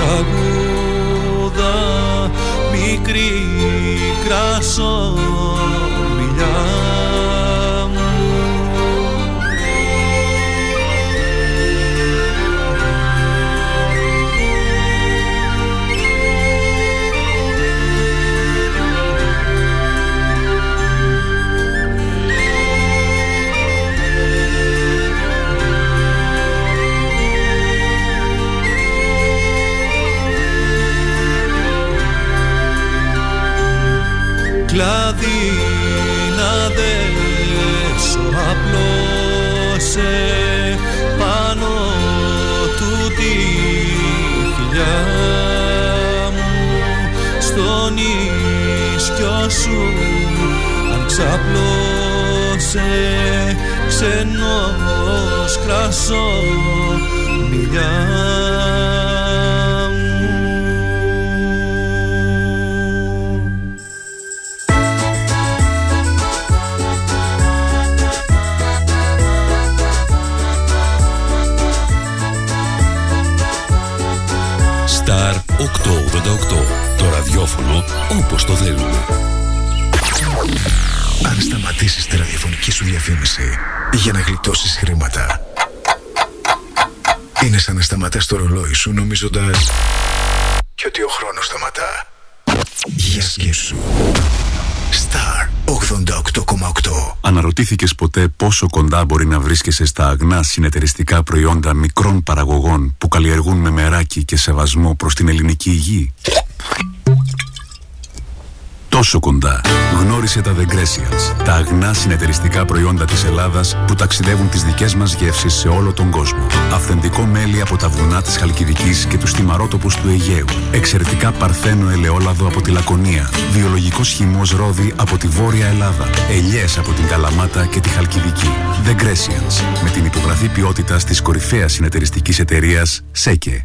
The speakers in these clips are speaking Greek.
τραγούδα μικρή κράσο σου. Αν ξαπλώσε ξενός κρασό μιλιά ραδιόφωνο όπως το θέλουμε. Αν σταματήσεις τη ραδιοφωνική σου διαφήμιση για να γλιτώσεις χρήματα, είναι σαν να σταματάς το ρολόι σου νομίζοντας και ότι ο χρόνος σταματά. Για σκέψου. Star 88,8 Αναρωτήθηκες ποτέ πόσο κοντά μπορεί να βρίσκεσαι στα αγνά συνεταιριστικά προϊόντα μικρών παραγωγών που καλλιεργούν με μεράκι και σεβασμό προς την ελληνική υγεία τόσο κοντά. Γνώρισε τα The Grecians, τα αγνά συνεταιριστικά προϊόντα της Ελλάδας που ταξιδεύουν τις δικές μας γεύσεις σε όλο τον κόσμο. Αυθεντικό μέλι από τα βουνά της Χαλκιδικής και τους θυμαρότοπους του Αιγαίου. Εξαιρετικά παρθένο ελαιόλαδο από τη Λακωνία. Βιολογικός χυμός ρόδι από τη Βόρεια Ελλάδα. Ελιές από την Καλαμάτα και τη Χαλκιδική. The Grecians, με την υπογραφή ποιότητας της κορυφαίας συνεταιριστικής εταιρείας ΣΕΚΕ.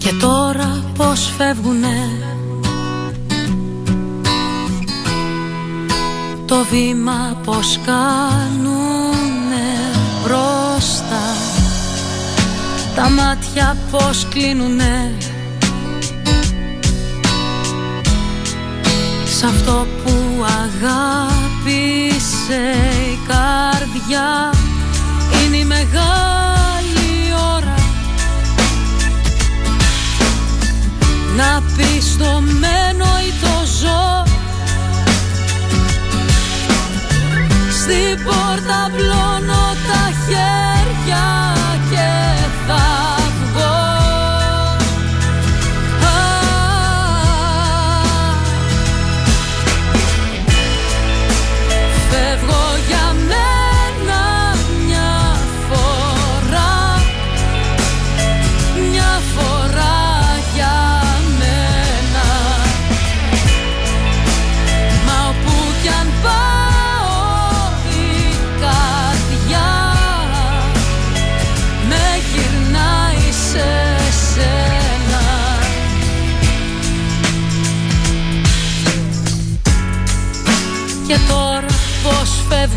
Και τώρα πως φεύγουνε; Το βήμα πως κάνουνε μπροστά; Τα μάτια πως κλείνουνε; Σ' αυτό που αγάπησε η καρδιά Είναι η μεγάλη Να πεις στο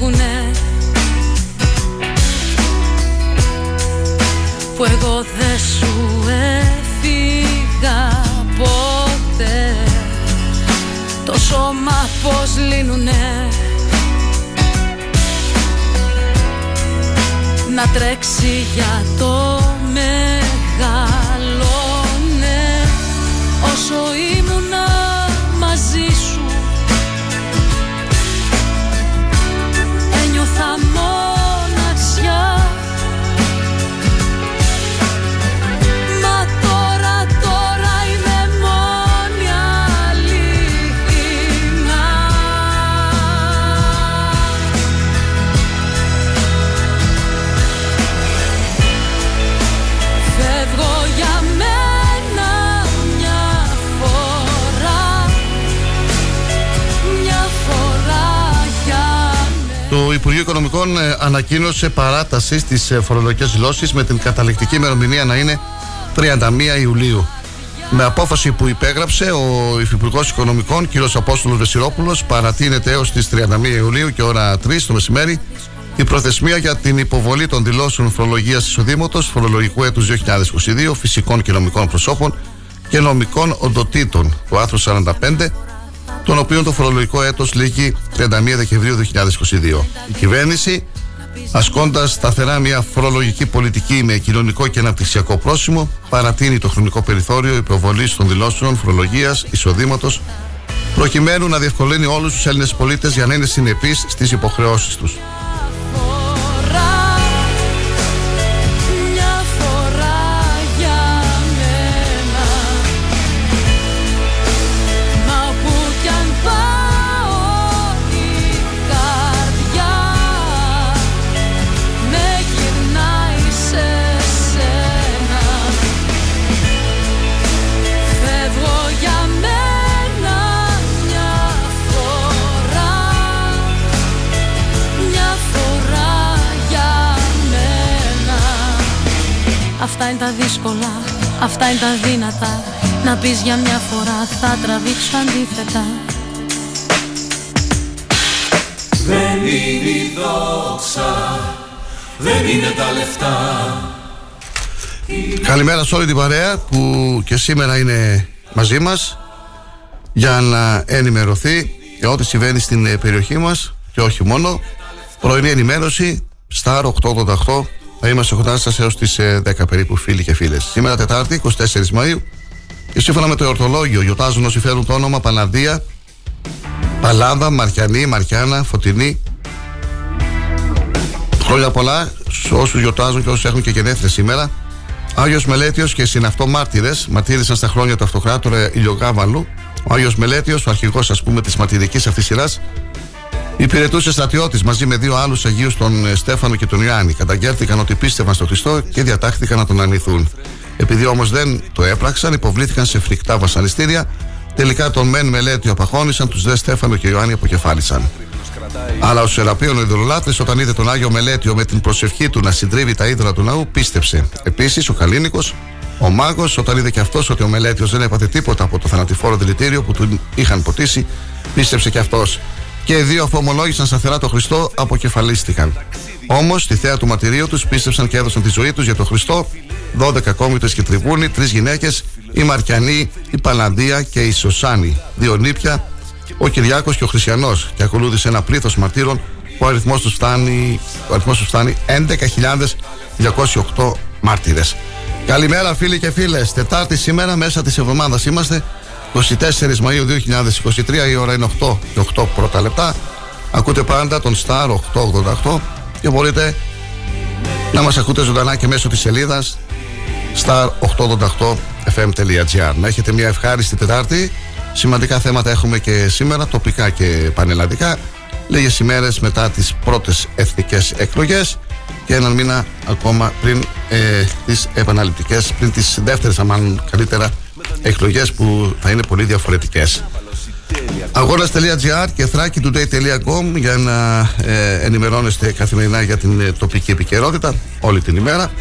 φεύγουνε. Που εγώ δεν σου έφυγα ποτέ. Το σώμα πως λύνουνε. Να τρέξει για το Υπουργείο Οικονομικών ε, ανακοίνωσε παράταση στις ε, φορολογικές δηλώσεις με την καταληκτική ημερομηνία να είναι 31 Ιουλίου. Με απόφαση που υπέγραψε ο Υφυπουργός Οικονομικών κ. Απόστολος Βεσιρόπουλο, παρατείνεται έως τις 31 Ιουλίου και ώρα 3 το μεσημέρι η προθεσμία για την υποβολή των δηλώσεων φορολογίας εισοδήματος φορολογικού έτους 2022 φυσικών και νομικών προσώπων και νομικών οντοτήτων του άρθρου 45 τον οποίο το φορολογικό έτος λήγει 31 Δεκεμβρίου 2022. Η κυβέρνηση, ασκώντας σταθερά μια φορολογική πολιτική με κοινωνικό και αναπτυξιακό πρόσημο, παρατείνει το χρονικό περιθώριο υποβολής των δηλώσεων φορολογίας, εισοδήματος, προκειμένου να διευκολύνει όλους τους Έλληνες πολίτες για να είναι συνεπείς στις υποχρεώσεις τους. Αυτά είναι τα δύσκολα, αυτά είναι τα δύνατα. Να πεις για μια φορά θα τραβήξω αντίθετα. Δεν είναι η δόξα, δεν είναι τα λεφτά. Καλημέρα σε όλη την παρέα που και σήμερα είναι μαζί μας για να ενημερωθεί για ό,τι συμβαίνει στην ε, περιοχή μας και όχι μόνο. Πρωινή ενημέρωση στα 888 θα είμαστε κοντά σας έως τις 10 περίπου φίλοι και φίλες. Σήμερα Τετάρτη, 24 Μαου, και σύμφωνα με το εορτολόγιο, γιορτάζουν όσοι φέρουν το όνομα Παναδία, Παλάδα, Μαρκιανή, Μαρκιάνα, Φωτεινή. Χρόνια πολλά σε όσους γιορτάζουν και όσους έχουν και γενέθλια σήμερα. Άγιος Μελέτιος και συναυτό μάρτυρες μαρτύρησαν στα χρόνια του αυτοκράτορα Ηλιογάβαλου. Ο Άγιος Μελέτιος, ο αρχηγός ας πούμε της ματηρική αυτής σειράς, Υπηρετούσε στρατιώτης μαζί με δύο άλλους Αγίους, τον ε, Στέφανο και τον Ιωάννη. Καταγγέλθηκαν ότι πίστευαν στον Χριστό και διατάχθηκαν να τον αρνηθούν. Επειδή όμως δεν το έπραξαν, υποβλήθηκαν σε φρικτά βασανιστήρια. Τελικά τον Μεν Μελέτιο απαχώνησαν, τους Δε Στέφανο και Ιωάννη αποκεφάλισαν. Αλλά ο Σεραπείων ο Ιδωλολάτρης, όταν είδε τον Άγιο Μελέτιο με την προσευχή του να συντρίβει τα ίδρα του ναού, πίστεψε. Επίσης, ο Καλίνικο, ο μάγος, όταν είδε και αυτός ότι ο Μελέτιος δεν έπαθε τίποτα από το θανατηφόρο δηλητήριο που του είχαν ποτίσει, πίστεψε και αυτός και οι δύο αφού ομολόγησαν σταθερά τον Χριστό, αποκεφαλίστηκαν. Όμως, στη θέα του μαρτυρίου τους πίστευσαν και έδωσαν τη ζωή τους για τον Χριστό 12 κόμιτες και τριβούνι, τρεις γυναίκες, η Μαρκιανή, η Παλαντία και η Σωσάνη. Δύο νύπια, ο Κυριάκος και ο Χριστιανός. Και ακολούθησε ένα πλήθος μαρτύρων που ο αριθμός τους φτάνει, φτάνει 11.208 μάρτυρες. Καλημέρα φίλοι και φίλες Τετάρτη σήμερα μέσα της εβδομάδας είμαστε 24 Μαΐου 2023 η ώρα είναι 8 και 8 πρώτα λεπτά. Ακούτε πάντα τον Star 888 και μπορείτε να μας ακούτε ζωντανά και μέσω της σελίδας star888fm.gr Να έχετε μια ευχάριστη Τετάρτη. Σημαντικά θέματα έχουμε και σήμερα τοπικά και πανελλαδικά. Λίγες ημέρες μετά τις πρώτες εθνικές εκλογές και έναν μήνα ακόμα πριν ε, τις επαναληπτικές πριν τις δεύτερες αμάν καλύτερα εκλογές που θα είναι πολύ διαφορετικές αγώνας.gr και thrakitoday.com για να ε, ενημερώνεστε καθημερινά για την ε, τοπική επικαιρότητα όλη την ημέρα.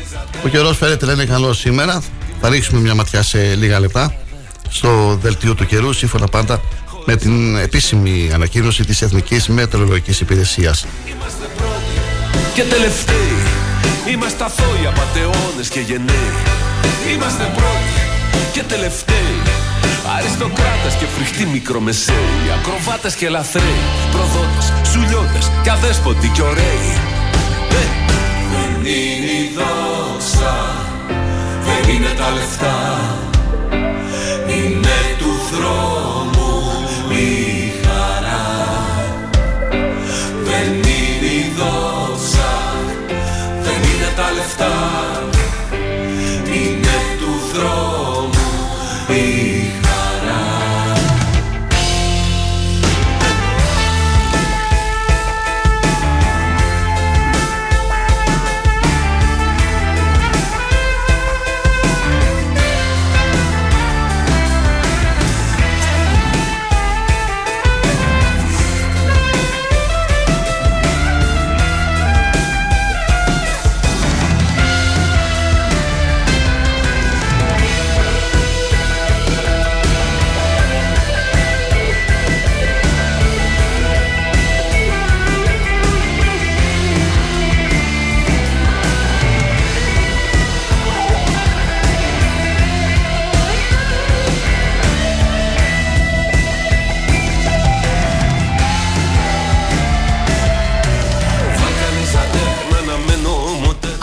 Ο καιρός φαίνεται να είναι καλός σήμερα. Θα ρίξουμε μια ματιά σε λίγα λεπτά στο δελτίο του καιρού σύμφωνα πάντα με την επίσημη ανακοίνωση της Εθνικής Μετεωρολογικής Υπηρεσίας. Είμαστε πρώτοι και τελευταίοι Είμαστε αθώοι, απατεώνες και γενναίοι Είμαστε πρώτοι και τελευταίοι Αριστοκράτες και φρικτοί μικρομεσαίοι Ακροβάτες και λαθρέοι Προδότες, σουλιώτες και αδέσποτοι και ωραίοι ε. Δεν είναι η δόξα Δεν είναι τα λεφτά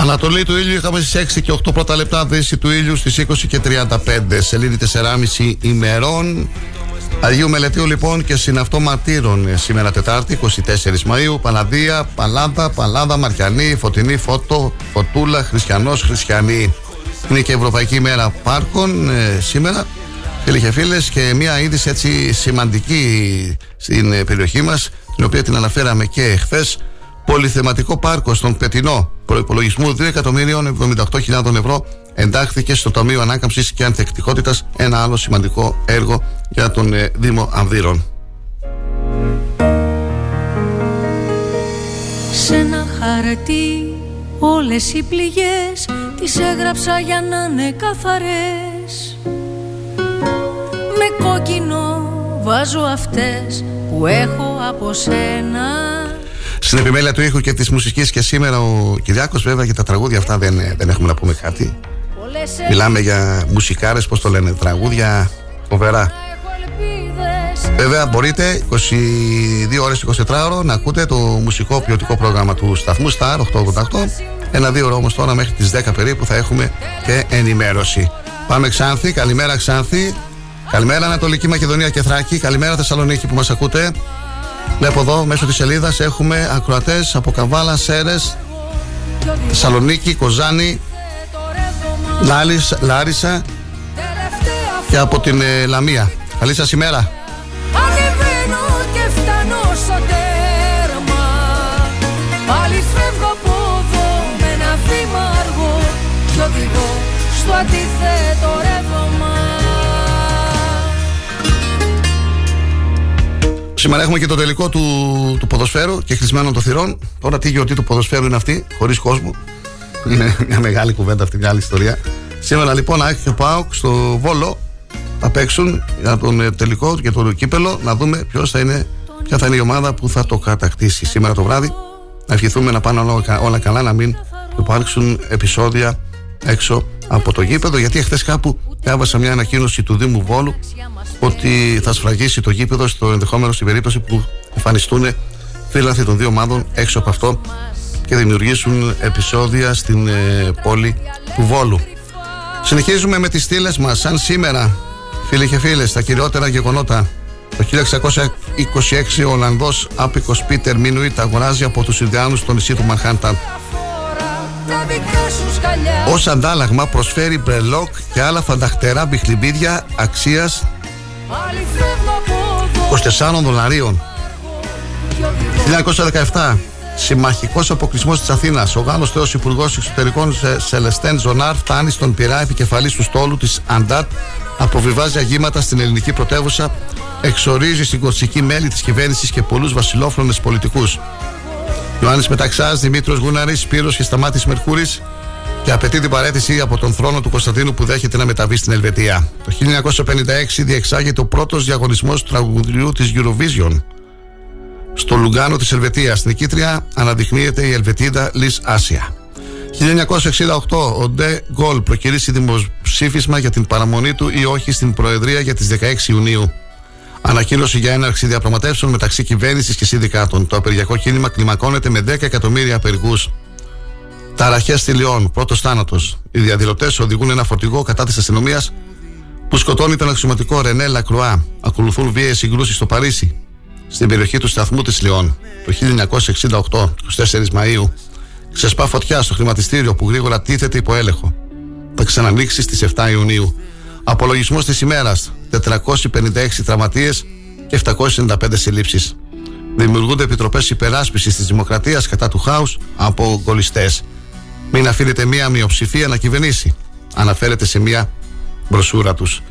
Ανατολή του ήλιου είχαμε στις 6 και 8 πρώτα λεπτά δύση του ήλιου στις 20 και 35. Σελίδη 4,5 ημερών. Αγίου Μελετίου λοιπόν και συναυτό μαρτύρων ε, σήμερα Τετάρτη 24 Μαΐου Παλαδία, Παλάδα, Παλάδα, Μαρκιανή, Φωτεινή, Φώτο, Φωτούλα, Χριστιανός, Χριστιανή Είναι και Ευρωπαϊκή Μέρα Πάρκων ε, σήμερα Φίλοι και φίλες και μια είδηση έτσι σημαντική στην ε, περιοχή μας την οποία την αναφέραμε και χθε. Πολυθεματικό πάρκο στον Πετινό προπολογισμού 2.078.000 ευρώ εντάχθηκε στο Ταμείο Ανάκαμψης και Ανθεκτικότητας ένα άλλο σημαντικό έργο για τον ε, Δήμο Αμβύρων. Σε ένα χαρτί όλες οι πληγές τις έγραψα για να είναι καθαρές Με κόκκινο βάζω αυτές που έχω από σένα στην επιμέλεια του ήχου και της μουσικής και σήμερα ο Κυριάκος, βέβαια για τα τραγούδια αυτά δεν, δεν έχουμε να πούμε κάτι. Μιλάμε για μουσικάρες, πώς το λένε, τραγούδια φοβερά. Βέβαια μπορείτε 22 ώρες 24 ώρες να ακούτε το μουσικό ποιοτικό πρόγραμμα του σταθμού Star 888 ένα-δύο ώρο όμως τώρα μέχρι τις 10 περίπου θα έχουμε και ενημέρωση. Πάμε Ξάνθη, καλημέρα Ξάνθη, καλημέρα Ανατολική Μακεδονία και Θράκη, καλημέρα Θεσσαλονίκη που μας ακούτε. Βλέπω εδώ μέσω της σελίδας έχουμε ακροατές από Καβάλα, Σέρες, Θεσσαλονίκη, Κοζάνη, Λάλης, Λάρισα και από την ε, Λαμία. Καλή σας ημέρα. Ανεβαίνω και φτάνω στο τέρμα Πάλι φεύγω από Σήμερα έχουμε και το τελικό του, του ποδοσφαίρου και κλεισμένο των θυρών. Τώρα τι γιορτή του ποδοσφαίρου είναι αυτή, χωρίς κόσμο. Είναι μια μεγάλη κουβέντα αυτή, μια άλλη ιστορία. Σήμερα λοιπόν Άκη και Πάοκ στο Βόλο θα παίξουν για τον ε, τελικό και το κύπελο να δούμε ποιος θα είναι, ποια θα είναι η ομάδα που θα το κατακτήσει σήμερα το βράδυ. Να ευχηθούμε να πάνε όλα, όλα καλά, να μην υπάρξουν επεισόδια έξω από το γήπεδο. Γιατί εχθές κάπου διάβασα μια ανακοίνωση του Δήμου Βόλου ότι θα σφραγίσει το γήπεδο στο ενδεχόμενο στην περίπτωση που εμφανιστούν φίλαθοι των δύο ομάδων έξω από αυτό και δημιουργήσουν επεισόδια στην ε, πόλη του Βόλου. Συνεχίζουμε με τις στήλες μας. Σαν σήμερα φίλοι και φίλες τα κυριότερα γεγονότα. Το 1626 ο Ολλανδός άπικος Πίτερ Μίνουιτ αγοράζει από τους Ινδιάνους το νησί του Μανχάνταν. Ως αντάλλαγμα προσφέρει μπρελόκ και άλλα φανταχτερά μπιχλιμπίδια αξίας 24 δολαρίων 1917 Συμμαχικός αποκλεισμός της Αθήνας. Ο Γάλλος Θεός Υπουργός Εξωτερικών Σελεστέν Ζωνάρ φτάνει στον πειρά επικεφαλής του στόλου της Αντάτ, αποβιβάζει αγήματα στην ελληνική πρωτεύουσα, εξορίζει στην κορσική μέλη της κυβέρνησης και πολλούς βασιλόφρονες πολιτικούς. Ιωάννης Μεταξάς, Δημήτριο Γούναρης, Σπύρος και Σταμάτης Μερκούρης και απαιτεί την παρέτηση από τον θρόνο του Κωνσταντίνου που δέχεται να μεταβεί στην Ελβετία. Το 1956 διεξάγεται ο πρώτος διαγωνισμός του τραγουδιού της Eurovision στο Λουγκάνο της Ελβετίας. Νικήτρια αναδεικνύεται η Ελβετίδα Λις Άσια. 1968 ο Ντε Γκολ προκυρήσει δημοψήφισμα για την παραμονή του ή όχι στην Προεδρία για τις 16 Ιουνίου. Ανακοίνωση για έναρξη διαπραγματεύσεων μεταξύ κυβέρνησης και συνδικάτων. Το απεργιακό κίνημα κλιμακώνεται με 10 εκατομμύρια απεργούς. Ταραχές στη Λιόν, πρώτος θάνατος. Οι διαδηλωτές οδηγούν ένα φορτηγό κατά της αστυνομίας που σκοτώνει τον αξιωματικό Ρενέ Λακρουά. Ακολουθούν βίαιες συγκρούσεις στο Παρίσι στην περιοχή του σταθμού της Λιών το 1968, 24 Μαΐου, ξεσπά φωτιά στο χρηματιστήριο που γρήγορα τίθεται υπό έλεγχο. Θα ξανανοίξει στις 7 Ιουνίου. Απολογισμός της ημέρας, 456 τραυματίες και 795 συλλήψεις. Δημιουργούνται επιτροπές υπεράσπισης της δημοκρατίας κατά του χάους από γκολιστές. Μην αφήνετε μία μειοψηφία να κυβερνήσει. Αναφέρεται σε μία μπροσούρα τους.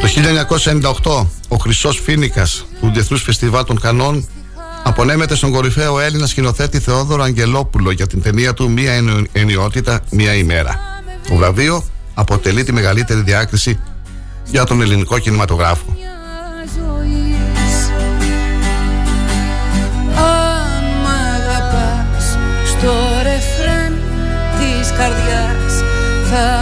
Το 1998 ο Χρυσός Φίνικας του Διεθνούς Φεστιβάλ των Κανών απονέμεται στον κορυφαίο Έλληνα σκηνοθέτη Θεόδωρο Αγγελόπουλο για την ταινία του Μία ενιότητα, μία ημέρα. Το βραβείο αποτελεί τη μεγαλύτερη διάκριση για τον ελληνικό κινηματογράφο. Θα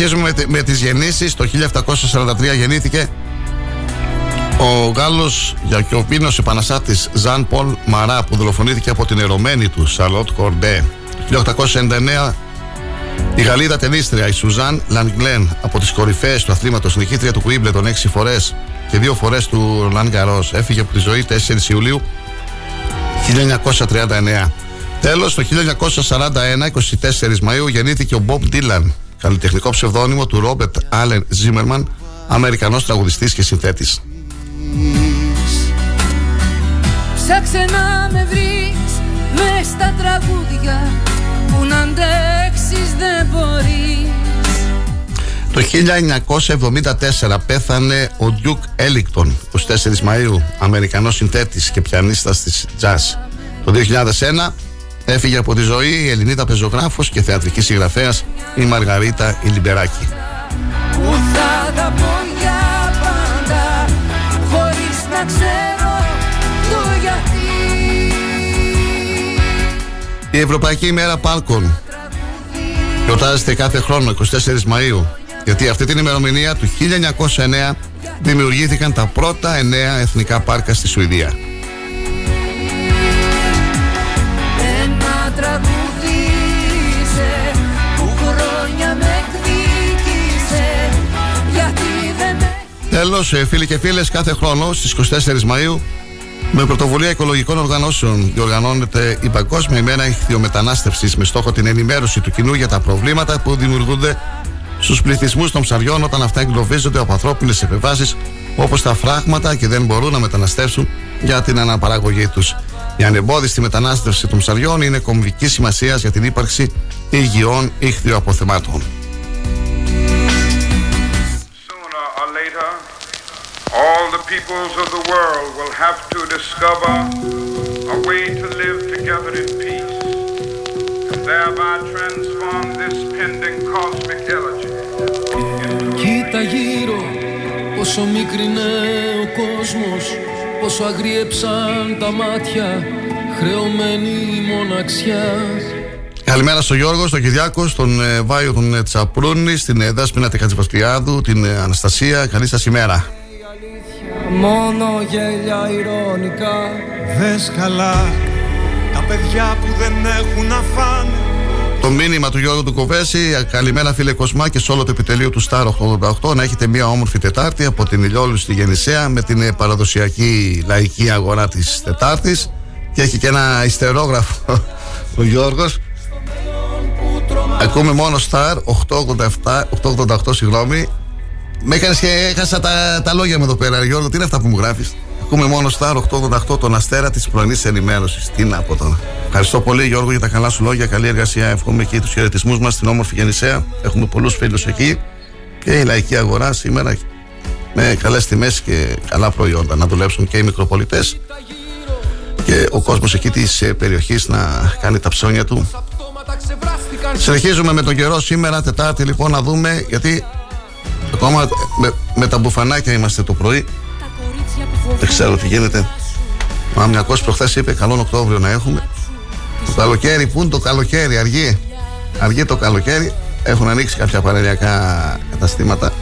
Συνεχίζουμε με, με τις γεννήσεις. Το 1743 γεννήθηκε ο Γάλλος Γιακιοπίνος επαναστάτης Ζαν Πολ Μαρά που δολοφονήθηκε από την ερωμένη του Σαλότ Κορντέ. Το 1899 η Γαλλίδα τενίστρια η Σουζάν Λανγκλέν από τις κορυφαίες του αθλήματος νικήτρια του Κουίμπλε των 6 φορές και δύο φορές του Ρολάν έφυγε από τη ζωή 4 Ιουλίου 1939. Τέλος, το 1941, 24 Μαΐου, γεννήθηκε ο Μπομπ Ντίλαν, καλλιτεχνικό ψευδόνυμο του Ρόμπερτ Άλεν Ζίμερμαν, Αμερικανός τραγουδιστής και συνθέτης. Ψάξε να με βρεις μες στα τραγούδια που να αντέξεις δεν μπορείς το 1974 πέθανε ο Ντιούκ Έλικτον, 24 Μαΐου, Αμερικανός συνθέτης και πιανίστας της jazz. Το 2001 έφυγε από τη ζωή η Ελληνίδα πεζογράφος και θεατρικής συγγραφέας η Μαργαρίτα Ηλιμπεράκη. Που θα τα πω για πάντα, χωρίς να ξέρω το γιατί. Η Ευρωπαϊκή ημέρα Πάρκων γιορτάζεται κάθε χρόνο 24 Μαΐου γιατί αυτή την ημερομηνία του 1909 δημιουργήθηκαν τα πρώτα εννέα εθνικά πάρκα στη Σουηδία. Τέλος, ε, φίλοι και φίλες, κάθε χρόνο στις 24 Μαΐου με πρωτοβουλία οικολογικών οργανώσεων διοργανώνεται η Παγκόσμια ημέρα ηχθειομετανάστευσης με στόχο την ενημέρωση του κοινού για τα προβλήματα που δημιουργούνται στους πληθυσμούς των ψαριών όταν αυτά εγκλωβίζονται από ανθρώπινες επεμβάσει όπως τα φράγματα και δεν μπορούν να μεταναστεύσουν για την αναπαραγωγή τους. Η ανεμπόδιστη μετανάστευση των ψαριών είναι κομβική σημασίας για την ύπαρξη υγιών ήχθειο peoples of the world will have to discover a way to live together in peace and thereby transform this pending cosmic elegy Κοίτα γύρω πόσο μικρινέ ο κόσμος Πόσο αγριέψαν τα μάτια χρεωμένη μοναξιά Καλημέρα στον Γιώργο, στον Κυριάκο, στον ε, Βάιο, τον ε, Τσαπρούνη, στην ε, Δάσπινα Τεχατζηπαστριάδου, την ε, Αναστασία. Καλή σας ημέρα. Μόνο γέλια ηρωνικά Δες καλά Τα παιδιά που δεν έχουν να φάνε το μήνυμα του Γιώργου του Κοβέση. Καλημέρα, φίλε Κοσμά, και σε όλο το επιτελείο του Στάρο 88. Να έχετε μια όμορφη Τετάρτη από την Ηλιόλου στη Γεννησέα με την ε, παραδοσιακή λαϊκή αγορά της Τετάρτης. Και έχει και ένα ιστερόγραφο ο Γιώργος. Ακούμε μόνο Star 887, 888, συγγνώμη. Με έκανες και έχασα τα, τα λόγια μου εδώ πέρα, Γιώργο. Τι είναι αυτά που μου γράφεις; Ακούμε μόνο Star 888, τον αστέρα της πρωινής ενημέρωσης. Τι να πω τώρα. Ευχαριστώ πολύ, Γιώργο, για τα καλά σου λόγια. Καλή εργασία. Εύχομαι και τους χαιρετισμούς μας στην όμορφη Γεννησέα. Έχουμε πολλούς φίλους εκεί. Και η λαϊκή αγορά σήμερα με καλές τιμές και καλά προϊόντα. Να δουλέψουν και οι μικροπολιτές και ο κόσμος εκεί της ε, περιοχής να κάνει τα ψώνια του. Συνεχίζουμε με τον καιρό σήμερα, Τετάρτη λοιπόν, να δούμε γιατί ακόμα με, με τα μπουφανάκια είμαστε το πρωί. Δεν ξέρω τι γίνεται. Μα μια κόσμο προχθές είπε καλό Οκτώβριο να έχουμε. Το καλοκαίρι, πού είναι το καλοκαίρι, αργεί. Αργεί το καλοκαίρι. Έχουν ανοίξει κάποια παραλιακά καταστήματα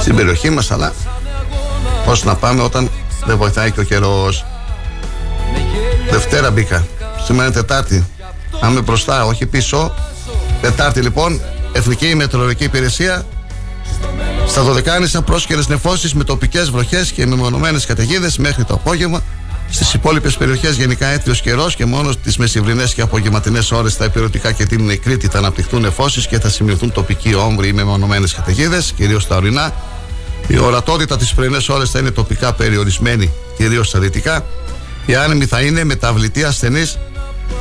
στην περιοχή μας, αλλά πώς να πάμε όταν δεν βοηθάει και ο καιρός. Δευτέρα μπήκα. Σήμερα είναι Τετάρτη. Πάμε μπροστά, όχι πίσω. Τετάρτη λοιπόν, Εθνική Μετεωρολογική Υπηρεσία στα Δωδεκάνησα πρόσκαιρες νεφώσεις με τοπικές βροχές και μεμονωμένες καταιγίδες μέχρι το απόγευμα. Στις υπόλοιπες περιοχές γενικά έθριο καιρός και μόνο τι μεσημβρινέ και απογευματινές ώρες στα υπηρετικά και την Κρήτη θα αναπτυχθούν νεφώσεις και θα σημειωθούν τοπικοί όμβροι ή μεμονωμένες καταιγίδες, κυρίως στα ορεινά. Η ορατότητα τις πρωινές ώρες θα είναι τοπικά περιορισμένη, κυρίως στα δυτικά. Η άνεμη θα είναι μεταβλητή ασθενή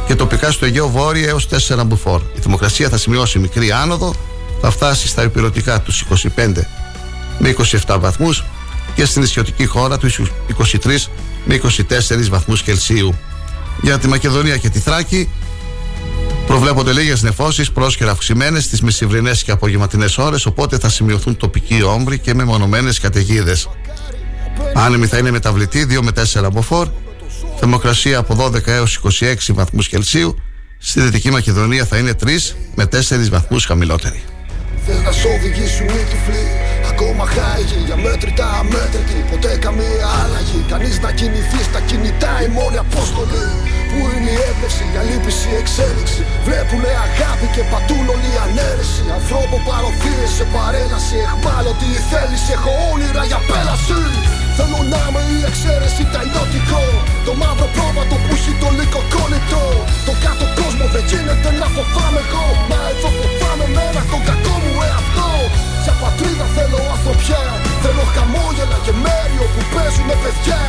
και τοπικά στο Αιγαίο Βόρειο έως 4 μπουφόρ. Η θερμοκρασία θα σημειώσει μικρή άνοδο, θα φτάσει στα υπηρετικά τους 25 με 27 βαθμούς και στην ισιωτική χώρα τους 23 με 24 βαθμούς Κελσίου. Για τη Μακεδονία και τη Θράκη προβλέπονται λίγες νεφώσεις πρόσκαιρα αυξημένες στις μεσημβρινές και απογευματινές ώρες, οπότε θα σημειωθούν τοπικοί όμβροι και μεμονωμένες καταιγίδες. Άνεμη θα είναι μεταβλητή 2 με 4 μποφόρ, θερμοκρασία από 12 έως 26 βαθμούς Κελσίου, στη Δυτική Μακεδονία θα είναι 3 με 4 βαθμούς χαμηλότερη. Θες να σ' οδηγήσουν οι τυφλοί. Ακόμα χάγει για μέτρητα αμέτρητη. Ποτέ καμία άλλαγη. Κανείς να κινηθεί στα κινητά. Η μόνη απόστολη Πού είναι η έμπνευση, η αλήπηση, η εξέλιξη. Βλέπουνε αγάπη και πατούν όλη η ανέρεση. Ανθρώπο παροθείες σε παρέλαση Εχμάλωτη η θέληση, έχω όνειρα για πέλαση Θέλω να είμαι η εξαίρεση, τα ιδιωτικό Το μαύρο πρόβατο που έχει το λύκο κόλλητο. Το κάτω κόσμο δεν γίνεται να φοβάμαι εγώ. Μα εδώ φοβάμαι μένα τον κακό μου εαυτό. Για πατρίδα θέλω ανθρωπιά. Θέλω χαμόγελα και μέρη όπου παίζουνε παιδιά.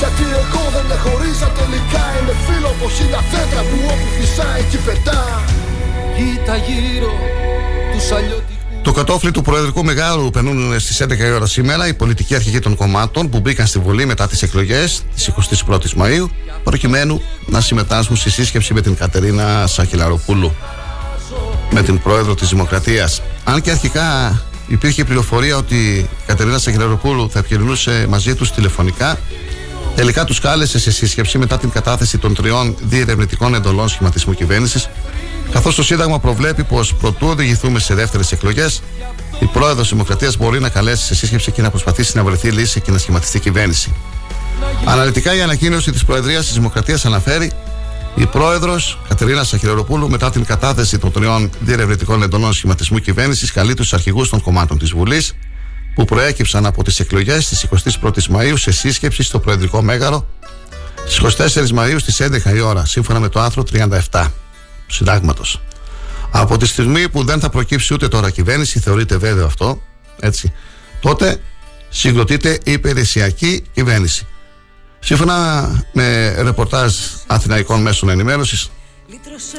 Γιατί εγώ δεν χωρίζα τελικά. Είναι φίλο από χίλια δέντρα που όπου φυσάει και πετά. Κοίτα γύρω τους αλλιώτικους το κατόφλι του Προεδρικού Μεγάλου περνούν στις 11 η ώρα σήμερα οι πολιτικοί αρχηγοί των κομμάτων που μπήκαν στη Βουλή μετά τις εκλογές τη 21η Μαου, προκειμένου να συμμετάσχουν στη σύσκεψη με την Κατερίνα Σαχυλαροπούλου, με την πρόεδρο της Δημοκρατίας. Αν και αρχικά υπήρχε πληροφορία ότι η Κατερίνα Σαχυλαροπούλου θα επικοινωνούσε μαζί τους τηλεφωνικά, τελικά τους κάλεσε σε σύσκεψη μετά την κατάθεση των τριών διερευνητικών εντολών σχηματισμού κυβέρνησης Καθώς το Σύνταγμα προβλέπει πως προτού οδηγηθούμε σε δεύτερες εκλογές, η πρόεδρος της Δημοκρατίας μπορεί να καλέσει σε σύσκεψη και να προσπαθήσει να βρεθεί λύση και να σχηματιστεί κυβέρνηση. Αναλυτικά η ανακοίνωση της Προεδρίας της Δημοκρατίας αναφέρει η πρόεδρος Κατερίνα Σαχυρεροπούλου, μετά την κατάθεση των τριών διερευνητικών εντολών σχηματισμού κυβέρνησης, καλεί τους αρχηγούς των κομμάτων της Βουλής που προέκυψαν από τις εκλογές της 21η Μαου σε σύσκεψη στο Προεδρικό Μέγαρο στις 24 Μαου στις 11 η ώρα, σύμφωνα με το άρθρο 37 συντάγματος. Από τη στιγμή που δεν θα προκύψει ούτε τώρα κυβέρνηση, θεωρείται βέβαιο αυτό, έτσι, τότε συγκροτείται η υπηρεσιακή κυβέρνηση. Σύμφωνα με ρεπορτάζ Αθηναϊκών Μέσων Ενημέρωσης,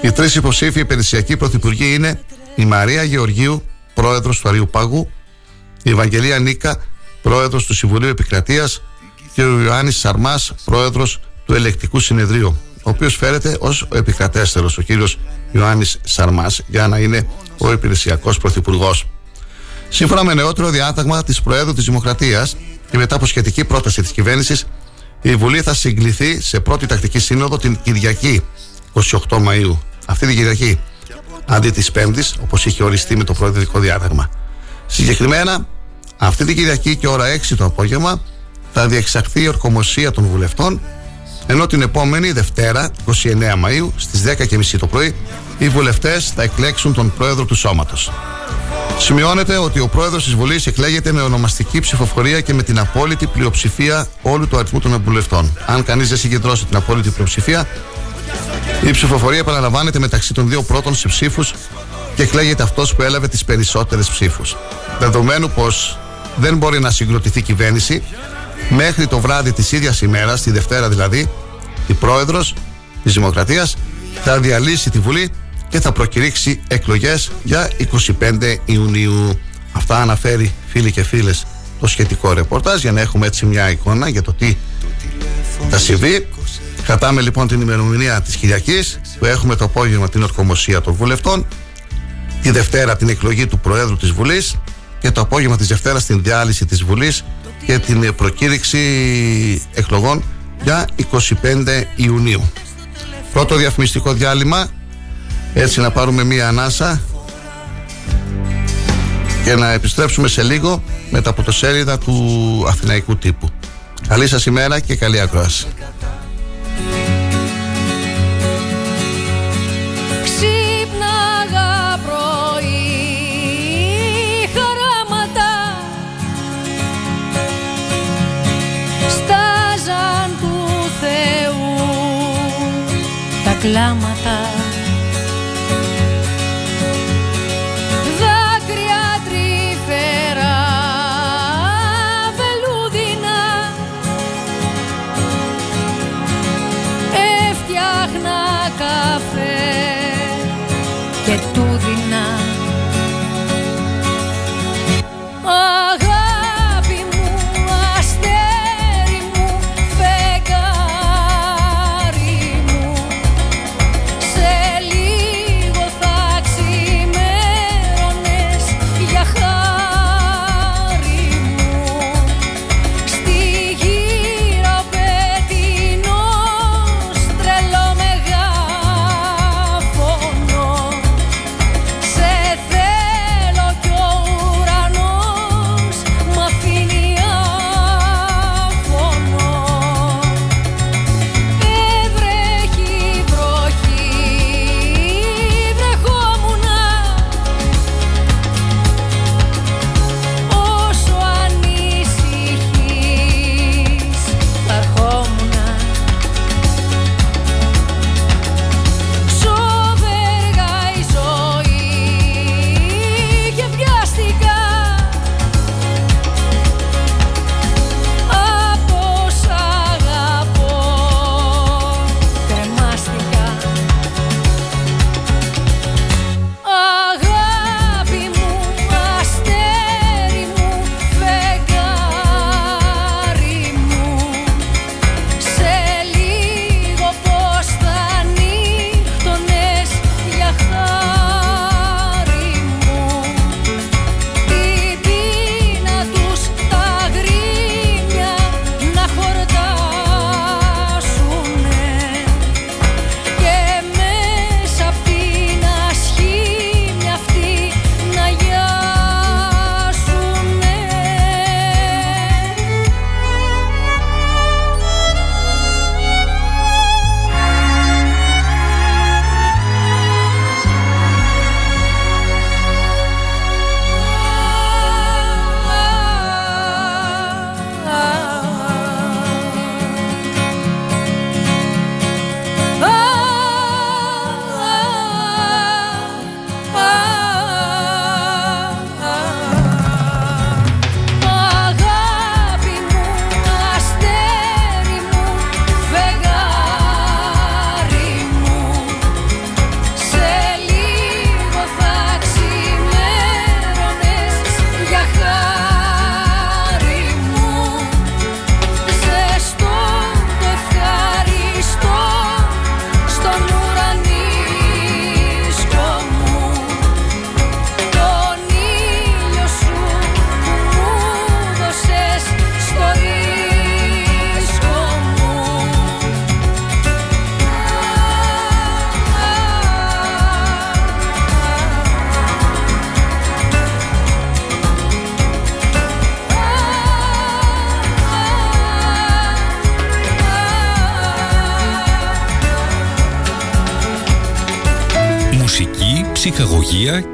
οι τρεις υποψήφοι υπηρεσιακοί πρωθυπουργοί είναι η Μαρία Γεωργίου, πρόεδρος του Αρίου Πάγου, η Ευαγγελία Νίκα, πρόεδρος του Συμβουλίου Επικρατείας και ο Ιωάννης Σαρμάς, πρόεδρος του Ελεκτικού Συνεδρίου ο οποίος φέρεται ως ο επικρατέστερο, ο κύριος Ιωάννης Σαρμάς, για να είναι ο υπηρεσιακός πρωθυπουργός. Σύμφωνα με νεότερο διάταγμα της Προέδρου της Δημοκρατίας και μετά από σχετική πρόταση της κυβέρνησης, η Βουλή θα συγκληθεί σε πρώτη τακτική σύνοδο την Κυριακή 28 Μαου. Αυτή την Κυριακή, αντί της Πέμπτης, όπως είχε οριστεί με το προεδρικό διάταγμα. Συγκεκριμένα, αυτή την Κυριακή και ώρα 6 το απόγευμα θα διεξαχθεί η ορκομοσία των βουλευτών ενώ την επόμενη Δευτέρα, 29 Μαΐου, στις 10.30 το πρωί, οι βουλευτές θα εκλέξουν τον πρόεδρο του σώματος. Σημειώνεται ότι ο πρόεδρος της Βουλής εκλέγεται με ονομαστική ψηφοφορία και με την απόλυτη πλειοψηφία όλου του αριθμού των βουλευτών. Αν κανείς δεν συγκεντρώσει την απόλυτη πλειοψηφία, η ψηφοφορία επαναλαμβάνεται μεταξύ των δύο πρώτων σε ψήφους και εκλέγεται αυτός που έλαβε τις περισσότερες ψήφους. Δεδομένου πως δεν μπορεί να συγκροτηθεί κυβέρνηση, μέχρι το βράδυ της ίδιας ημέρας, τη Δευτέρα δηλαδή, η πρόεδρος της Δημοκρατίας θα διαλύσει τη Βουλή και θα προκηρύξει εκλογές για 25 Ιουνίου. Αυτά αναφέρει φίλοι και φίλες το σχετικό ρεπορτάζ για να έχουμε έτσι μια εικόνα για το τι θα συμβεί. Κρατάμε λοιπόν την ημερομηνία της Κυριακής που έχουμε το απόγευμα την ορκομοσία των βουλευτών τη Δευτέρα την εκλογή του Προέδρου της Βουλής και το απόγευμα της Δευτέρας την διάλυση της Βουλής και την προκήρυξη εκλογών για 25 Ιουνίου. Πρώτο διαφημιστικό διάλειμμα, έτσι να πάρουμε μία ανάσα και να επιστρέψουμε σε λίγο με τα πρωτοσέλιδα του Αθηναϊκού τύπου. Καλή σας ημέρα και καλή ακρόαση. aclámata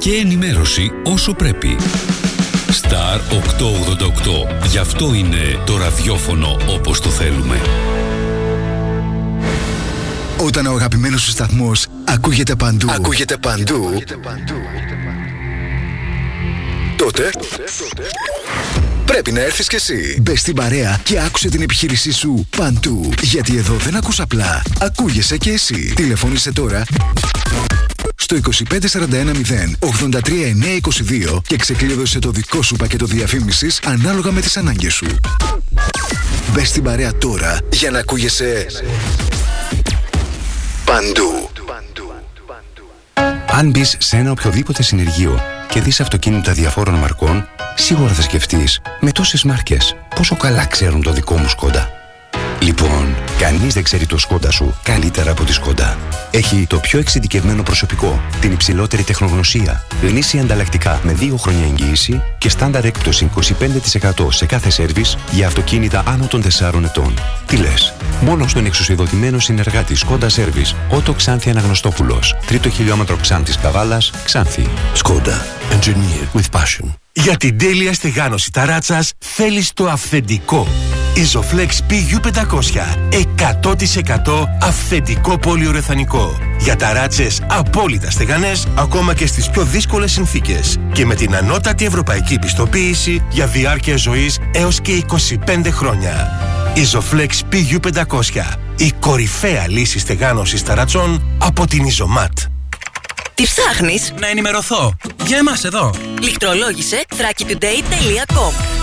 και ενημέρωση όσο πρέπει. Star 888. Γι' αυτό είναι το ραδιόφωνο όπως το θέλουμε. Όταν ο αγαπημένος σου σταθμός ακούγεται παντού, ακούγεται παντού, τότε πρέπει να έρθεις κι εσύ. Μπες στην παρέα και άκουσε την επιχείρησή σου παντού. Γιατί εδώ δεν ακούς απλά, ακούγεσαι κι εσύ. Τηλεφώνησε τώρα στο 25410 83922 και ξεκλείδωσε το δικό σου πακέτο διαφήμισης ανάλογα με τις ανάγκες σου. Μπες στην παρέα τώρα για να ακούγεσαι παντού. Αν μπεις σε ένα οποιοδήποτε συνεργείο και δεις αυτοκίνητα διαφόρων μαρκών, σίγουρα θα σκεφτείς με τόσες μάρκες πόσο καλά ξέρουν το δικό μου σκόντα. Λοιπόν, κανείς δεν ξέρει το σκόντα σου καλύτερα από τη σκόντα. Έχει το πιο εξειδικευμένο προσωπικό, την υψηλότερη τεχνογνωσία, γνήσια ανταλλακτικά με 2 χρόνια εγγύηση και στάνταρ έκπτωση 25% σε κάθε σερβις για αυτοκίνητα άνω των 4 ετών. Τι λες, μόνος στον εξουσιοδοτημένο συνεργάτη Σκόντα Σέρβις, Ότο Ξάνθη Αναγνωστόπουλος, τρίτο χιλιόμετρο Ξάνθη Καβάλα, Ξάνθη. Σκόντα. Engineered with passion. Για την τέλεια στεγάνωση ταράτσας θέλεις το αυθεντικό. Isoflex PU500 100% αυθεντικό πολυουρεθανικό. Για ταράτσες απόλυτα στεγανές ακόμα και στις πιο δύσκολες συνθήκες. Και με την ανώτατη ευρωπαϊκή πιστοποίηση για διάρκεια ζωής έως και 25 χρόνια. Isoflex PU500 Η κορυφαία λύση στεγάνωσης ταρατσών από την Isomat. Τι ψάχνεις; Να ενημερωθώ. Για εμάς εδώ. Λιχτρολόγησε thrakitoday.com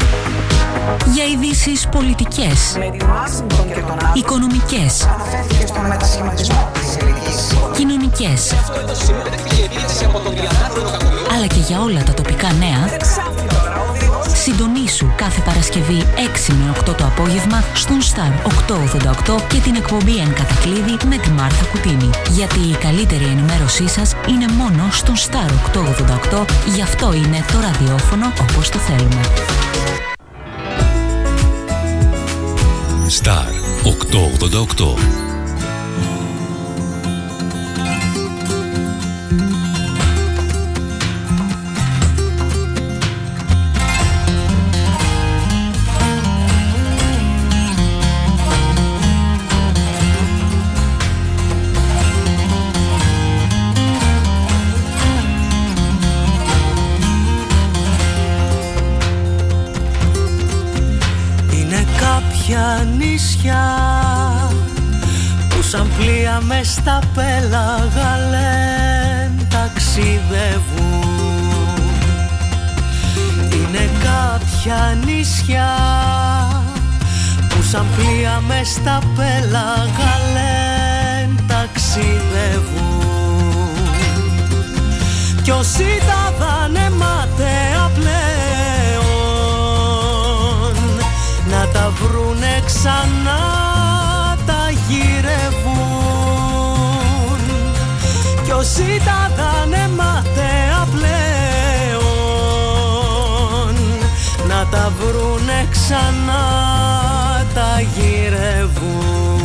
για ειδήσεις πολιτικές, οικονομικές, κοινωνικές, αλλά και για όλα τα τοπικά νέα. Συντονίσου κάθε Παρασκευή 6 με 8 το απόγευμα στον Star 888 και την εκπομπή Εν Κατακλείδη με τη Μάρθα Κουτίνη. Γιατί η καλύτερη ενημέρωσή σας είναι μόνο στον Star 888, γι' αυτό είναι το ραδιόφωνο όπως το θέλουμε. Star 888 κάποια νησιά που σαν πλοία μες στα πέλαγα λένε ταξιδεύουν. Είναι κάποια νησιά που σαν πλοία μες στα πέλαγα λένε ταξιδεύουν. Κι όσοι τα δάνε βρουνε ξανά τα γυρεύουν. Κι όσοι τα δάνε ματέα πλέον. Να τα βρουνε ξανά τα γυρεύουν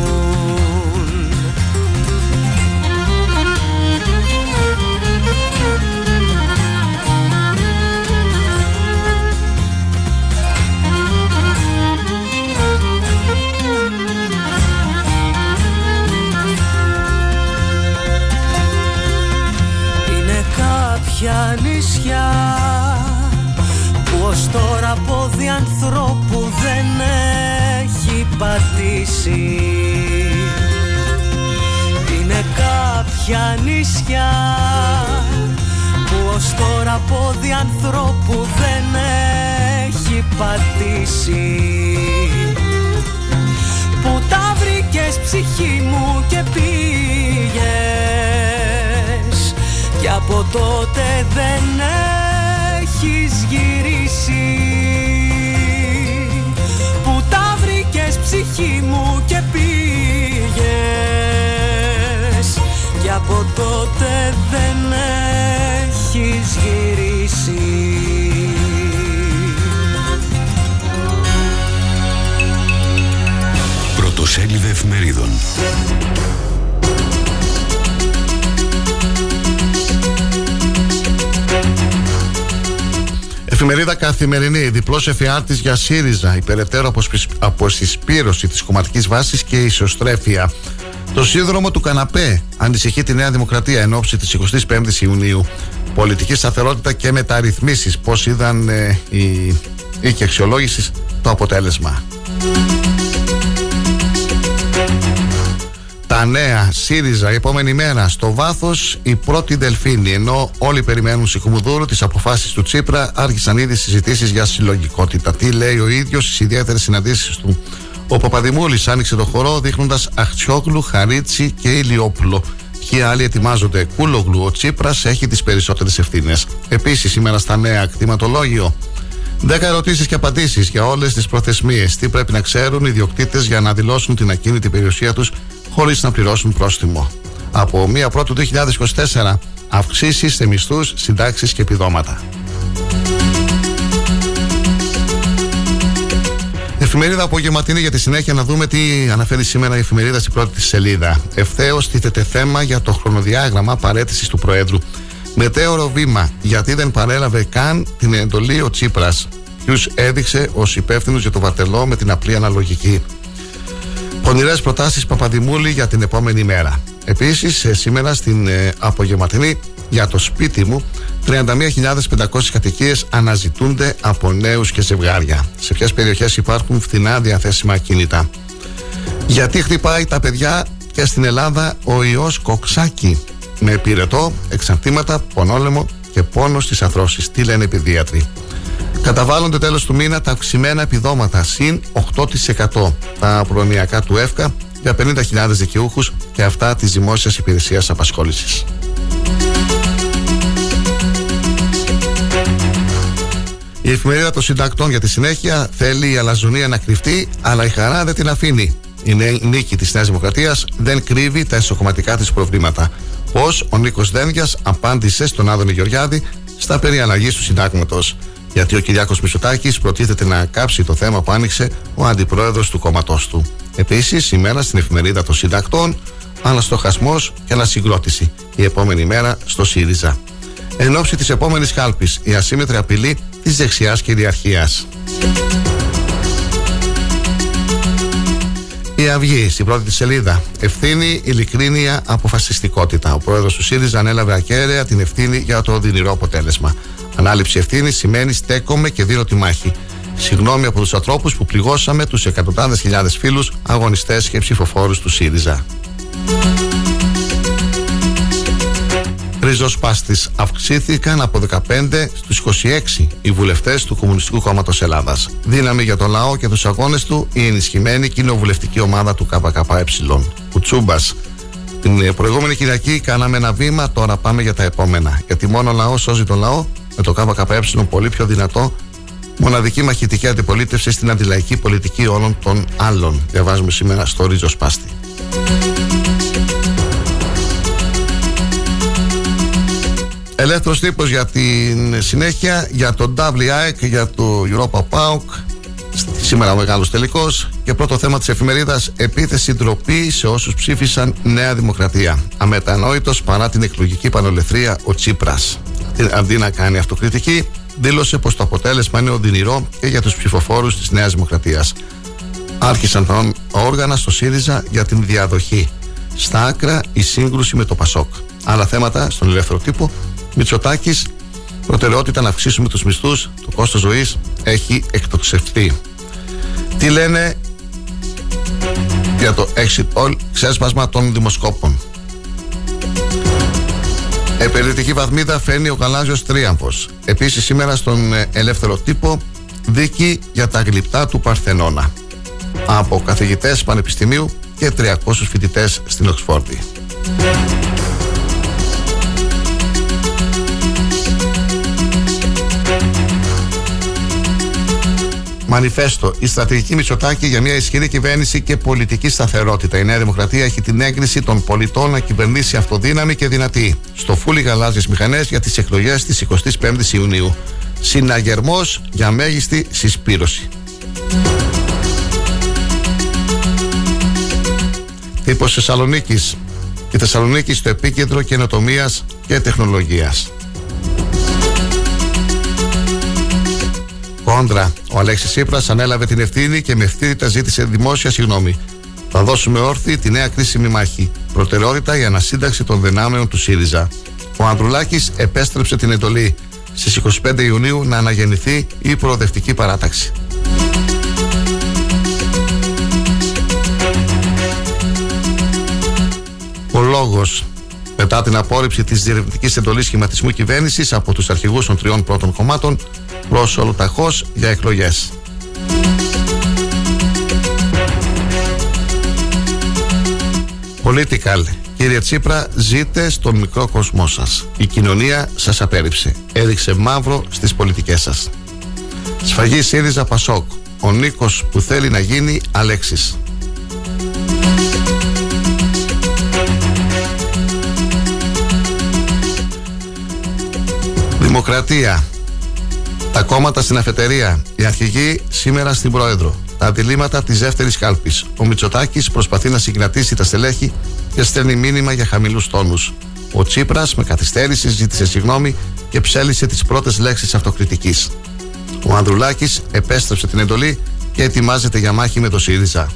που ως τώρα πόδι ανθρώπου δεν έχει πατήσει. Είναι κάποια νησιά που ως τώρα πόδι ανθρώπου δεν έχει πατήσει. Που τα βρήκες ψυχή μου και πήγες. Από τότε δεν έχεις γυρίσει που τα βρήκες ψυχή μου και πήγες, Και από τότε δεν έχεις γυρίσει. Πρωτοσέλιδες εφημερίδων Εφημερίδα Καθημερινή, διπλός εφιάλτης για ΣΥΡΙΖΑ, υπεραιτέρω αποσυσπήρωση της κομματικής βάσης και ισοστρέφεια. Το σύνδρομο του καναπέ ανησυχεί τη Νέα Δημοκρατία εν ώψη της 25η Ιουνίου. Πολιτική σταθερότητα και μεταρρυθμίσεις. Πώς είδαν ε, οι οίκοι αξιολόγηση το αποτέλεσμα. Τα νέα ΣΥΡΙΖΑ η επόμενη μέρα στο βάθος η πρώτη Δελφίνη. Ενώ όλοι περιμένουν σιχουμουδούρου τις αποφάσεις του Τσίπρα, άρχισαν ήδη συζητήσεις για συλλογικότητα. Τι λέει ο ίδιος στις ιδιαίτερες συναντήσεις του. Ο Παπαδημούλης άνοιξε το χορό δείχνοντας Αχτσιόγλου, Χαρίτσι και Ηλιόπουλο. Ποιοι άλλοι ετοιμάζονται. Κούλογλου, ο Τσίπρας έχει τις περισσότερες ευθύνες. Επίσης, σήμερα στα νέα κτηματολόγιο. 10 ερωτήσεις και απαντήσεις για όλες τις προθεσμίες. Τι πρέπει να ξέρουν οι ιδιοκτήτες για να δηλώσουν την ακίνητη περιουσία τους χωρίς να πληρώσουν πρόστιμο. Από 1 Πρώτου 2024 αυξήσεις σε μισθούς, συντάξεις και επιδόματα. Εφημερίδα απογευματινή για τη συνέχεια να δούμε τι αναφέρει σήμερα η εφημερίδα στην πρώτη της σελίδα. Ευθέως τίθεται θέμα για το χρονοδιάγραμμα παρέτησης του Προέδρου. Μετέωρο βήμα, γιατί δεν παρέλαβε καν την εντολή ο Τσίπρας. Ποιους έδειξε ως υπεύθυνου για το βαρτελό με την απλή αναλογική. Πονηρές προτάσεις Παπαδημούλη για την επόμενη μέρα. Επίσης, ε, σήμερα στην ε, απογευματινή για το σπίτι μου, 31.500 κατοικίες αναζητούνται από νέους και ζευγάρια. Σε ποιες περιοχές υπάρχουν φθηνά διαθέσιμα κινητά; Γιατί χτυπάει τα παιδιά και στην Ελλάδα ο ιός κοξάκι με πυρετό, εξαρτήματα, πονόλεμο και πόνο στις αθρώσεις. Τι λένε οι παιδίατροι. Καταβάλλονται τέλος του μήνα τα αυξημένα επιδόματα συν 8% τα προνοιακά του ΕΦΚΑ για 50.000 δικαιούχους και αυτά της Δημόσιας Υπηρεσίας Απασχόλησης. Η εφημερίδα των συντακτών για τη συνέχεια θέλει η αλαζονία να κρυφτεί, αλλά η χαρά δεν την αφήνει. Η νίκη της Νέας Δημοκρατίας δεν κρύβει τα εσωκομματικά της προβλήματα. Πώς ο Νίκος Δένδια απάντησε στον Άδωνη Γεωργιάδη στα περί αλλαγής του συντάγματος γιατί ο Κυριάκος Μητσοτάκης προτίθεται να κάψει το θέμα που άνοιξε ο αντιπρόεδρος του κόμματός του. Επίσης, σήμερα στην εφημερίδα των συντακτών, αναστοχασμό και ανασυγκρότηση. Η επόμενη μέρα στο ΣΥΡΙΖΑ. Εν ώψη της επόμενης κάλπης, η ασύμετρη απειλή της δεξιάς κυριαρχίας. Η Αυγή, στην πρώτη της σελίδα. Ευθύνη, ειλικρίνεια, αποφασιστικότητα. Ο πρόεδρος του ΣΥΡΙΖΑ ανέλαβε ακέραια την ευθύνη για το οδυνηρό αποτέλεσμα. Ανάληψη ευθύνης σημαίνει στέκομαι και δίνω τη μάχη. Συγγνώμη από τους ανθρώπους που πληγώσαμε τους εκατοντάδες χιλιάδες φίλους, αγωνιστές και ψηφοφόρους του ΣΥΡΙΖΑ. Ριζοσπάστη αυξήθηκαν από 15 στους 26 οι βουλευτές του Κομμουνιστικού Κόμματος Ελλάδας. Δύναμη για τον λαό και τους αγώνες του η ενισχυμένη κοινοβουλευτική ομάδα του ΚΚΕ. Κουτσούμπα. Την προηγούμενη Κυριακή κάναμε ένα βήμα, τώρα πάμε για τα επόμενα. Γιατί μόνο ο λαός σώζει τον λαό με το ΚΚΕ πολύ πιο δυνατό, μοναδική μαχητική αντιπολίτευση στην αντιλαϊκή πολιτική όλων των άλλων. Διαβάζουμε σήμερα στο Ρίζος Σπάστη. Ελεύθερος τύπος για την συνέχεια, για το WIAC, για το Europa PAUK. Σήμερα ο μεγάλος τελικός. Και πρώτο θέμα της εφημερίδας: Επίθεση ντροπή σε όσους ψήφισαν Νέα Δημοκρατία. Αμετανόητος παρά την εκλογική πανολεθρία ο Τσίπρας αντί να κάνει αυτοκριτική, δήλωσε πως το αποτέλεσμα είναι οδυνηρό και για τους ψηφοφόρους της Νέας Δημοκρατίας. Άρχισαν τα όργανα στο ΣΥΡΙΖΑ για την διαδοχή. Στα άκρα η σύγκρουση με το ΠΑΣΟΚ. Άλλα θέματα στον ελεύθερο τύπο. Μητσοτάκης, προτεραιότητα να αυξήσουμε τους μισθούς. Το κόστος ζωής έχει εκτοξευτεί. Τι λένε για το exit poll, ξέσπασμα των δημοσκόπων. Επενδυτική βαθμίδα φαίνει ο Καλάζιος Τρίαμφος. Επίσης σήμερα στον ε, ελεύθερο τύπο δίκη για τα γλυπτά του Παρθενώνα. Από καθηγητές πανεπιστημίου και 300 φοιτητές στην Οξφόρδη. Μανιφέστο. Η στρατηγική Μητσοτάκη για μια ισχυρή κυβέρνηση και πολιτική σταθερότητα. Η Νέα Δημοκρατία έχει την έγκριση των πολιτών να κυβερνήσει αυτοδύναμη και δυνατή. Στο φούλι γαλάζιες μηχανές για τις εκλογές της 25η Ιουνίου. Συναγερμός για μέγιστη συσπήρωση. Τύπο Θεσσαλονίκης. Η Θεσσαλονίκη στο επίκεντρο καινοτομίας και τεχνολογίας. Κόντρα. Ο Αλέξης Σύπρα ανέλαβε την ευθύνη και με ευθύνητα ζήτησε δημόσια συγγνώμη. Θα δώσουμε όρθι τη νέα κρίσιμη μάχη. Προτεραιότητα η ανασύνταξη των δυνάμεων του ΣΥΡΙΖΑ. Ο Ανδρουλάκης επέστρεψε την εντολή στις 25 Ιουνίου να αναγεννηθεί η προοδευτική παράταξη. Ο λόγος μετά την απόρριψη της διερευνητικής εντολής σχηματισμού κυβέρνησης από τους αρχηγούς των τριών πρώτων κομμάτων προς ολοταχώς για εκλογές. Political. Κύριε Τσίπρα, ζείτε στον μικρό κοσμό σας. Η κοινωνία σας απέρριψε. Έδειξε μαύρο στις πολιτικές σας. Σφαγή ΣΥΡΙΖΑ Πασόκ. Ο Νίκος που θέλει να γίνει Αλέξης. Δημοκρατία. Τα κόμματα στην αφετερία. Οι αρχηγοί σήμερα στην Πρόεδρο. Τα αντιλήμματα της δεύτερης κάλπης. Ο Μητσοτάκης προσπαθεί να συγκρατήσει τα στελέχη και στέλνει μήνυμα για χαμηλούς τόνους. Ο Τσίπρας με καθυστέρηση ζήτησε συγγνώμη και ψέλισε τις πρώτες λέξεις αυτοκριτικής. Ο Ανδρουλάκης επέστρεψε την εντολή και ετοιμάζεται για μάχη με το ΣΥΡΙΖΑ.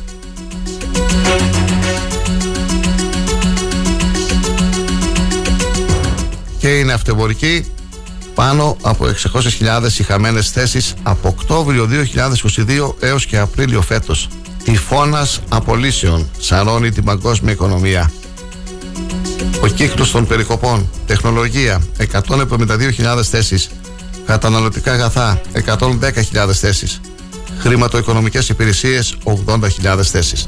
Και είναι αυτοβορική πάνω από 600.000 οι χαμένες θέσεις από Οκτώβριο 2022 έως και Απρίλιο φέτος. Τυφώνας απολύσεων σαρώνει την παγκόσμια οικονομία. Ο κύκλος των περικοπών, τεχνολογία 172.000 θέσεις, καταναλωτικά αγαθά 110.000 θέσεις, χρηματοοικονομικές υπηρεσίες 80.000 θέσεις.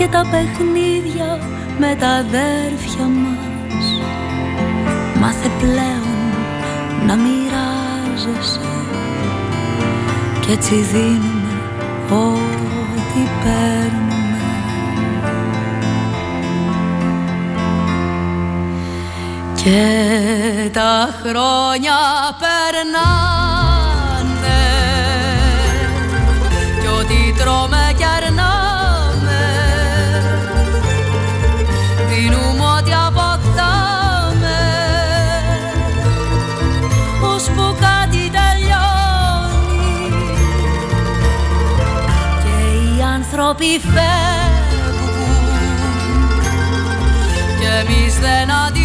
και τα παιχνίδια με τα αδέρφια μας. Μάθε πλέον να μοιράζεσαι κι έτσι δίνουμε ό,τι παίρνουμε. Και τα χρόνια περνάνε Κι ό,τι τρώμε κι άνθρωποι φεύγουν και εμείς δεν αντιδράμε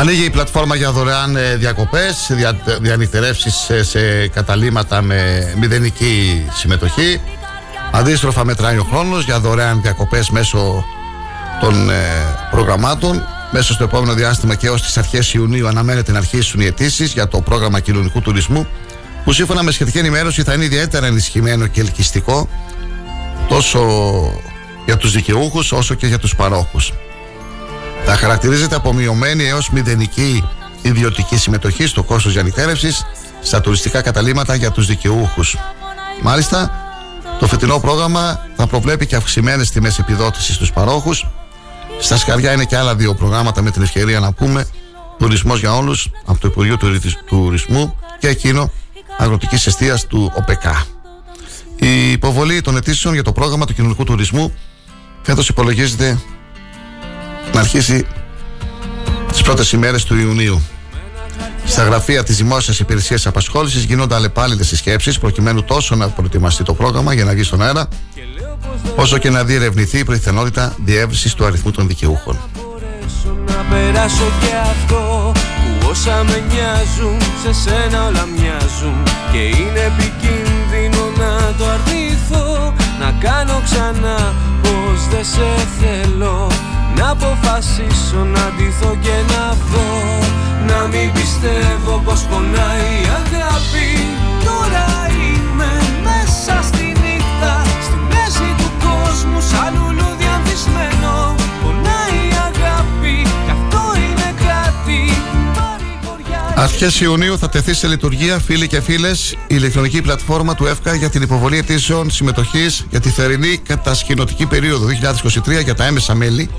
Ανοίγει η πλατφόρμα για δωρεάν ε, διακοπές, δια, διανυκτερεύσεις σε, σε καταλήματα με μηδενική συμμετοχή. Αντίστροφα μετράει ο χρόνος για δωρεάν διακοπές μέσω των ε, προγραμμάτων. Μέσα στο επόμενο διάστημα και ως τις αρχές Ιουνίου αναμένεται να αρχίσουν οι αιτήσεις για το πρόγραμμα κοινωνικού τουρισμού που σύμφωνα με σχετική ενημέρωση θα είναι ιδιαίτερα ενισχυμένο και ελκυστικό τόσο για τους δικαιούχους όσο και για τους παρόχους. Θα χαρακτηρίζεται από μειωμένη έως μηδενική ιδιωτική συμμετοχή στο κόστος διανυκέρευσης στα τουριστικά καταλήμματα για τους δικαιούχους. Μάλιστα, το φετινό πρόγραμμα θα προβλέπει και αυξημένες τιμές επιδότησης στους παρόχους. Στα σκαριά είναι και άλλα δύο προγράμματα με την ευκαιρία να πούμε τουρισμός για όλους από το Υπουργείο Τουρισμού και εκείνο αγροτικής αιστεία του ΟΠΕΚΑ. Η υποβολή των αιτήσεων για το πρόγραμμα του κοινωνικού τουρισμού φέτος υπολογίζεται να αρχίσει τις πρώτες ημέρες του Ιουνίου. Στα γραφεία της Δημόσιας Υπηρεσίας Απασχόλησης γίνονται αλλεπάλληλε συσκέψεις προκειμένου τόσο να προετοιμαστεί το πρόγραμμα για να βγει στον αέρα, όσο και να διερευνηθεί η πιθανότητα διεύρυνσης του αριθμού των δικαιούχων. Να περάσω και αυτό που όσα με νοιάζουν σε σένα όλα μοιάζουν και είναι επικίνδυνο να το αρνηθώ να κάνω ξανά πως δεν σε θέλω να αποφασίσω να ντυθώ και να δω Να μην πιστεύω πως πονάει η αγάπη. Τώρα είμαι μέσα στη νύχτα Στη μέση του κόσμου σαν λουλούδι ανθισμένο. Πονάει η αγάπη κι αυτό είναι κάτι Αρχές Ιουνίου θα τεθεί σε λειτουργία, φίλοι και φίλες, η ηλεκτρονική πλατφόρμα του ΕΦΚΑ για την υποβολή αιτήσεων συμμετοχής για τη θερινή κατασκηνωτική περίοδο 2023 για τα έμεσα μέλη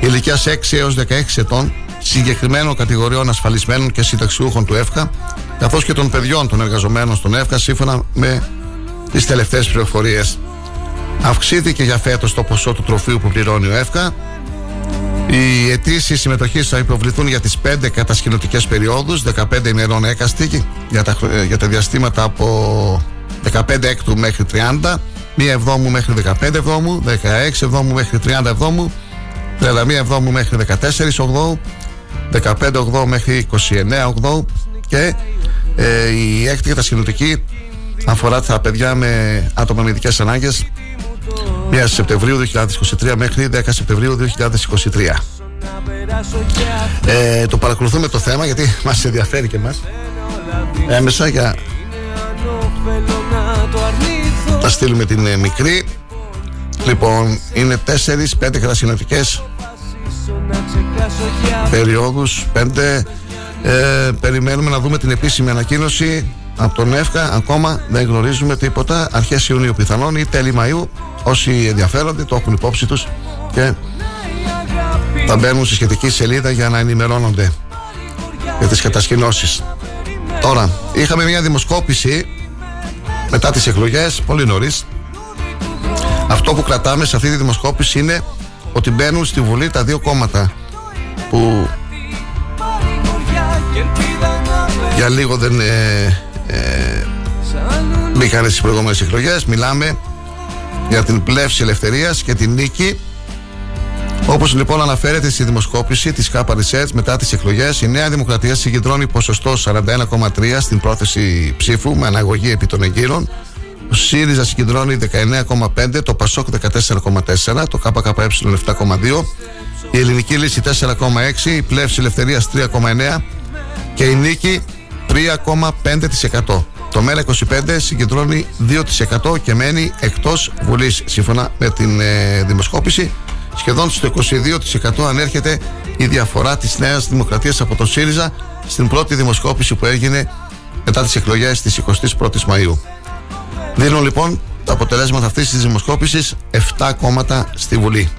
ηλικίας 6 έως 16 ετών συγκεκριμένων κατηγοριών ασφαλισμένων και συνταξιούχων του ΕΦΚΑ καθώς και των παιδιών των εργαζομένων στον ΕΦΚΑ σύμφωνα με τις τελευταίες πληροφορίες. Αυξήθηκε για φέτος το ποσό του τροφείου που πληρώνει ο ΕΦΚΑ. Οι αιτήσεις συμμετοχής θα υποβληθούν για τις 5 κατασκηνωτικές περιόδους, 15 ημερών έκαστη για τα, για τα διαστήματα από 15 έκτου μέχρι 30, 1 εβδόμου μέχρι 15 εβδόμου, 16 εβδόμου μέχρι 30 εβδόμου 31 Εβδόμου μέχρι 14 Ογδόου 15 Ογδόου μέχρι 29 Ογδόου και ε, η έκτη κατασκηνωτική αφορά τα παιδιά με άτομα με ειδικές ανάγκες. 1 Σεπτεμβρίου 2023 μέχρι 10 Σεπτεμβρίου 2023. Ε, το παρακολουθούμε το θέμα γιατί μας ενδιαφέρει και μας έμεσα για να στείλουμε την ε, μικρή Λοιπόν, είναι 4-5 κρασινοτικές περιόδους, 5. Ε, περιμένουμε να δούμε την επίσημη ανακοίνωση από τον ΕΦΚΑ. Ακόμα δεν γνωρίζουμε τίποτα. Αρχές Ιουνίου πιθανόν ή τέλη Μαΐου. Όσοι ενδιαφέρονται το έχουν υπόψη τους και θα μπαίνουν στη σχετική σελίδα για να ενημερώνονται για τις κατασκηνώσεις. Τώρα, είχαμε μια δημοσκόπηση μετά τις εκλογές, πολύ νωρίς, αυτό που κρατάμε σε αυτή τη δημοσκόπηση είναι ότι μπαίνουν στη Βουλή τα δύο κόμματα που για λίγο δεν ε, ε, μπήκαν στις προηγούμενες εκλογές. Μιλάμε για την πλεύση ελευθερίας και την νίκη. Όπως λοιπόν αναφέρεται στη δημοσκόπηση της ΚΑΠΑ Research μετά τις εκλογές η Νέα Δημοκρατία συγκεντρώνει ποσοστό 41,3 στην πρόθεση ψήφου με αναγωγή επί των εγκύρων ο ΣΥΡΙΖΑ συγκεντρώνει 19,5, το ΠΑΣΟΚ 14,4, το ΚΚΕ 7,2, η Ελληνική Λύση 4,6, η Πλεύση Ελευθερίας 3,9 και η Νίκη 3,5%. Το ΜΕΡΑ25 συγκεντρώνει 2% και μένει εκτός Βουλής σύμφωνα με την ε, δημοσκόπηση. Σχεδόν στο 22% ανέρχεται η διαφορά της Νέας Δημοκρατίας από το ΣΥΡΙΖΑ στην πρώτη δημοσκόπηση που έγινε μετά τις εκλογές της 21ης Μαΐου. Δίνουν λοιπόν τα αποτελέσματα αυτής της δημοσκόπησης 7 κόμματα στη Βουλή.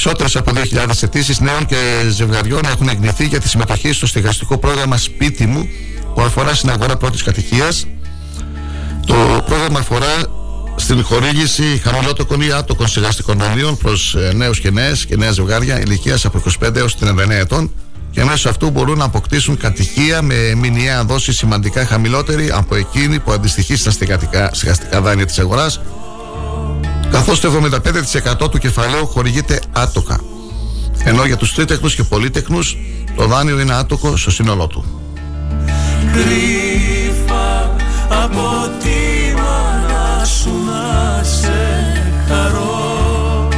Περισσότερες από 2.000 αιτήσεις νέων και ζευγαριών έχουν εγγυηθεί για τη συμμετοχή στο στεγαστικό πρόγραμμα Σπίτι μου που αφορά στην αγορά πρώτης κατοικίας. Το πρόγραμμα αφορά στην χορήγηση χαμηλότοκων ή άτοκων στεγαστικών δανείων προς ε, νέους και νέες και νέα ζευγάρια ηλικίας από 25 έως 39 ετών και μέσω αυτού μπορούν να αποκτήσουν κατοικία με μηνιαία δόση σημαντικά χαμηλότερη από εκείνη που αντιστοιχεί στα στεγαστικά δάνεια της αγοράς καθώς το 75% του κεφαλαίου χορηγείται άτοκα. Ενώ για τους τρίτεχνους και πολίτεχνους το δάνειο είναι άτοκο στο σύνολό του. Κρύφα από τη μάνα σου να σε χαρώ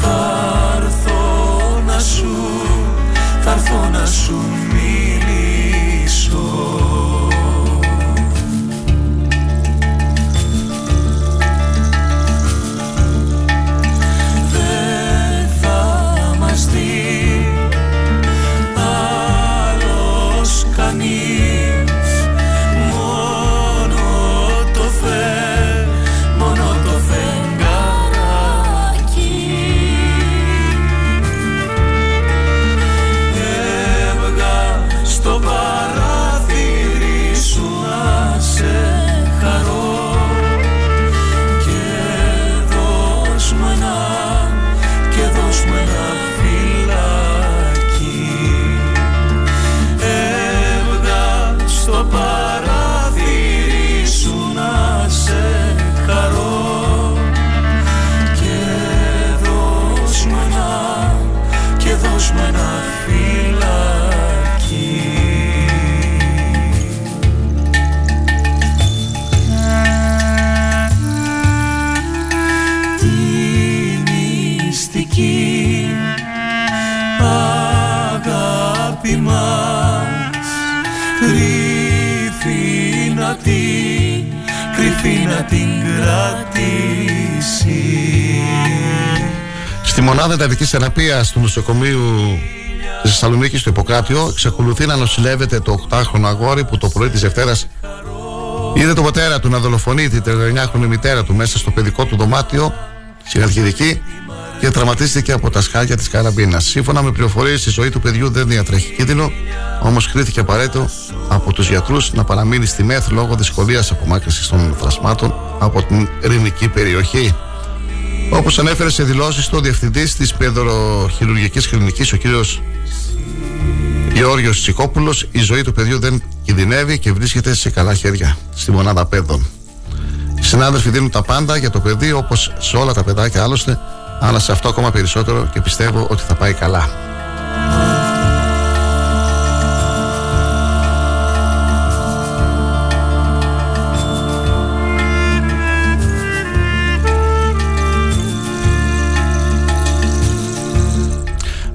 Θα έρθω να σου, θα έρθω να σου την κρατήσει Στη μονάδα εντατική θεραπείας του νοσοκομείου της Θεσσαλονίκης στο Ιπποκράτιο εξακολουθεί να νοσηλεύεται το 8χρονο αγόρι που το πρωί της Δευτέρας είδε τον πατέρα του να δολοφονεί την 39χρονη μητέρα του μέσα στο παιδικό του δωμάτιο στην αρχιδική και τραυματίστηκε από τα σκάλια της καραμπίνας. Σύμφωνα με πληροφορίες, η ζωή του παιδιού δεν διατρέχει κίνδυνο, όμως κρίθηκε απαραίτητο από τους γιατρούς να παραμείνει στη ΜΕΘ λόγω δυσκολίας απομάκρυνση των θρασμάτων από την ειρηνική περιοχή. Όπως ανέφερε σε δηλώσεις του ο διευθυντής της παιδροχειρουργικής κλινικής, ο κ. Γεώργιος Τσικόπουλος, η ζωή του παιδιού δεν κινδυνεύει και βρίσκεται σε καλά χέρια στη μονάδα παιδών. Οι συνάδελφοι δίνουν τα πάντα για το παιδί όπως σε όλα τα παιδάκια άλλωστε αλλά σε αυτό ακόμα περισσότερο και πιστεύω ότι θα πάει καλά.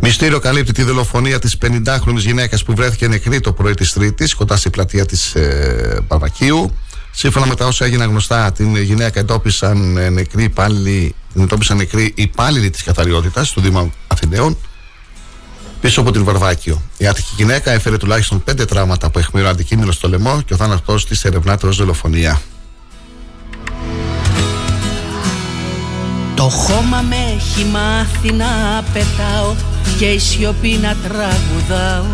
Μυστήριο καλύπτει τη δολοφονία της 50χρονης γυναίκας που βρέθηκε νεκρή το πρωί της Τρίτης κοντά στη πλατεία της ε, Σύμφωνα με τα όσα έγιναν γνωστά, την γυναίκα εντόπισαν ε, νεκρή υπάλληλοι, την εντόπισαν νεκρή υπάλληλοι της καθαριότητας του Δήμου Αθηναίων πίσω από την Βαρβάκιο. Η άτυχη γυναίκα έφερε τουλάχιστον πέντε τραύματα από αιχμηρό αντικείμενο στο λαιμό και ο θάνατός της ερευνάται ω δολοφονία. Το χώμα με έχει μάθει να πετάω και η σιωπή να τραγουδάω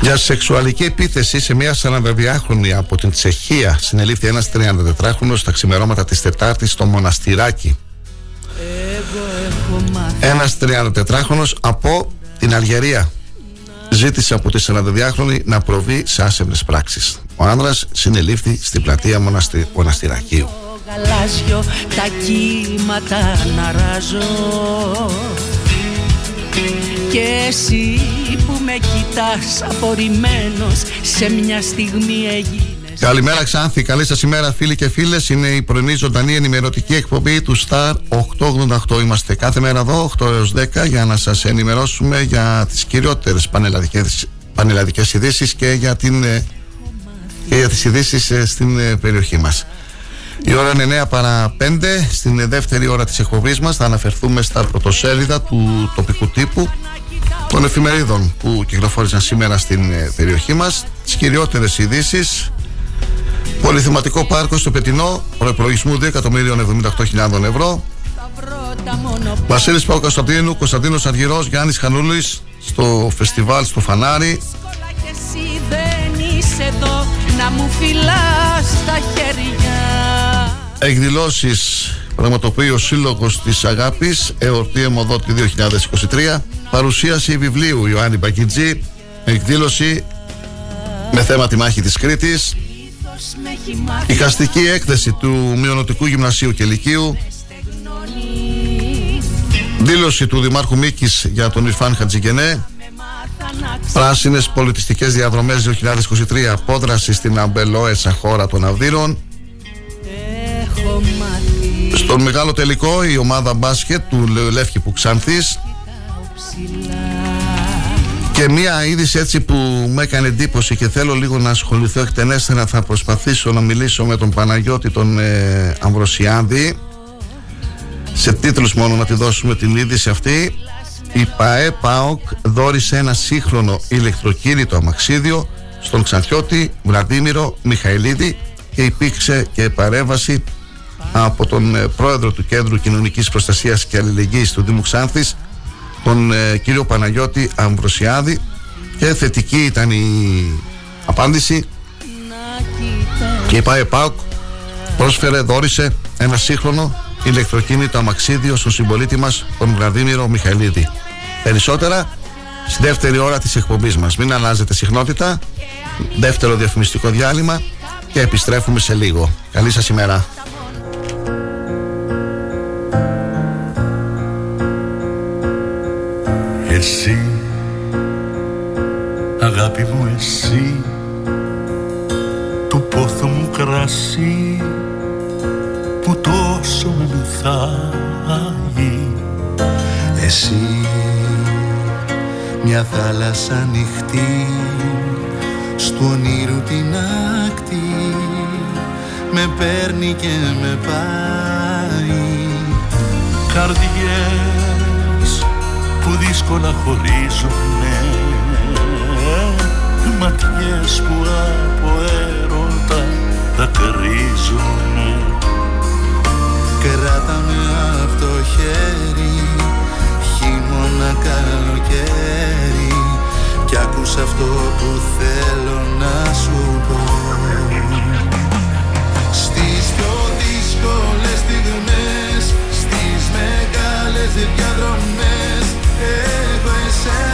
για σεξουαλική επίθεση σε μια 42χρονη από την Τσεχία συνελήφθη ένας 34χρονος στα ξημερώματα της Τετάρτης στο Μοναστηράκι. Ένας 34χρονος από την Αλγερία ζήτησε από τη 42χρονη να προβεί σε άσεμνες πράξεις. Ο άνδρας συνελήφθη στην πλατεία Μοναστι... Μοναστηρακίου. Γαλάζιο τα κύματα να ράζω. Και εσύ που με κοιτάς απορριμμένος σε μια στιγμή έγινες. Καλημέρα Ξάνθη, καλή σας ημέρα φίλοι και φίλες. Είναι η πρωινή ζωντανή ενημερωτική εκπομπή του Star 888 Είμαστε κάθε μέρα εδώ 8 έως 10 για να σας ενημερώσουμε για τις κυριότερες πανελλαδικές, πανελλαδικές ειδήσεις και για, την, ε, και για τις ειδήσεις ε, στην ε, περιοχή μας η ώρα είναι 9 παρά 5. Στην δεύτερη ώρα της εκπομπής μας θα αναφερθούμε στα πρωτοσέλιδα του τοπικού τύπου των εφημερίδων που κυκλοφόρησαν σήμερα στην ε, περιοχή μας. Τις κυριότερες ειδήσεις. Πολυθυματικό πάρκο στο Πετινό, προπολογισμού 2.078.000 ευρώ. Βασίλης Παπα-Κωνσταντίνου, Κωνσταντίνος Αργυρός, Γιάννης Χανούλης στο φεστιβάλ στο Φανάρι. Και εσύ δεν είσαι εδώ να μου φυλάς τα χέρια Εκδηλώσεις πραγματοποιεί ο Σύλλογος της Αγάπης, εορτή Αιμοδότη 2023. Παρουσίαση βιβλίου Ιωάννη Μπακιτζή. Εκδήλωση με θέμα τη μάχη της Κρήτης. Οικαστική έκθεση του Μειονοτικού Γυμνασίου και Λυκείου. Δήλωση του Δημάρχου Μίκης για τον Ιρφάν Χατζηγενέ. Πράσινες πολιτιστικές διαδρομές 2023 απόδραση στην Αμπελόεσα χώρα των Αυδείρων. Στον μεγάλο τελικό η ομάδα μπάσκετ του Λεύκη Πουξάνθης. Και μία είδηση έτσι που μου έκανε εντύπωση και θέλω λίγο να ασχοληθώ εκτενέστερα θα προσπαθήσω να μιλήσω με τον Παναγιώτη τον ε, Αμβροσιάδη. Σε τίτλους μόνο να τη δώσουμε την είδηση αυτή. Η ΠαΕ ΠΑΟΚ δόρισε ένα σύγχρονο ηλεκτροκίνητο αμαξίδιο στον Ξανθιώτη Βλαντίμηρο Μιχαηλίδη και υπήρξε και παρέμβαση από τον ε, πρόεδρο του Κέντρου Κοινωνικής Προστασίας και Αλληλεγγύης του Δήμου Ξάνθης τον ε, κύριο Παναγιώτη Αμβροσιάδη. Και θετική ήταν η απάντηση. Και η ΠΑΕ ΠΑΟΚ πρόσφερε, δόρισε ένα σύγχρονο ηλεκτροκίνητο αμαξίδιο στον συμπολίτη μας τον Βλαδίμηρο Μιχαηλίδη. Περισσότερα στη δεύτερη ώρα της εκπομπής μας. Μην αλλάζετε συχνότητα. Δεύτερο διαφημιστικό διάλειμμα και επιστρέφουμε σε λίγο. Καλή σας ημέρα Εσύ, αγάπη μου εσύ Του πόθου μου κρασί Που τόσο με μυθάει Εσύ, μια θάλασσα ανοιχτή Στου ονείρου την άκτη Με παίρνει και με πάει. Καρδιές που δύσκολα χωρίζουνε. Ματιές που από έρωτα δακρύζουνε Κράτα με από το χέρι χειμώνα καλοκαίρι. Κι άκουσα αυτό που θέλω να σου πω. Στις πιο δύσκολες στιγμές στις μεγάλες διαδρομές έχω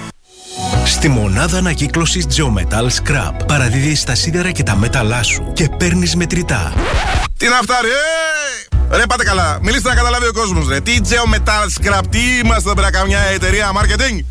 Στη μονάδα ανακύκλωσης Geometal Scrap παραδίδεις τα σίδερα και τα μέταλά σου και παίρνεις μετρητά. Τι να φτάρει, ε! Ρε πάτε καλά, μιλήστε να καταλάβει ο κόσμος ρε. Τι Geometal Scrap, τι είμαστε εδώ πέρα καμιά εταιρεία marketing;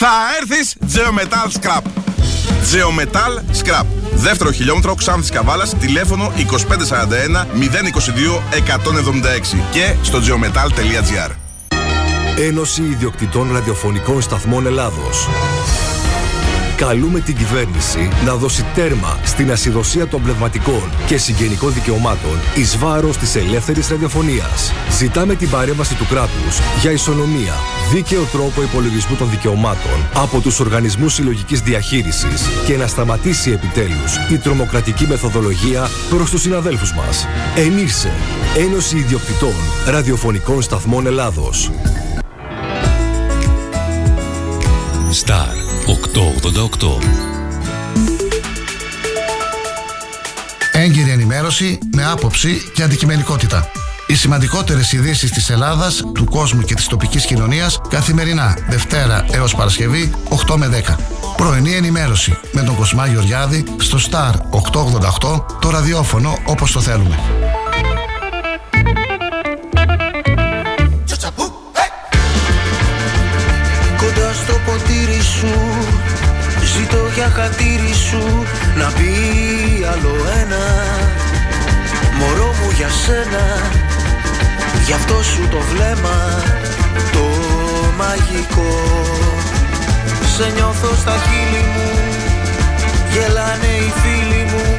Θα έρθεις Geometal Scrap. Geometal Scrap. Δεύτερο χιλιόμετρο Ξάνθης Καβάλας, τηλέφωνο 2541 022 176 και στο geometal.gr. Ένωση Ιδιοκτητών Ραδιοφωνικών Σταθμών Ελλάδος. Καλούμε την κυβέρνηση να δώσει τέρμα στην ασυδοσία των πνευματικών και συγγενικών δικαιωμάτων εις βάρος της ελεύθερης ραδιοφωνίας. Ζητάμε την παρέμβαση του κράτους για ισονομία, δίκαιο τρόπο υπολογισμού των δικαιωμάτων από τους οργανισμούς συλλογικής διαχείρισης και να σταματήσει επιτέλους η τρομοκρατική μεθοδολογία προς τους συναδέλφους μας. Ενήρσε, Ένωση Ιδιοκτητών Ραδιοφωνικών Σταθμών Ελλάδος. Star 888. Έγκυρη ενημέρωση με άποψη και αντικειμενικότητα. Οι σημαντικότερες ειδήσεις της Ελλάδας, του κόσμου και της τοπικής κοινωνίας καθημερινά Δευτέρα έως Παρασκευή 8 με 10. Πρωινή ενημέρωση με τον Κοσμά Γεωργιάδη στο Star 888 το ραδιόφωνο όπως το θέλουμε. Κοντά στο ποτήρι σου Ζητώ για χατήρι σου Να μπει άλλο ένα Μωρό μου για σένα Γι' αυτό σου το βλέμμα Το μαγικό. Σε νιώθω στα χείλη μου Γελάνε οι φίλοι μου.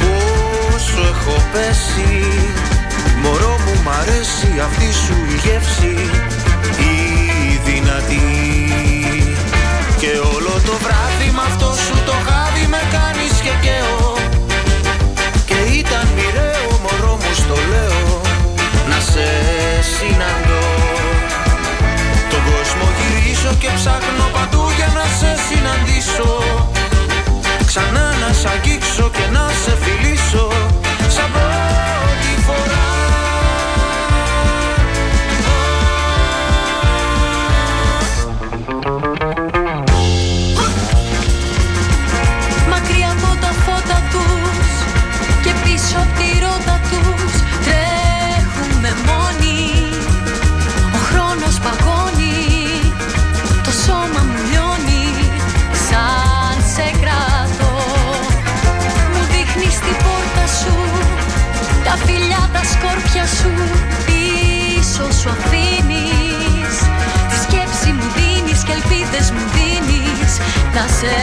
Πόσο έχω πέσει Μωρό μου μ' αρέσει αυτή σου η γεύση Η δυνατή. Και όλο το βράδυ μ' αυτό σου το χάδι με κάνεις και καίω. Και ήταν μοιραίο μωρό μου στο λέω. Να σε συναντώ. Τον κόσμο γυρίζω και ψάχνω παντού για να σε συναντήσω. Ξανά να σ' αγγίξω και να σε φιλήσω. Σαν πρώτη φορά φιλιά τα σκόρπια σου Πίσω σου αφήνεις. Τη σκέψη μου δίνεις και ελπίδες μου δίνεις. Να σε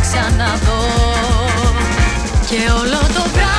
ξαναδώ. Και όλο το βράδυ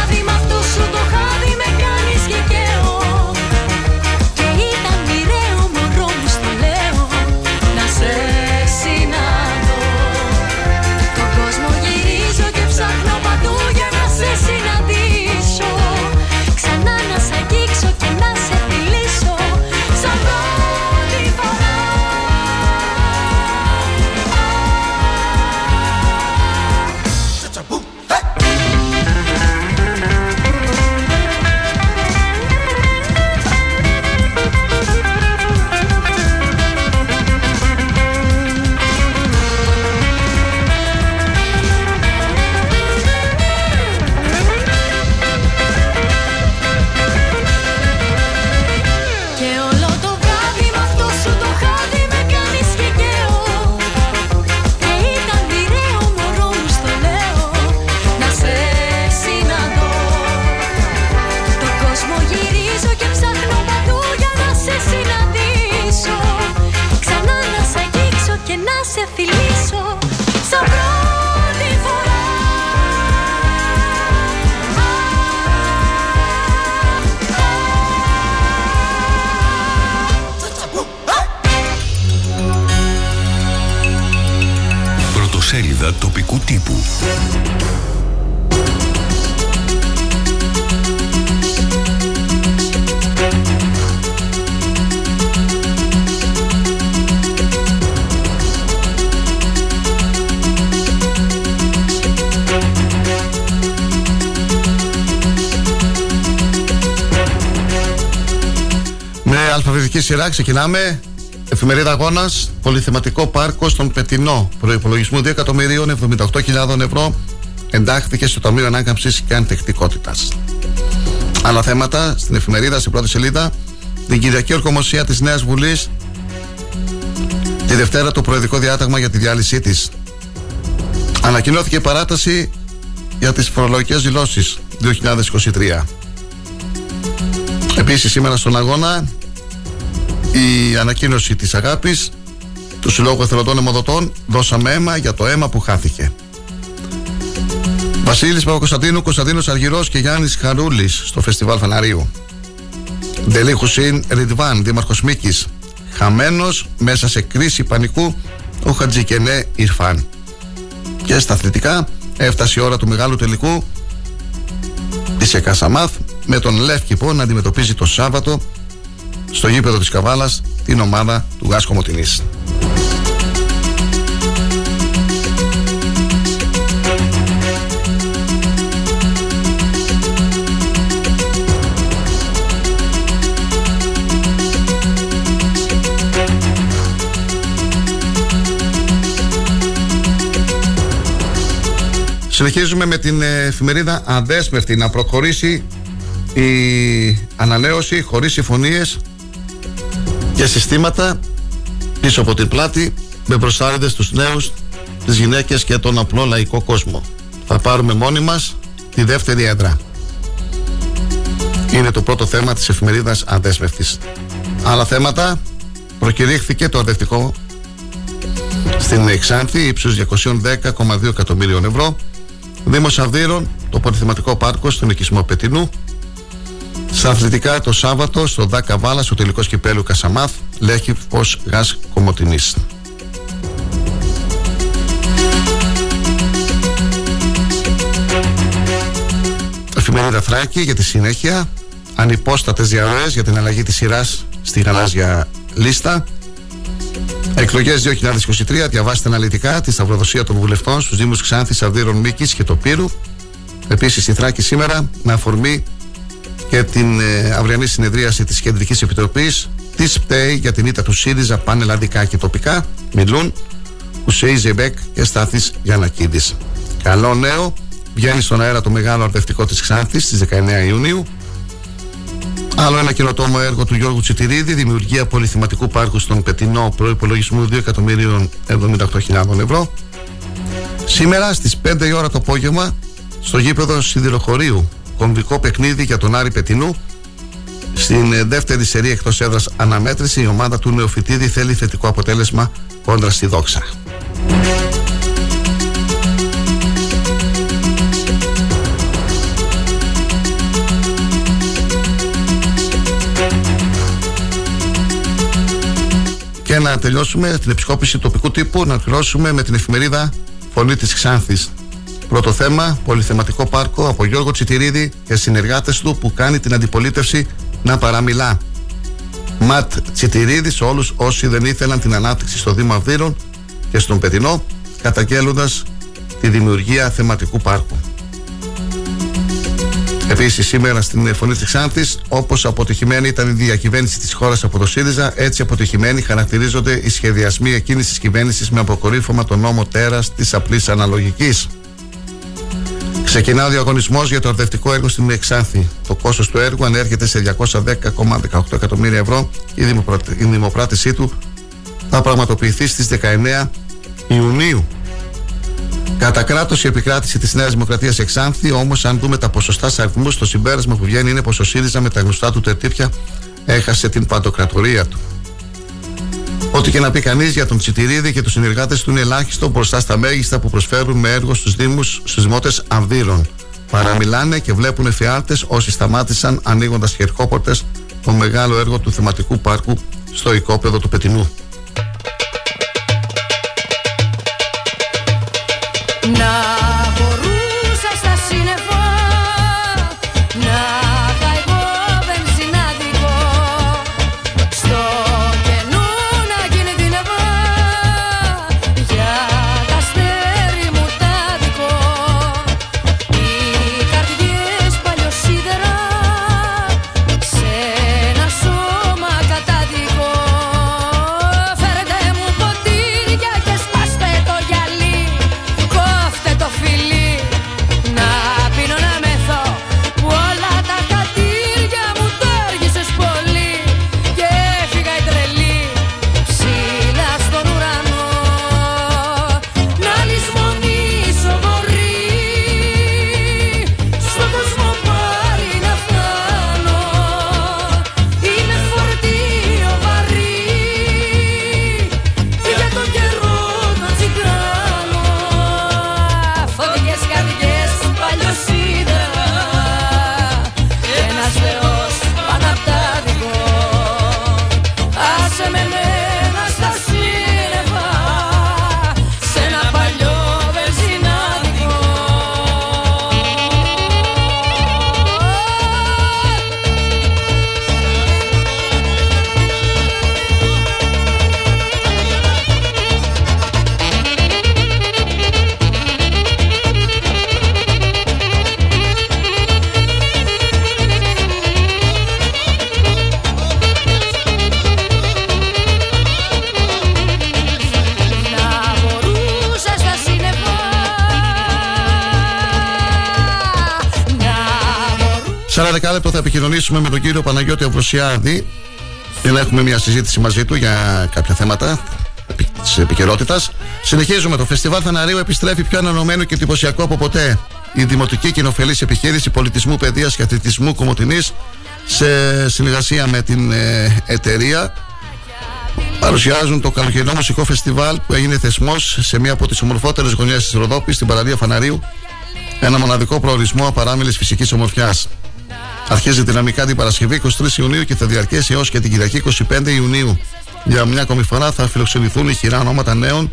σειρά ξεκινάμε. Εφημερίδα Αγώνας, πολυθεματικό πάρκο στον Πετινό. Προπολογισμού 2.078.000 ευρώ εντάχθηκε στο Ταμείο Ανάκαμψης και Ανθεκτικότητας. Άλλα θέματα στην εφημερίδα, στην πρώτη σελίδα. Την Κυριακή Ορκομοσία της Νέας Βουλής. Τη Δευτέρα το Προεδρικό Διάταγμα για τη διάλυσή της. Ανακοινώθηκε η παράταση για τις φορολογικές δηλώσεις 2023. Επίσης σήμερα στον αγώνα η ανακοίνωση της αγάπης του Συλλόγου Εθελοντών Αιμοδοτών δώσαμε αίμα για το αίμα που χάθηκε. Βασίλης Παπακοσταντίνου, Κωνσταντίνος Αργυρός και Γιάννης Χαρούλης στο Φεστιβάλ Φαναρίου. Ντελή Χουσίν Ριντβάν, Δήμαρχος Μίκης. Χαμένος μέσα σε κρίση πανικού ο Χατζικενέ Ιρφάν. Και στα αθλητικά έφτασε η ώρα του μεγάλου τελικού της ΕΚΑΣΑΜΑΘ με τον Λεύκυπο να αντιμετωπίζει το Σάββατο στο γήπεδο της Καβάλας την ομάδα του Γάσκο Μοτινής. Συνεχίζουμε με την εφημερίδα Αδέσμευτη να προχωρήσει η ανανέωση χωρίς συμφωνίες και συστήματα πίσω από την πλάτη με προστάριδες στους νέους, τις γυναίκες και τον απλό λαϊκό κόσμο. Θα πάρουμε μόνοι μας τη δεύτερη έδρα. Είναι το πρώτο θέμα της εφημερίδας Αδέσμευτης. Άλλα θέματα προκηρύχθηκε το αδευτικό στην Εξάνθη ύψους 210,2 εκατομμύριων ευρώ Δήμος Αυδείρων, το πολυθεματικό πάρκο στον οικισμό Πετινού στα αθλητικά το Σάββατο στο Δάκα Βάλας στο τελικός σκυπέλου Κασαμάθ λέγει πως γας κομμωτινής. Εφημερίδα Θράκη για τη συνέχεια. Ανυπόστατες διαρροές για την αλλαγή της σειράς στη γαλάζια λίστα. Εκλογές 2023 διαβάστε αναλυτικά τη σταυροδοσία των βουλευτών στους Δήμους Ξάνθης, Αυδείρων Μίκης και Τοπύρου. Επίσης η Θράκη σήμερα με αφορμή και την ε, αυριανή συνεδρίαση της Κεντρικής Επιτροπής της ΠΤΕΙ για την ήττα του ΣΥΡΙΖΑ πανελλαδικά και τοπικά μιλούν Ουσέη Ζεμπέκ και Στάθης Γιανακίδης. Καλό νέο, βγαίνει στον αέρα το μεγάλο αρτευτικό της Ξάνθης στις 19 Ιουνίου. Άλλο ένα καινοτόμο έργο του Γιώργου Τσιτηρίδη, δημιουργία πολυθυματικού πάρκου στον Πετινό προπολογισμού 2.078.000 ευρώ. Σήμερα στις 5 η ώρα το απόγευμα στο γήπεδο Σιδηροχωρίου κομβικό παιχνίδι για τον Άρη Πετινού. Στην ε, δεύτερη σερή εκτός έδρας αναμέτρηση, η ομάδα του Νεοφυτίδη θέλει θετικό αποτέλεσμα κόντρα στη δόξα. Και να τελειώσουμε την επισκόπηση τοπικού τύπου, να τελειώσουμε με την εφημερίδα Φωνή της Ξάνθης Πρώτο θέμα, πολυθεματικό πάρκο από Γιώργο Τσιτηρίδη και συνεργάτες του που κάνει την αντιπολίτευση να παραμιλά. Ματ Τσιτηρίδης σε όλους όσοι δεν ήθελαν την ανάπτυξη στο Δήμο Αυδείρων και στον Πετινό, καταγγέλλοντας τη δημιουργία θεματικού πάρκου. Επίσης, σήμερα στην Φωνή της Ξάνθης, όπως αποτυχημένη ήταν η διακυβέρνηση της χώρας από το ΣΥΡΙΖΑ, έτσι αποτυχημένοι χαρακτηρίζονται οι σχεδιασμοί εκείνη τη κυβέρνησης με αποκορύφωμα τον νόμο τέρας της απλής αναλογικής. Ξεκινά ο διαγωνισμός για το ορδευτικό έργο στην Εξάνθη. Το κόστος του έργου ανέρχεται σε 210,18 εκατομμύρια ευρώ. Η δημοπράτησή του θα πραγματοποιηθεί στις 19 Ιουνίου. Κατά κράτος η επικράτηση της Νέας Δημοκρατίας Εξάνθη, όμως, αν δούμε τα ποσοστά σε αριθμούς, το συμπέρασμα που βγαίνει είναι πως ο ΣΥΡΙΖΑ με τα γνωστά του τερτύπια έχασε την παντοκρατορία του. Ό,τι και να πει κανείς για τον Τσιτηρίδη και τους συνεργάτες του είναι ελάχιστο μπροστά στα μέγιστα που προσφέρουν με έργο στους Δήμους, στους δημότες Αμβύρων. Παραμιλάνε και βλέπουν εφιάλτες όσοι σταμάτησαν ανοίγοντας χερκόπορτε το μεγάλο έργο του θεματικού πάρκου στο οικόπεδο του Πετινού. Δεκάλεπτο θα επικοινωνήσουμε με τον κύριο Παναγιώτη Αυροσιάδη για να έχουμε μια συζήτηση μαζί του για κάποια θέματα της επικαιρότητας. Συνεχίζουμε. Το Φεστιβάλ Θαναρίου επιστρέφει πιο ανανεωμένο και εντυπωσιακό από ποτέ. Η Δημοτική Κοινοφελής Επιχείρηση Πολιτισμού, Παιδείας και Αθλητισμού Κομωτινής σε συνεργασία με την ε, εταιρεία παρουσιάζουν το καλοκαιρινό μουσικό φεστιβάλ που έγινε θεσμός σε μία από τις ομορφότερες γωνιές της Ροδόπης, στην παραλία Φαναρίου. Ένα μοναδικό προορισμό απαράμιλη φυσικής ομορφιάς. Αρχίζει δυναμικά την Παρασκευή 23 Ιουνίου και θα διαρκέσει έως και την Κυριακή 25 Ιουνίου. Για μια ακόμη φορά θα φιλοξενηθούν οι χειρά ονόματα νέων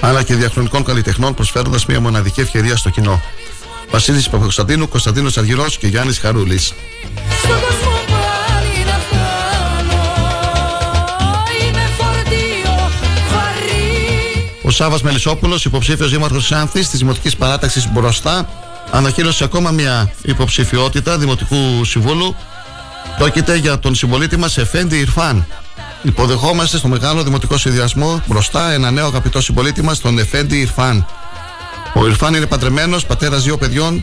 αλλά και διαχρονικών καλλιτεχνών προσφέροντας μια μοναδική ευκαιρία στο κοινό. Βασίλης Παπακοσταντίνου, Κωνσταντίνος Αργυρός και Γιάννης Χαρούλης. Ο Σάβα Μελισσόπουλος, υποψήφιος δήμαρχος Άνθη της Δημοτικής Παράταξης Μπροστά, ανακοίνωσε ακόμα μια υποψηφιότητα Δημοτικού Συμβούλου. Πρόκειται για τον συμπολίτη μας Εφέντη Ιρφάν. Υποδεχόμαστε στο μεγάλο δημοτικό συνδυασμό μπροστά ένα νέο αγαπητό συμπολίτη μας, τον Εφέντη Ιρφάν. Ο Ιρφάν είναι παντρεμένος, πατέρας δύο παιδιών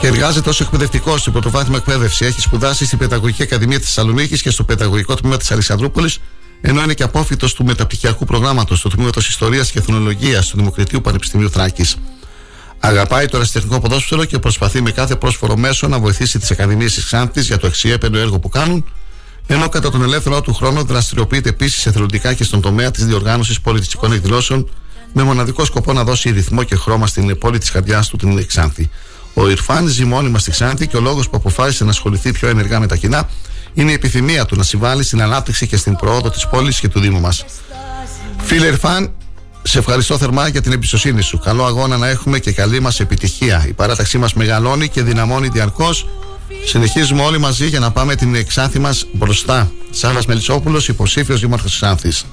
και εργάζεται ως εκπαιδευτικός στην πρωτοβάθμια εκπαίδευση. Έχει σπουδάσει στην Παιδαγωγική Ακαδημία της Θεσσαλονίκης και στο Παιδαγωγικό Τμήμα της Αλεξανδρούπολης, ενώ είναι και απόφυτο του μεταπτυχιακού προγράμματος του Τμήματο Ιστορίας και Εθνολογίας του Δημοκρατίου Πανεπιστημίου Θράκης. Αγαπάει το αριστερικό ποδόσφαιρο και προσπαθεί με κάθε πρόσφορο μέσο να βοηθήσει τις Ακαδημίες τη Ξάνθης για το αξιέπαινο έργο που κάνουν, ενώ κατά τον ελεύθερο του χρόνο δραστηριοποιείται επίσης εθελοντικά και στον τομέα της διοργάνωσης πολιτιστικών εκδηλώσεων, με μοναδικό σκοπό να δώσει ρυθμό και χρώμα στην πόλη της καρδιάς του, την Ξάνθη. Ο Ιρφάν ζει μόνιμα στη Ξάνθη και ο λόγος που αποφάσισε να ασχοληθεί πιο ενεργά με τα κοινά είναι η επιθυμία του να συμβάλλει στην ανάπτυξη και στην προόδο της πόλης και του Δήμου μας. Φίλε Ιρφάν, σε ευχαριστώ θερμά για την εμπιστοσύνη σου. Καλό αγώνα να έχουμε και καλή μας επιτυχία. Η παράταξή μας μεγαλώνει και δυναμώνει διαρκώς. Συνεχίζουμε όλοι μαζί για να πάμε την εξάνθη μας μπροστά. Σάβα Μελισσόπουλος, υποψήφιος δήμαρχος της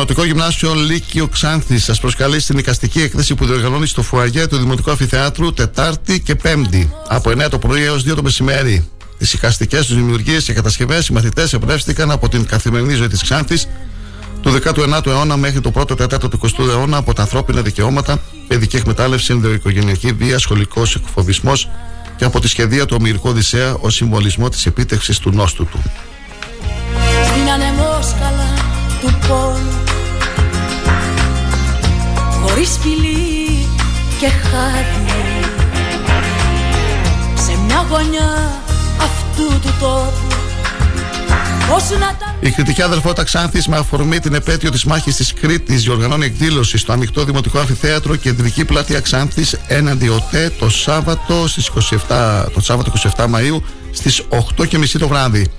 Άνθη. Το Μειονοτικό Γυμνάσιο Λύκειο Ξάνθη σας προσκαλεί στην οικαστική έκθεση που διοργανώνει στο Φουαγέ του Δημοτικού Αφιθεάτρου Τετάρτη και Πέμπτη από 9 το πρωί έως 2 το μεσημέρι. Τις οικαστικέ τους δημιουργίες και κατασκευές οι μαθητές εμπνεύστηκαν από την καθημερινή ζωή της Ξάνθης του 19ου αιώνα μέχρι το πρώτο τέταρτο του 20ου αιώνα από τα ανθρώπινα δικαιώματα, παιδική εκμετάλλευση, ενδοοικογενειακή βία, σχολικός εκφοβισμός και από τη σχεδία του Ομηρικού Οδυσσέα ως συμβολισμό της επίτευξης του νόστου του. Στην ανεμόσκαλα του πόνου Χωρίς φιλί και χάδι Σε μια γωνιά αυτού του τόπου η κριτική αδελφότητα Ξάνθης με αφορμή την επέτειο της μάχης της Κρήτης διοργανώνει εκδήλωση στο ανοιχτό δημοτικό αμφιθέατρο κεντρική πλατεία Ξάνθης έναντι ΟΤΕ το Σάββατο, στις 27, το Σάββατο 27 Μαΐου στις 8.30 το βράδυ.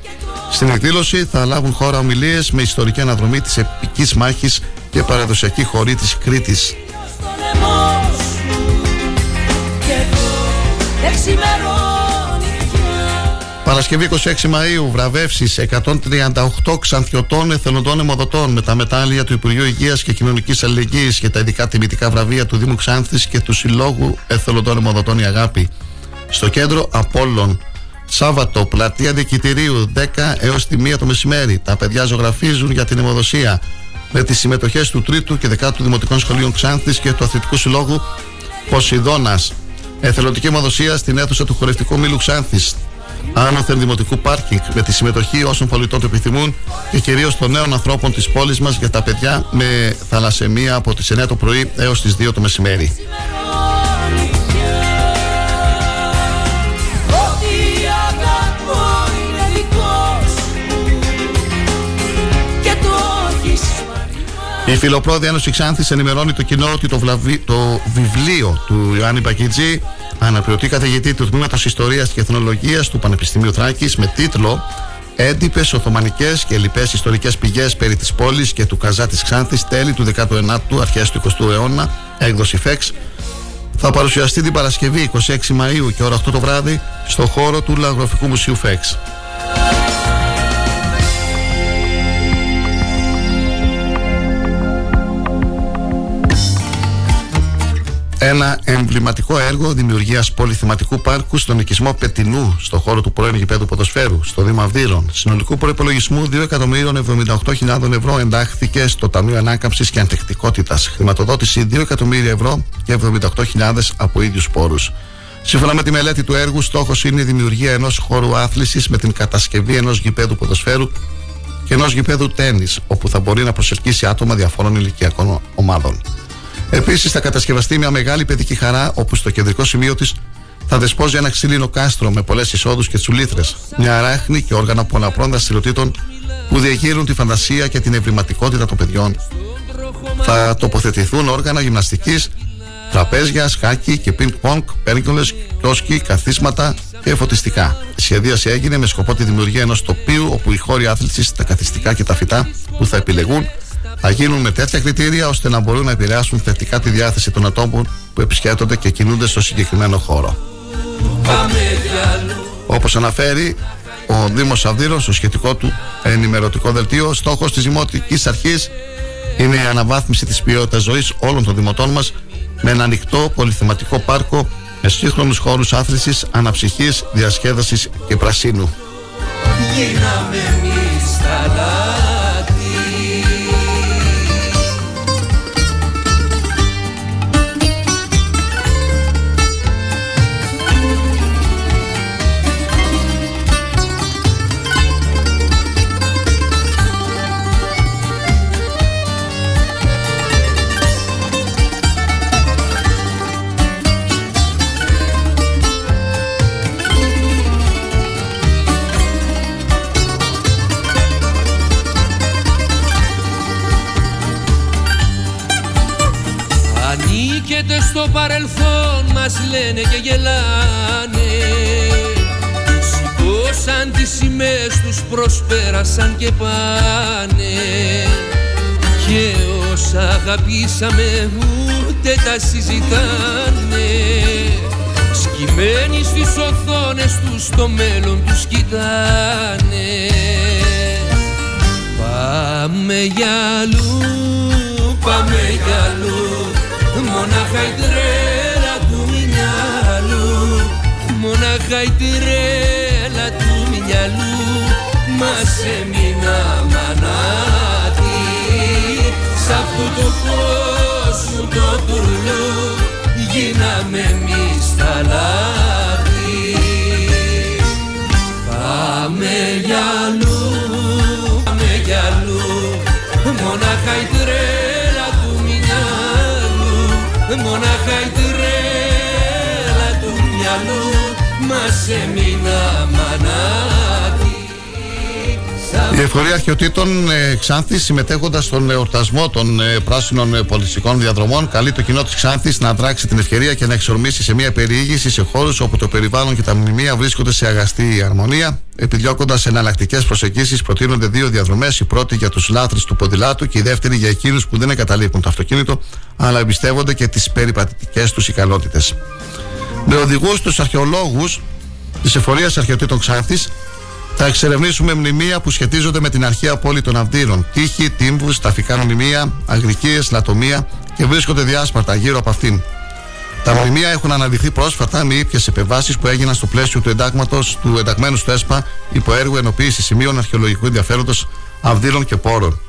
Στην εκδήλωση θα λάβουν χώρα ομιλίες με ιστορική αναδρομή της επικής μάχης και παραδοσιακή χωρή της Κρήτης. Παρασκευή 26 Μαΐου βραβεύσεις 138 ξανθιωτών εθελοντών αιμοδοτών με τα μετάλλια του Υπουργείου Υγείας και Κοινωνικής Αλληλεγγύης και τα ειδικά τιμητικά βραβεία του Δήμου Ξάνθης και του Συλλόγου Εθελοντών Αιμοδοτών η Αγάπη. Στο κέντρο Απόλλων Σάββατο, πλατεία Διοικητηρίου 10 έως τη 1 το μεσημέρι. Τα παιδιά ζωγραφίζουν για την αιμοδοσία με τις συμμετοχές του 3ου και 10ου Δημοτικών Σχολείων Ξάνθης και του Αθλητικού Συλλόγου Ποσειδώνας. Εθελοντική αιμοδοσία στην αίθουσα του χορευτικού μήλου Ξάνθης. Άνωθεν Δημοτικού Πάρκινγκ με τη συμμετοχή όσων πολιτών το επιθυμούν και κυρίως των νέων ανθρώπων της πόλης μας για τα παιδιά με θαλασσεμία από τις 9 το πρωί έως τις 2 το μεσημέρι. Η Φιλοπρόδια Ένωση Ξάνθης ενημερώνει το κοινό ότι το, το βιβλίο του Ιωάννη Μπακιτζή αναπληρωτή καθηγητή του Τμήματος Ιστορίας και Εθνολογίας του Πανεπιστημίου Θράκης με τίτλο έντυπες, Οθωμανικές και λοιπές ιστορικές πηγές περί της πόλης και του Καζά της Ξάνθης τέλη του 19ου, αρχές του 20ου αιώνα, έκδοση ΦΕΞ, θα παρουσιαστεί την Παρασκευή 26 Μαΐου και ώρα 8 το βράδυ στο χώρο του Λαγροφικού Μουσείου ΦΕΞ. Ένα εμβληματικό έργο δημιουργίας πολυθεματικού πάρκου στον οικισμό Πετινού, στο χώρο του πρώην γηπέδου ποδοσφαίρου, στο Δήμα Αυδείρων. Συνολικού προπολογισμού 2.078.000 ευρώ εντάχθηκε στο Ταμείο Ανάκαμψης και Αντεκτικότητα. Χρηματοδότηση 2 εκατομμύρια ευρώ και 78.000 από ίδιους πόρους. Σύμφωνα με τη μελέτη του έργου, στόχος είναι η δημιουργία ενός χώρου άθλησης με την κατασκευή ενός γηπέδου ποδοσφαίρου και ενός γηπέδου τέννης, όπου θα μπορεί να προσελκύσει άτομα διαφόρων ηλικιακών ομάδων. Επίσης θα κατασκευαστεί μια μεγάλη παιδική χαρά όπου στο κεντρικό σημείο της θα δεσπόζει ένα ξύλινο κάστρο με πολλές εισόδους και τσουλήθρες. Μια αράχνη και όργανα πολλαπλών δραστηριοτήτων που διεγείρουν τη φαντασία και την ευρηματικότητα των παιδιών. Θα τοποθετηθούν όργανα γυμναστικής, τραπέζια, σκάκι και πινκ πονκ, πέργκολες, κιόσκι, καθίσματα και φωτιστικά. Η σχεδίαση έγινε με σκοπό τη δημιουργία ενός τοπίου όπου οι χώροι άθλησης, τα καθιστικά και τα φυτά που θα επιλεγούν θα γίνουν με τέτοια κριτήρια ώστε να μπορούν να επηρεάσουν θετικά τη διάθεση των ατόμων που επισκέπτονται και κινούνται στο συγκεκριμένο χώρο. Όπως αναφέρει ο Δήμος Αυδείρο στο σχετικό του ενημερωτικό δελτίο, στόχος της Δημοτικής Αρχής είναι η αναβάθμιση της ποιότητας ζωής όλων των δημοτών μας με ένα ανοιχτό πολυθεματικό πάρκο με σύγχρονους χώρους άθληση, αναψυχής, διασκέδασης και πρασίνου. Γίναμε στο παρελθόν μας λένε και γελάνε. Σηκώσαν τις σημαίες τους προσπέρασαν και πάνε. Και όσα αγαπήσαμε ούτε τα συζητάνε. Σκυμμένοι στις οθόνες τους το μέλλον τους κοιτάνε. Πάμε για αλλού, πάμε για αλλού Μονάχα η τρέλα του μυαλού. Μονάχα η τρέλα του μυαλού. Μας έμεινα μανάτι Σ' αυτού του κόσμου το τουρλού Γίναμε εμείς τα λάθη Πάμε για Μονάχα η τρέλα του μυαλού μας έμεινα μανάτι η Εφορία Αρχαιοτήτων ε, Ξάνθης, συμμετέχοντας στον εορτασμό των ε, πράσινων ε, πολιτιστικών διαδρομών, καλεί το κοινό της Ξάνθης να δράξει την ευκαιρία και να εξορμήσει σε μια περιήγηση σε χώρους όπου το περιβάλλον και τα μνημεία βρίσκονται σε αγαστή αρμονία. Επιδιώκοντας εναλλακτικές προσεγγίσεις, προτείνονται δύο διαδρομές. Η πρώτη για τους λάτρες του ποδηλάτου και η δεύτερη για εκείνους που δεν εγκαταλείπουν το αυτοκίνητο, αλλά εμπιστεύονται και τις περιπατητικές τους ικανότητες. Με οδηγούς τους αρχαιολόγους της Εφορία Αρχαιοτήτων Ξάνθης, θα εξερευνήσουμε μνημεία που σχετίζονται με την αρχαία πόλη των Αυδείρων. Τύχη, τύμβους, ταφικά μνημεία, αγρικίες, λατομεία και βρίσκονται διάσπαρτα γύρω από αυτήν. Τα μνημεία έχουν αναδειχθεί πρόσφατα με ήπιες επεμβάσεις που έγιναν στο πλαίσιο του εντάγματος του ενταγμένου στο ΕΣΠΑ υπό έργο ενοποίησης σημείων αρχαιολογικού ενδιαφέροντος Αυδείρων και Πόρων.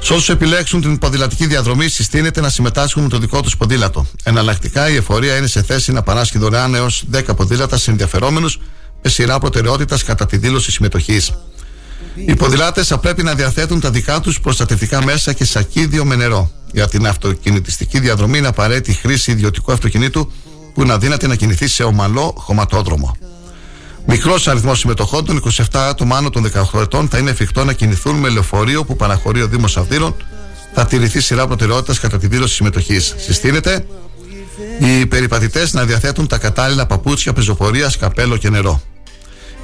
Σε όσους επιλέξουν την ποδηλατική διαδρομή, συστήνεται να συμμετάσχουν με το δικό τους ποδήλατο. Εναλλακτικά, η εφορία είναι σε θέση να παράσχει δωρεάν έως 10 ποδήλατα σε ενδιαφερόμενους με σειρά προτεραιότητας κατά τη δήλωση συμμετοχής. Οι ποδηλάτες θα πρέπει να διαθέτουν τα δικά τους προστατευτικά μέσα και σακίδιο με νερό. Για την αυτοκινητιστική διαδρομή είναι απαραίτητη χρήση ιδιωτικού αυτοκινήτου που είναι αδύνατη να κινηθεί σε ομαλό χωματόδρομο. Μικρός αριθμός συμμετοχών των 27 άτομα άνω των 18 ετών θα είναι εφικτό να κινηθούν με λεωφορείο που παραχωρεί ο Δήμος Αυδείρων. Θα τηρηθεί σειρά προτεραιότητας κατά τη δήλωση συμμετοχής. Συστήνεται οι περιπατητές να διαθέτουν τα κατάλληλα παπούτσια πεζοπορίας, καπέλο και νερό.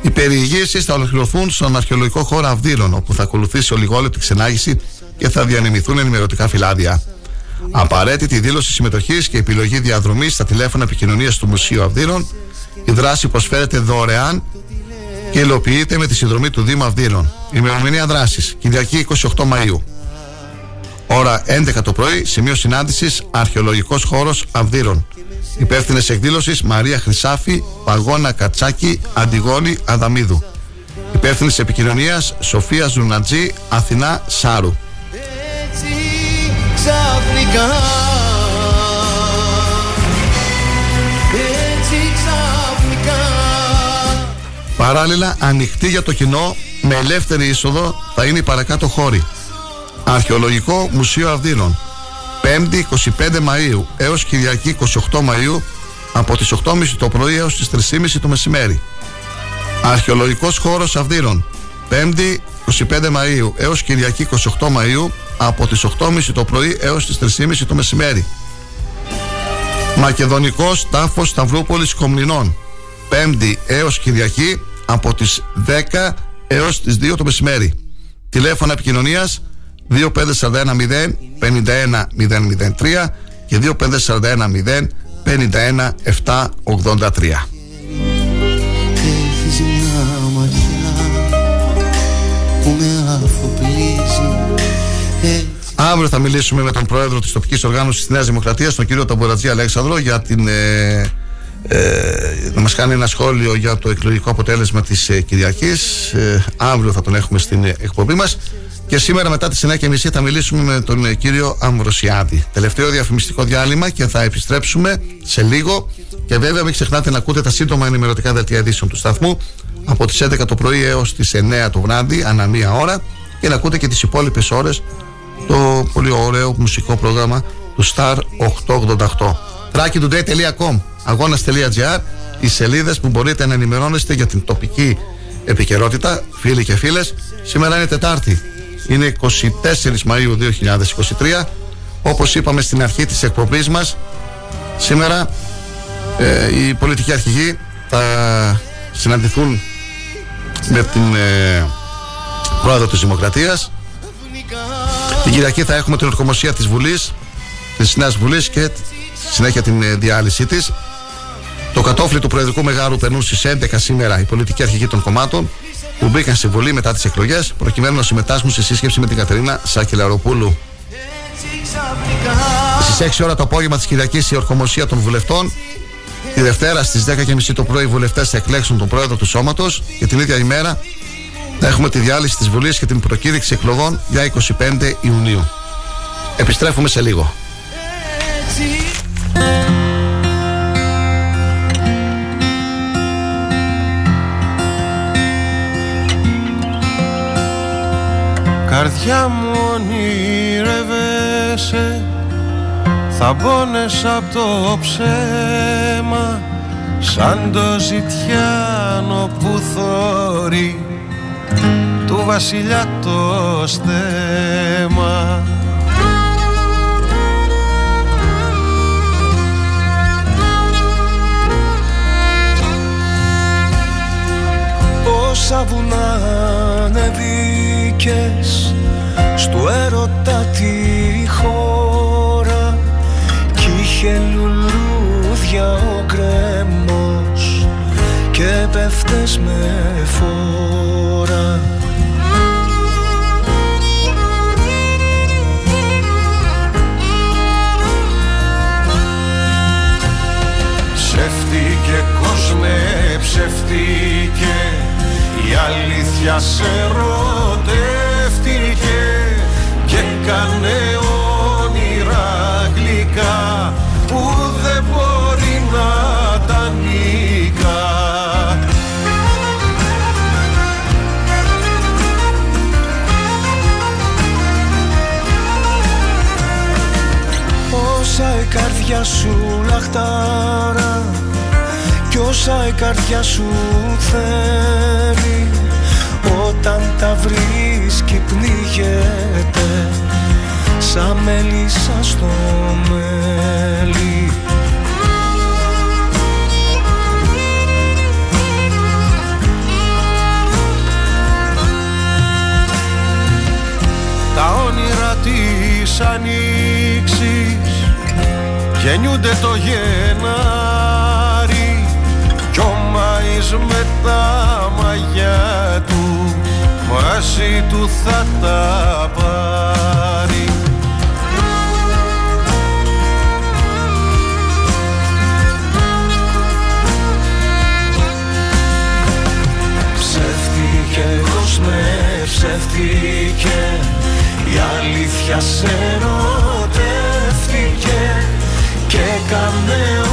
Οι περιηγήσεις θα ολοκληρωθούν στον αρχαιολογικό χώρο Αυδείρων, όπου θα ακολουθήσει ολιγόλεπτη ξενάγηση και θα διανεμηθούν ενημερωτικά φυλάδια. Απαραίτητη δήλωση συμμετοχής και επιλογή διαδρομής στα τηλέφωνα επικοινωνίας του Μουσείου Αυδείρων. Η δράση προσφέρεται δωρεάν και υλοποιείται με τη συνδρομή του Δήμου Αυδείρων. Ημερομηνία δράσης Κυριακή 28 Μαου. Ώρα 11 το πρωί, σημείο συνάντησης Αρχαιολογικός Χώρος Αυδείρων. Υπεύθυνες εκδήλωσης Μαρία Χρυσάφη, Παγώνα Κατσάκη, Αντιγόνη Αδαμίδου. Υπεύθυνης επικοινωνίας Σοφία Ζουνατζή, Αθηνά Σάρου. Έτσι ξαφνικά Έτσι ξαφνικά Παράλληλα, ανοιχτή για το κοινό με ελεύθερη είσοδο θα είναι οι παρακάτω χώροι. Αρχαιολογικό Μουσείο Αυδείρων. 5η 25 Μαΐου έως Κυριακή 28 Μαΐου από τις 8.30 το πρωί έως τις 3.30 το μεσημέρι. Αρχαιολογικός χώρος Αυδείρων. 5η 25 Μαΐου έως Κυριακή 28 Μαΐου από τις 8.30 το πρωί έως τις 3.30 το μεσημέρι. Μακεδονικός τάφος Σταυρούπολης Κομνηνών. 5η έως Κυριακή από τις 10 έως τις 2 το μεσημέρι. Τηλέφωνα επικοινωνίας 25410 51003 και 25410 51783. Έχεις μια ματιά που με αφοπλίζει Έτσι Αύριο θα μιλήσουμε με τον πρόεδρο της τοπικής οργάνωσης της Νέας Δημοκρατίας, τον κύριο Ταμπορατζή Αλέξανδρο, για την. Ε, ε, να μας κάνει ένα σχόλιο για το εκλογικό αποτέλεσμα της ε, Κυριακής. Ε, αύριο θα τον έχουμε στην ε, εκπομπή μας. Και σήμερα μετά τι 9.30 θα μιλήσουμε με τον ε, κύριο Αμβροσιάδη. Τελευταίο διαφημιστικό διάλειμμα και θα επιστρέψουμε σε λίγο. Και βέβαια μην ξεχνάτε να ακούτε τα σύντομα ενημερωτικά δελτία ειδήσεων του σταθμού από τις 11 το πρωί έως τις 9 το βράδυ, ανά μία ώρα. Και να ακούτε και τις υπόλοιπες ώρες το πολύ ωραίο μουσικό πρόγραμμα του Star 888. Trackitoday.com αγώνας.gr οι σελίδες που μπορείτε να ενημερώνεστε για την τοπική επικαιρότητα, φίλοι και φίλες. Σήμερα είναι Τετάρτη, είναι 24 Μαΐου 2023. Όπως είπαμε στην αρχή της εκπομπής μας, σήμερα ε, οι πολιτικοί αρχηγοί θα συναντηθούν με την ε, πρόεδρο της Δημοκρατίας. Την Κυριακή θα έχουμε την ορκομοσία της Βουλής της Νέας Βουλής και συνέχεια την ε, διάλυσή της. Το κατόφλι του Προεδρικού Μεγάρου περνούν στις 11 σήμερα οι πολιτικοί αρχηγοί των κομμάτων που μπήκαν στη Βουλή μετά τις εκλογές προκειμένου να συμμετάσχουν σε σύσκεψη με την Κατερίνα Σάκη-Λαροπούλου. Στις 6 ώρα το απόγευμα της Κυριακής η ορκομοσία των βουλευτών Τη Δευτέρα στις 10.30 το πρωί οι βουλευτές θα εκλέξουν τον πρόεδρο του σώματος και την ίδια ημέρα θα έχουμε τη διάλυση της Βουλής και την προκήρυξη εκλογών για 25 Ιουνίου. Επιστρέφουμε σε λίγο. Καρδιά μου ονειρεύεσαι. Θα πόνες απ' το ψέμα Σαν το ζητιάνο που θωρεί Του βασιλιά το στέμα. Πόσα βουνά ανεβήκες Στου έρωτα τη χώρα Κι είχε λουλούδια ο κρέμος Και πέφτες με φόρα. Ψεύτηκε κόσμε, ψεύτηκε Η αλήθεια σε ερωτεύτηκε Και κάνε όνειρα γλυκά Που δεν μπορεί να τα νικά. Όσα η καρδιά σου λαχτάρα Κι όσα η καρδιά σου θέλει Όταν τα βρίσκει πνίγεται Σαν μέλισσα στο μέλι. Τα όνειρα της ανοίξης γεννιούνται το γεννάρι κι ο με τα μαγιά του μαζί του θα τα πάρει. Κόσμε, ψεύτηκε η αλήθεια σε ερωτεύτηκε και έκανε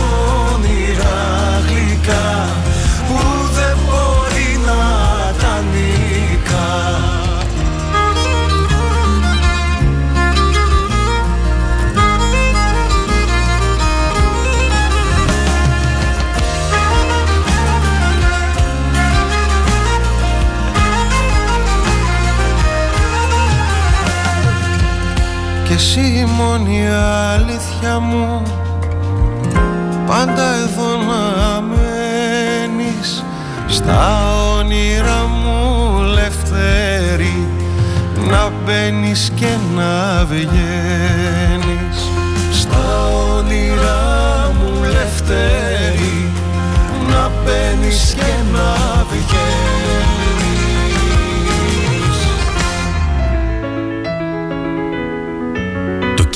μόνη αλήθεια μου. Πάντα εδώ να μένεις Στα όνειρα μου λευτέρη. Να μπαίνεις και να βγαίνεις Στα όνειρα μου λευτέρη. Να μπαίνεις και να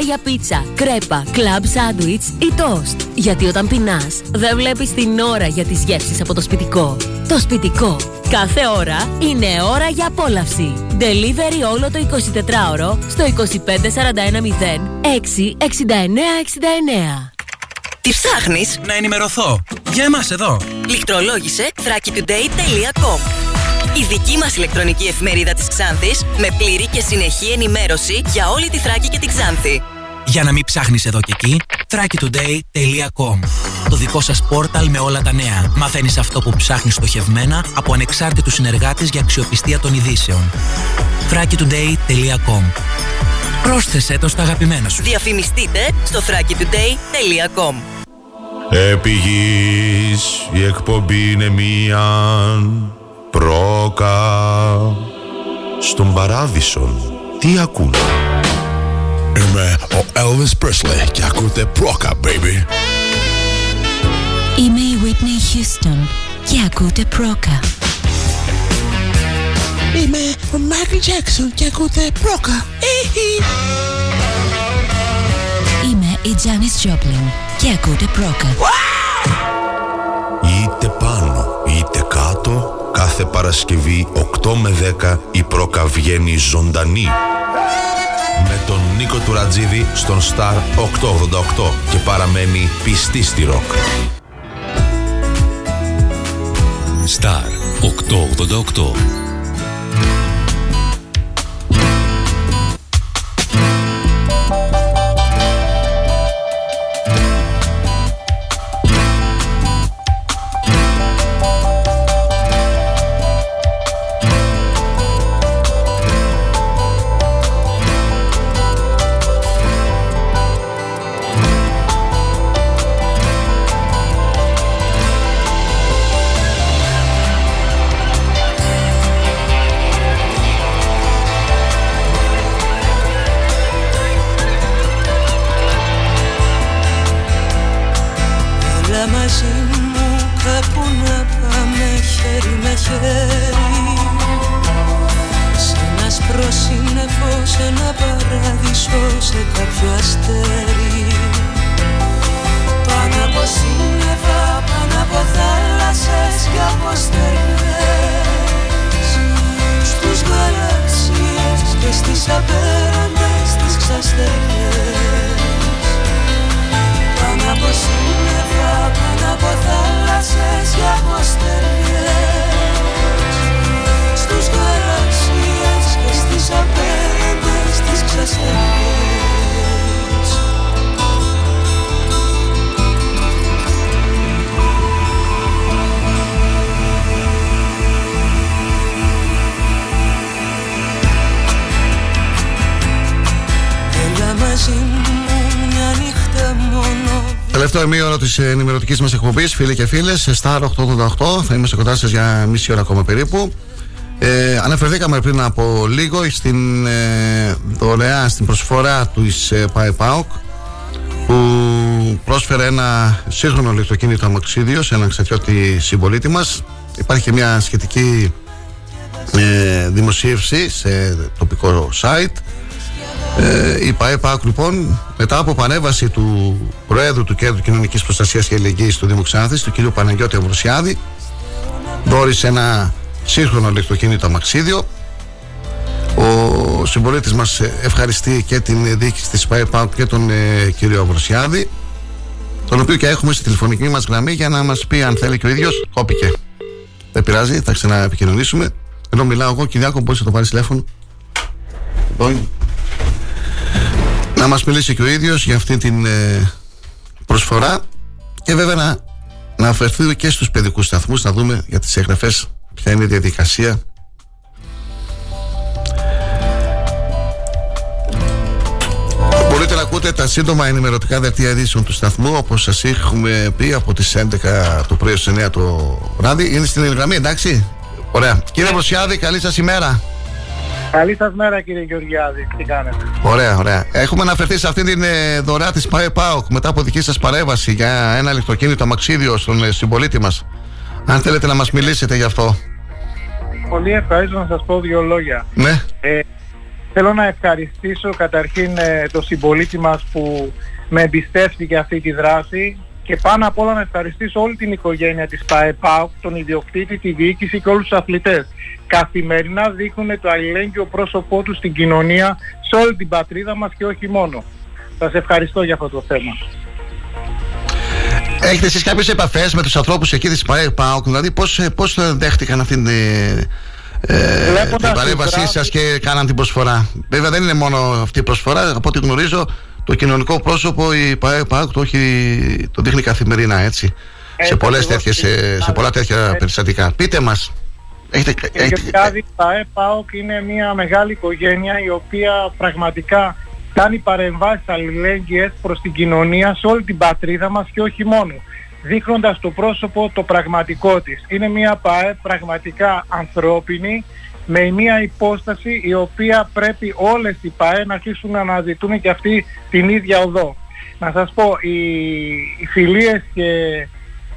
Ώρα για πίτσα, κρέπα, κλαμπ σάντουιτς ή τόστ. Γιατί όταν πεινάς, δεν βλέπεις την ώρα για τις γεύσεις από το σπιτικό. Το σπιτικό. Κάθε ώρα είναι ώρα για απόλαυση. Delivery όλο το 24ωρο στο 25410 66969. Τι ψάχνεις; Να ενημερωθώ. Για εμάς εδώ. Λιχτρολόγησε thrakitoday.com Η δική μας ηλεκτρονική εφημερίδα της Ξάνθης με πλήρη και συνεχή ενημέρωση για όλη τη Θράκη και την Ξάνθη. Για να μην ψάχνεις εδώ και εκεί, thrakitoday.com Το δικό σας πόρταλ με όλα τα νέα. Μαθαίνεις αυτό που ψάχνεις στοχευμένα από ανεξάρτητους συνεργάτες για αξιοπιστία των ειδήσεων. thrakitoday.com Πρόσθεσέ το στα αγαπημένα σου. Διαφημιστείτε στο thrakitoday.com Επί η εκπομπή είναι μία πρόκα στον παράδεισον. Τι ακούνε; Είμαι ο Elvis Presley και ακούτε πρόκα, baby. Είμαι η Whitney Houston και ακούτε πρόκα. Είμαι ο Μάικλ Τζάκσον και ακούτε πρόκα. Είμαι η Janis Joplin και ακούτε πρόκα. Είτε πάνω είτε κάτω, κάθε Παρασκευή 8 με 10 η πρόκα βγαίνει ζωντανή. Με τον Νίκο Τουρατζίδη στον Star 888 και παραμένει πιστή στη ροκ. Star 888 Τελευταίο ημίωρο της ενημερωτικής μας εκπομπής, φίλοι και φίλες, σε Star 888. Θα είμαστε κοντά σας για μισή ώρα ακόμα περίπου. Ε, αναφερθήκαμε πριν από λίγο στην ε, δωρεά, στην προσφορά του ε, ΠΑΕΠΑΟΚ που πρόσφερε ένα σύγχρονο ηλεκτροκίνητο αμαξίδιο σε έναν ξατιώτη συμπολίτη μας υπάρχει και μια σχετική ε, δημοσίευση σε τοπικό site ε, η ΠΑΕΠΑΚ λοιπόν μετά από πανέβαση του Προέδρου του Κέντρου Κοινωνικής Προστασίας και Ελληνικής του Δήμου Ξάνθης του κ. Παναγιώτη Αυρουσιάδη δόρισε ένα σύγχρονο ηλεκτροκίνητο αμαξίδιο. Ο συμπολίτης μας ευχαριστεί και την διοίκηση της ΠΑΕΠΑΚ και τον ε, κύριο Αυρουσιάδη τον οποίο και έχουμε στη τηλεφωνική μας γραμμή για να μας πει αν θέλει και ο ίδιος. Κόπηκε. Δεν πειράζει, θα ξαναεπικοινωνήσουμε. Ενώ μιλάω εγώ, Κυριάκο, μπορείς να το πάρεις τηλέφωνο. Εδώ είναι να μας μιλήσει και ο ίδιος για αυτή την ε, προσφορά και βέβαια να, να αφαιρθεί και στους παιδικούς σταθμούς να δούμε για τις εγγραφές ποια είναι η διαδικασία Μπορείτε να ακούτε τα σύντομα ενημερωτικά δελτία ειδήσεων του σταθμού όπως σας έχουμε πει από τις 11 το πρωί στις 9 το βράδυ είναι στην γραμμή εντάξει Ωραία. Κύριε Βροσιάδη, καλή σας ημέρα. Καλή σας μέρα κύριε Γεωργιάδη, τι κάνετε; Ωραία, ωραία. Έχουμε αναφερθεί σε αυτή την ε, δωρεά της ΠΑΕΠΑΟΚ μετά από δική σας παρέμβαση για ένα ηλεκτροκίνητο αμαξίδιο στον ε, συμπολίτη μας. Αν θέλετε να μας μιλήσετε γι' αυτό. Πολύ ευχαρίστω να σας πω δύο λόγια. Ναι. Ε, θέλω να ευχαριστήσω καταρχήν ε, τον συμπολίτη μας που με εμπιστεύτηκε αυτή τη δράση και πάνω απ' όλα να ευχαριστήσω όλη την οικογένεια της ΠΑΕΠΑΟΚ, τον ιδιοκτήτη, τη διοίκηση και όλους τους αθλητές. Καθημερινά δείχνουν το αλληλέγγυο πρόσωπό τους στην κοινωνία, σε όλη την πατρίδα μας και όχι μόνο. Σας ευχαριστώ για αυτό το θέμα. Έχετε εσείς κάποιες επαφές με τους ανθρώπους εκεί της ΠΑΕΠΑΟΚ, δηλαδή πώς πώς δέχτηκαν αυτήν την, ε, ε, την παρέμβασή σας και κάναν την προσφορά; Βέβαια δεν είναι μόνο αυτή η προσφορά, από ό,τι γνωρίζω το κοινωνικό πρόσωπο η ΠΑΕΠΑΟΚ το, έχει, το δείχνει καθημερινά έτσι. σε, Έτσι πολλές ακριβώς τέτοιες, σε, σε πολλά τέτοια Έτσι. περιστατικά. Πείτε μας. Έχετε, Κύριε Γεωργιάδη, η ΠΑΕΠΑΟΚ είναι μια μεγάλη οικογένεια η οποία πραγματικά κάνει παρεμβάσεις αλληλέγγυες προς την κοινωνία σε όλη την πατρίδα μας και όχι μόνο δείχνοντας το πρόσωπο το πραγματικό της. Είναι μια ΠΑΕ πραγματικά ανθρώπινη με μια υπόσταση η οποία πρέπει όλες οι ΠΑΕ να αρχίσουν να αναζητούν και αυτή την ίδια οδό. Να σας πω, οι, οι φιλίες και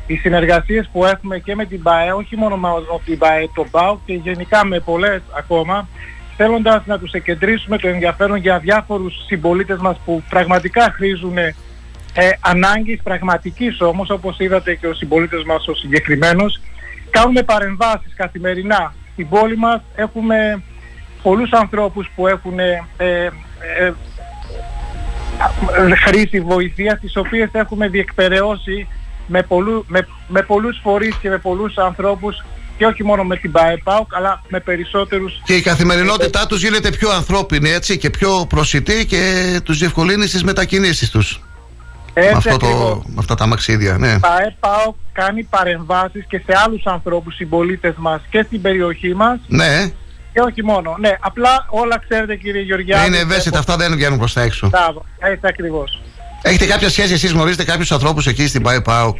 οι συνεργασίες που έχουμε και με την ΠΑΕ, όχι μόνο με την ΠΑΕ, τον ΠΑΟ και γενικά με πολλές ακόμα, θέλοντας να τους εκεντρήσουμε το ενδιαφέρον για διάφορους συμπολίτες μας που πραγματικά χρήζουν ε, ανάγκης πραγματικής όμως, όπως είδατε και ο συμπολίτες μας ο συγκεκριμένος, κάνουμε παρεμβάσεις καθημερινά. Στην πόλη μας έχουμε πολλούς ανθρώπους που έχουν ε, ε, ε, χρήση βοηθείας, τις οποίες έχουμε διεκπαιρεώσει με, πολλού, με, με πολλούς φορείς και με πολλούς ανθρώπους και όχι μόνο με την ΠΑΕΠΑΟΚ αλλά με περισσότερους Και η καθημερινότητά τους γίνεται πιο ανθρώπινη έτσι και πιο προσιτή και τους διευκολύνεις στις μετακινήσεις τους. Έτσι με, αυτό το, ακριβώς. με αυτά τα μαξίδια, ναι. Η ΠΑΕΠΑΟΚ κάνει παρεμβάσεις και σε άλλους ανθρώπους συμπολίτες μας και στην περιοχή μας Ναι, και όχι μόνο. Ναι, απλά όλα ξέρετε κύριε Γεωργιάδη. είναι ευαίσθητα, αυτά δεν βγαίνουν προς τα έξω. Μπράβο, έτσι ακριβώς. Έχετε κάποια σχέση, εσείς γνωρίζετε κάποιους ανθρώπους εκεί στην ΠΑΕΠΑΟΚ.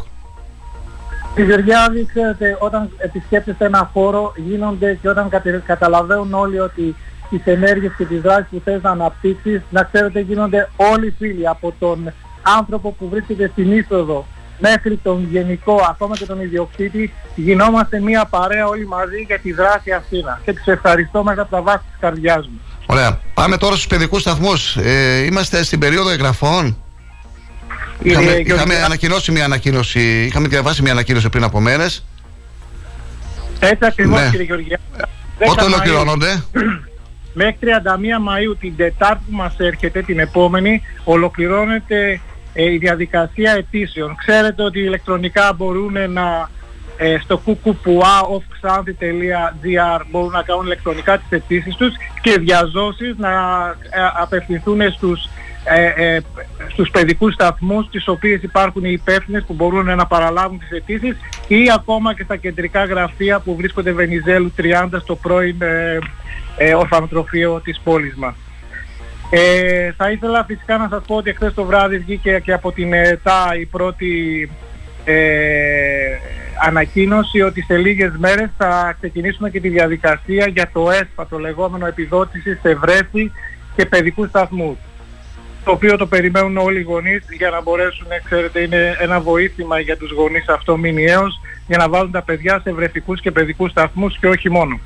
Στη Γεωργιάδη, ξέρετε, όταν επισκέπτεστε ένα χώρο γίνονται και όταν κατε- καταλαβαίνουν όλοι ότι τις ενέργειες και τις δράσεις που θες να αναπτύξεις, να ξέρετε γίνονται όλοι φίλοι από τον άνθρωπο που βρίσκεται στην είσοδο μέχρι τον γενικό, ακόμα και τον ιδιοκτήτη, γινόμαστε μια παρέα όλοι μαζί για τη δράση αυτή. Και τους ευχαριστώ μέσα από τα βάση της καρδιάς μου. Ωραία. Πάμε τώρα στους παιδικούς σταθμούς. Ε, είμαστε στην περίοδο εγγραφών. Είχαμε, Κύριε είχαμε Γεωργιάδη. ανακοινώσει μια ανακοίνωση, είχαμε διαβάσει μια ανακοίνωση πριν από μέρες. Έτσι ακριβώς Ναι. κύριε Γεωργιάδη. Πότε 10 Μαΐου. ολοκληρώνονται; Μέχρι 31 Μαΐου την Τετάρτη που μας έρχεται, την επόμενη, ολοκληρώνεται ε, η διαδικασία αιτήσεων. Ξέρετε ότι ηλεκτρονικά μπορούν να ε, στο kukupuaofxanthi.gr μπορούν να κάνουν ηλεκτρονικά τις αιτήσεις τους και διαζώσεις να ε, απευθυνθούν στους, ε, ε, στους παιδικούς σταθμούς τις οποίες υπάρχουν οι υπεύθυνες που μπορούν να παραλάβουν τις αιτήσεις ή ακόμα και στα κεντρικά γραφεία που βρίσκονται Βενιζέλου 30 στο πρώην ε, ε, ορφανοτροφείο της πόλης μας. Ε, θα ήθελα φυσικά να σας πω ότι εχθές το βράδυ βγήκε και από την ΕΤΑ η πρώτη ε, ανακοίνωση ότι σε λίγες μέρες θα ξεκινήσουμε και τη διαδικασία για το ΕΣΠΑ, το λεγόμενο επιδότησης σε βρέφη και παιδικούς σταθμούς το οποίο το περιμένουν όλοι οι γονείς για να μπορέσουν, ξέρετε, είναι ένα βοήθημα για τους γονείς αυτό μηνιαίως για να βάλουν τα παιδιά σε βρεφικούς και παιδικούς σταθμούς και όχι μόνο.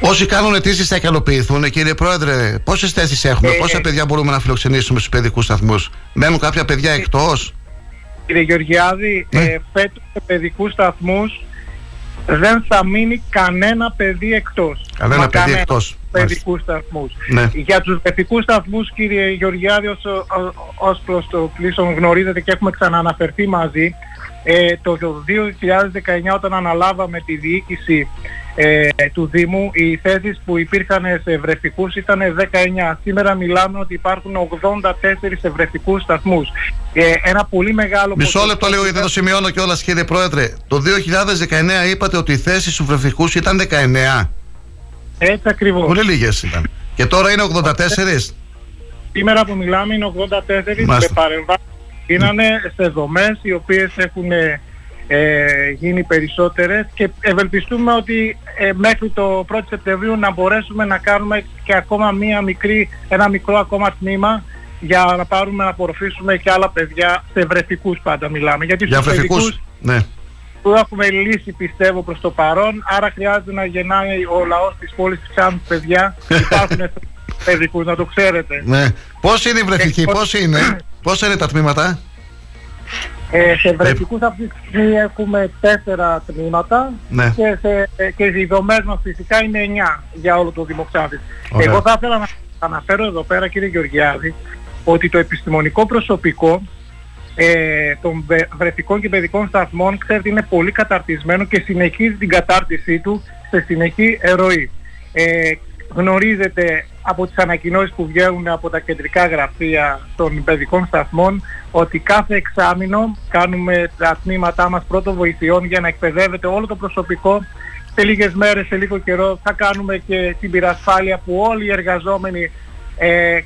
Όσοι κάνουν αιτήσεις θα ικανοποιηθούν, κύριε Πρόεδρε. Πόσες θέσεις έχουμε, Ε, πόσα παιδιά μπορούμε να φιλοξενήσουμε στους παιδικούς σταθμούς; Μένουν κάποια παιδιά εκτός; Κύριε Γεωργιάδη, ε, φέτος σε παιδικούς σταθμούς δεν θα μείνει κανένα παιδί εκτός. Κανένα Μα παιδί εκτός. Παιδικούς σταθμούς. Ναι. Για τους παιδικούς σταθμούς, κύριε Γεωργιάδη, ως, ο- ως προς το πλήσον γνωρίζετε και έχουμε ξανααναφερθεί μαζί, ε, το 2019 όταν αναλάβαμε τη διοίκηση ε, του Δήμου, οι θέσεις που υπήρχαν σε βρεφικούς ήταν 19. Σήμερα μιλάμε ότι υπάρχουν 84 σε βρεφικούς σταθμούς. Ε, ένα πολύ μεγάλο Μισό λεπτό λίγο γιατί το σημειώνω κιόλας, κύριε Πρόεδρε. Το 2019 είπατε ότι οι θέσεις του βρεφικού ήταν 19. Έτσι ακριβώς. Πολύ λίγες ήταν. Και τώρα είναι 84. Σήμερα που μιλάμε είναι 84 Μάλιστα. με παρεμβάσεις γίνανε σε δομές οι οποίες έχουν ε, γίνει περισσότερες και ευελπιστούμε ότι ε, μέχρι το 1 Σεπτεμβρίου να μπορέσουμε να κάνουμε και ακόμα μία μικρή, ένα μικρό ακόμα τμήμα για να πάρουμε να απορροφήσουμε και άλλα παιδιά σε βρεφικούς πάντα μιλάμε. Γιατί Για στους βρεφικού. παιδικούς Ναι. που έχουμε λύσει πιστεύω προς το παρόν, άρα χρειάζεται να γεννάει ο λαός της πόλης της Ξάνθης παιδιά. Υπάρχουν παιδικούς, να το ξέρετε. ναι. Πώς είναι η βρεφική, Ε, πώς είναι, πόσα είναι τα τμήματα; Ε, σε βρεφικούς αυτή τη στιγμή έχουμε τέσσερα τμήματα Ναι. και, σε, ε, και οι δομές μας φυσικά είναι εννιά για όλο το Δημοξάδη. Ωραία. Εγώ θα ήθελα να αναφέρω εδώ πέρα κύριε Γεωργιάδη ότι το επιστημονικό προσωπικό ε, των βε- βρεφικών και παιδικών σταθμών ξέρετε είναι πολύ καταρτισμένο και συνεχίζει την κατάρτισή του σε συνεχή ερωή. Ε, γνωρίζετε από τις ανακοινώσεις που βγαίνουν από τα κεντρικά γραφεία των παιδικών σταθμών ότι κάθε εξάμηνο κάνουμε τα τμήματά μας πρώτων βοηθειών για να εκπαιδεύεται όλο το προσωπικό σε λίγες μέρες, σε λίγο καιρό θα κάνουμε και την πυρασφάλεια που όλοι οι εργαζόμενοι ε,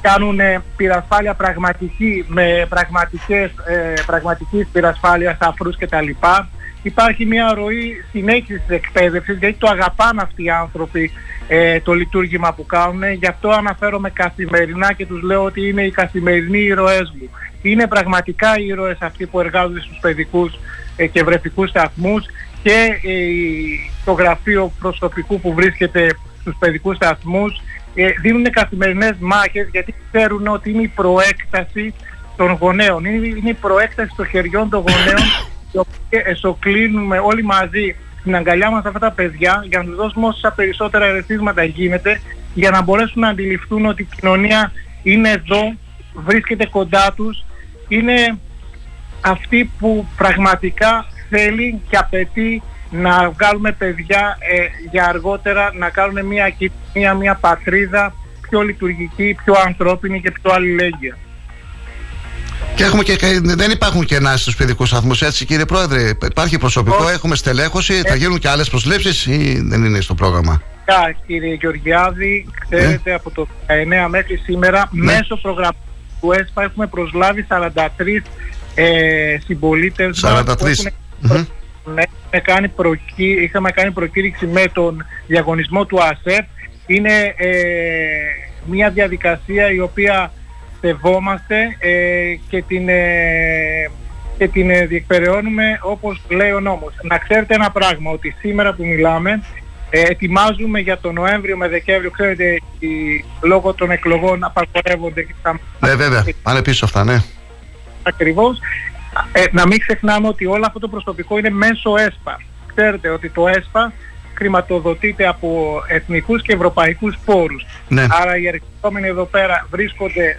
κάνουν πυρασφάλεια πραγματική με πραγματικές, ε, πραγματικής πυρασφάλειας αφρούς κτλ. Υπάρχει μια ροή συνέχισης της εκπαίδευσης γιατί το αγαπάνε αυτοί οι άνθρωποι ε, το λειτουργήμα που κάνουν. Γι' αυτό αναφέρομαι καθημερινά και τους λέω ότι είναι οι καθημερινοί ήρωές μου. Είναι πραγματικά οι ήρωες αυτοί που εργάζονται στους παιδικούς ε, και βρεφικούς σταθμούς και ε, το γραφείο προσωπικού που βρίσκεται στους παιδικούς σταθμούς ε, δίνουν καθημερινές μάχες γιατί ξέρουν ότι είναι η προέκταση των γονέων. Είναι, είναι η προέκταση των χεριών των γονέων οι οποίοι εσωκλίνουμε όλοι μαζί στην αγκαλιά μας αυτά τα παιδιά για να τους δώσουμε όσα περισσότερα ερεθίσματα γίνεται για να μπορέσουν να αντιληφθούν ότι η κοινωνία είναι εδώ, βρίσκεται κοντά τους, είναι αυτή που πραγματικά θέλει και απαιτεί να βγάλουμε παιδιά ε, για αργότερα να κάνουν μια κοινωνία, μια πατρίδα πιο λειτουργική, πιο ανθρώπινη και πιο αλληλέγγυα. Και, έχουμε και δεν υπάρχουν κενά στους παιδικούς σταθμούς, έτσι κύριε Πρόεδρε. Υπάρχει προσωπικό, έχουμε στελέχωση, θα γίνουν και άλλες προσλήψεις ή δεν είναι στο πρόγραμμα; Φυσικά, κύριε Γεωργιάδη, ξέρετε από το 19 μέχρι σήμερα μέσω προγραμμάτου του ΕΣΠΑ έχουμε προσλάβει 43 ε, συμπολίτες μας 43. που έχουν Μμμ. Ναι, είχαμε κάνει, προκή... είχαμε κάνει προκήρυξη με τον διαγωνισμό του ΑΣΕΠ. Είναι ε, μια διαδικασία η οποία σεβόμαστε ε, και την, ε, και την ε, διεκπεραιώνουμε όπως λέει ο νόμος. Να ξέρετε ένα πράγμα, ότι σήμερα που μιλάμε ε, ετοιμάζουμε για τον Νοέμβριο με Δεκέμβριο, ξέρετε, οι, λόγω των εκλογών απαγορεύονται και τα Ναι, βέβαια, πάνε πίσω αυτά, ναι. ακριβώς. Ε, να μην ξεχνάμε ότι όλο αυτό το προσωπικό είναι μέσω ΕΣΠΑ. Ξέρετε ότι το ΕΣΠΑ χρηματοδοτείται από εθνικούς και ευρωπαϊκούς πόρους. Ναι. Άρα οι εργαζόμενοι εδώ πέρα βρίσκονται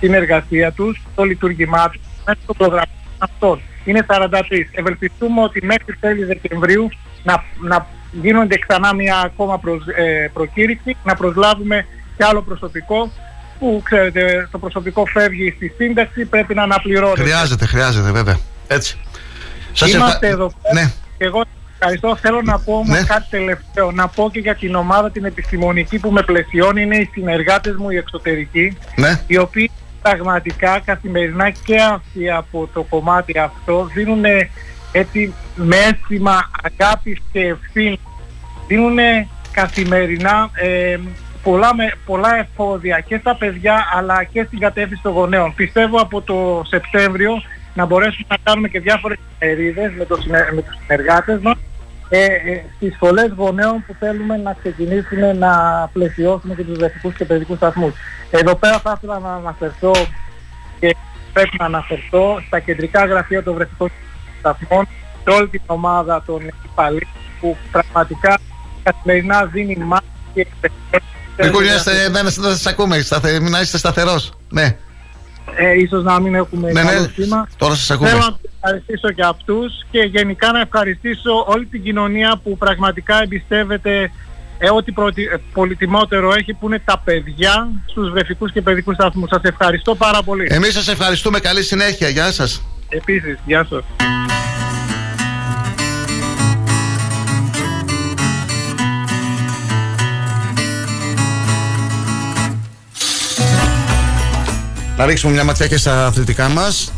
στην εργασία τους, στο λειτουργήμά τους, μέσα στο πρόγραμμα αυτών. Είναι 43. Ευελπιστούμε ότι μέχρι τέλη Δεκεμβρίου να, να γίνονται ξανά μια ακόμα προσ, ε, προκήρυξη, να προσλάβουμε και άλλο προσωπικό που ξέρετε το προσωπικό φεύγει στη σύνταξη, πρέπει να αναπληρώνεται. Χρειάζεται, χρειάζεται βέβαια. Έτσι. Σας Είμαστε ευχα- εδώ πέρα Ναι. και εγώ ευχαριστώ. Θέλω να πω όμως Ναι. κάτι τελευταίο. Να πω και για την ομάδα την επιστημονική που με πλαισιώνει είναι οι συνεργάτες μου οι εξωτερικοί Ναι. οι οποίοι πραγματικά καθημερινά και αυτοί από το κομμάτι αυτό δίνουν έτσι με αίσθημα αγάπης και ευθύνη δίνουν καθημερινά ε, πολλά, με, πολλά εφόδια και στα παιδιά αλλά και στην κατεύθυνση των γονέων. Πιστεύω από το Σεπτέμβριο να μπορέσουμε να κάνουμε και διάφορες εφημερίδες με, το, συνε- με τους συνεργάτες μας ε, ε, στις σχολές γονέων που θέλουμε να ξεκινήσουμε να πλαισιώσουμε και τους βρεφικούς και παιδικούς σταθμούς. Εδώ πέρα θα ήθελα να αναφερθώ και πρέπει να αναφερθώ στα κεντρικά γραφεία των βρεφικών σταθμών σε όλη την ομάδα των υπαλλήλων που πραγματικά καθημερινά δίνει μάχη και Νίκο, είστε, δεν δεν σας ακούμε, σταθε, να είστε σταθερός. Ναι, ε, ίσως να μην έχουμε ναι, καλό ναι. σήμα. Τώρα σας ακούμε. Θέλω να ευχαριστήσω και αυτούς και γενικά να ευχαριστήσω όλη την κοινωνία που πραγματικά εμπιστεύεται ε, ό,τι προτι- ε, πολυτιμότερο έχει που είναι τα παιδιά στους βρεφικούς και παιδικούς σταθμούς. Σας ευχαριστώ πάρα πολύ. Εμείς σας ευχαριστούμε, καλή συνέχεια, γεια σας. Επίσης, γεια σας. Να ρίξουμε μια ματιά και στα αθλητικά μας.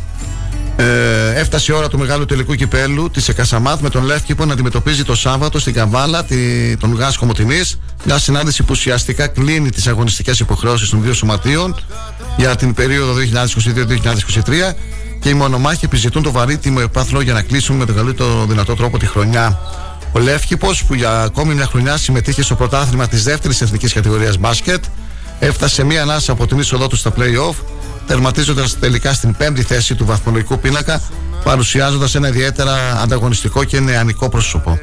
Ε, έφτασε η ώρα του μεγάλου τελικού κυπέλου της ΕΚΑΣΑΜΑΤ με τον Λεύκυπο να αντιμετωπίζει το Σάββατο στην Καβάλα τη, τον Γάσο Κομωτινή. Μια συνάντηση που ουσιαστικά κλείνει τις αγωνιστικές υποχρεώσεις των δύο σωματείων για την περίοδο 2022-2023 και οι μονομάχοι επιζητούν το βαρύτιμο επάθλο για να κλείσουν με τον καλύτερο δυνατό τρόπο τη χρονιά. Ο Λεύκυπο, που για ακόμη μια χρονιά συμμετείχε στο πρωτάθλημα της δεύτερης εθνικής κατηγορίας μπάσκετ, έφτασε μία ανάσα από την είσοδό του στα play-off, τερματίζοντας τελικά στην πέμπτη θέση του βαθμολογικού πίνακα, παρουσιάζοντας ένα ιδιαίτερα ανταγωνιστικό και νεανικό πρόσωπο.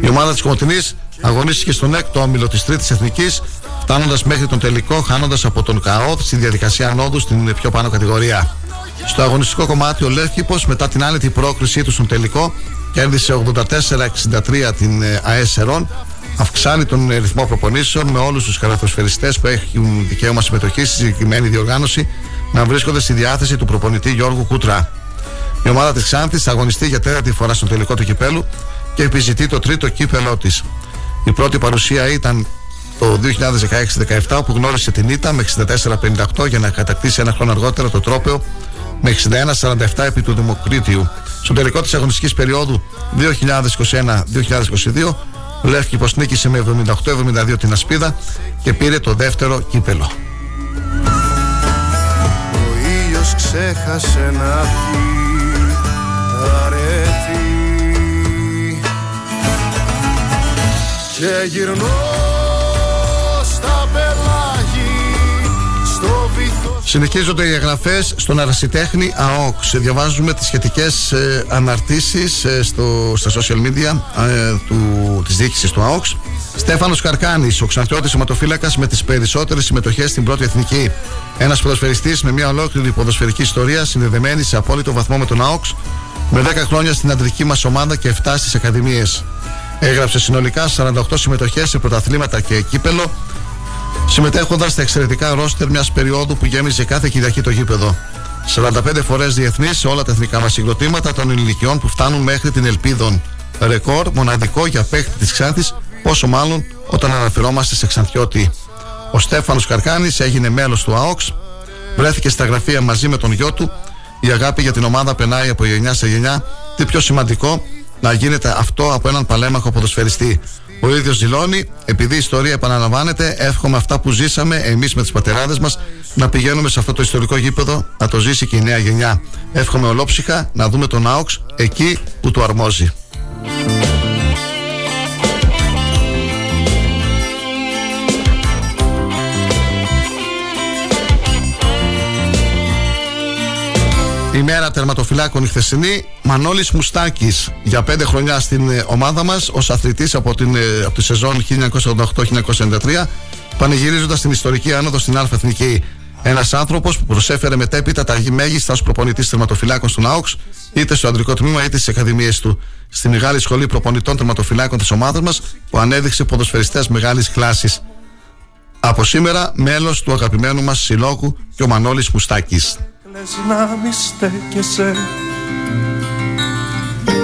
Η ομάδα της Κομωτινής αγωνίστηκε στον έκτο όμιλο της Τρίτης Εθνικής, φτάνοντας μέχρι τον τελικό, χάνοντας από τον ΚΑΟΤ στη διαδικασία ανόδου στην πιο πάνω κατηγορία. Στο αγωνιστικό κομμάτι, ο Λεύκυπος μετά την άνετη πρόκρισή του στον τελικό κέρδισε 84-63 την ε, ΑΕΣ Ερών, αυξάνει τον ε, ρυθμό προπονήσεων με όλους τους χαρακτηριστές που έχουν δικαίωμα συμμετοχής στη συγκεκριμένη διοργάνωση να βρίσκονται στη διάθεση του προπονητή Γιώργου Κούτρα. Η ομάδα της Ξάνθης θα αγωνιστεί για τέταρτη φορά στο τελικό του κυπέλου και επιζητεί το τρίτο κύπελό της. Η πρώτη παρουσία ήταν το 2016-17 που γνώρισε την ήττα με 64-58 για να κατακτήσει ένα χρόνο αργότερα το τρόπαιο με 61-47 επί του Δημοκρίτιου. Στο τελικό της αγωνιστικής περίοδου 2021-2022 ο Λεύκυπος νίκησε με 78-72 την Ασπίδα και πήρε το δεύτερο κύπελο. Ο ήλιος ξέχασε να βγει αρέτη. Και γυρνώ Συνεχίζονται οι εγγραφές στον Αρασιτέχνη ΑΟΚ. Σε διαβάζουμε τις σχετικές ε, αναρτήσεις ε, στο, στα social media ε, του, της διοίκησης του ΑΟΚ. Στέφανος Καρκάνης, ο ξανθιώτης σωματοφύλακας με τις περισσότερες συμμετοχές στην πρώτη εθνική. Ένας ποδοσφαιριστής με μια ολόκληρη ποδοσφαιρική ιστορία συνδεδεμένη σε απόλυτο βαθμό με τον ΑΟΚ με 10 χρόνια στην αντρική μας ομάδα και 7 στις ακαδημίες. Έγραψε συνολικά 48 συμμετοχές σε πρωταθλήματα και κύπελο συμμετέχοντας στα εξαιρετικά ρόστερ μιας περίοδου που γέμιζε κάθε Κυριακή το γήπεδο. 45 φορές διεθνής σε όλα τα εθνικά μας συγκροτήματα των ηλικιών που φτάνουν μέχρι την Ελπίδων. Ρεκόρ μοναδικό για παίχτη της Ξάνθης, πόσο μάλλον όταν αναφερόμαστε σε Ξανθιώτη. Ο Στέφανος Καρκάνης έγινε μέλος του ΑΟΚΣ, βρέθηκε στα γραφεία μαζί με τον γιο του. Η αγάπη για την ομάδα περνάει από γενιά σε γενιά. Τι πιο σημαντικό, να γίνεται αυτό από έναν παλέμαχο ποδοσφαιριστή. Ο ίδιος δηλώνει, επειδή η ιστορία επαναλαμβάνεται, εύχομαι αυτά που ζήσαμε εμείς με τις πατεράδες μας να πηγαίνουμε σε αυτό το ιστορικό γήπεδο, να το ζήσει και η νέα γενιά. Εύχομαι ολόψυχα να δούμε τον ΑΟΚΣ εκεί που του αρμόζει. Η μέρα τερματοφυλάκων η χθεσινή. Μανώλης Μουστάκης για πέντε χρονιά στην ε, ομάδα μας ως αθλητής από, την, ε, από τη σεζόν 1988-1993 πανηγυρίζοντας την ιστορική άνοδο στην Αλφα Εθνική. Ένας άνθρωπος που προσέφερε μετέπειτα τα μέγιστα ως προπονητής τερματοφυλάκων στον ΑΟΚΣ, είτε στο αντρικό τμήμα είτε στις ακαδημίες του. Στη μεγάλη σχολή προπονητών τερματοφυλάκων της ομάδας μας, που ανέδειξε ποδοσφαιριστές μεγάλης κλάσης. Από σήμερα, μέλος του αγαπημένου μας συλλόγου και ο Μανώλης Μουστάκης. Λες να μη στέκεσαι.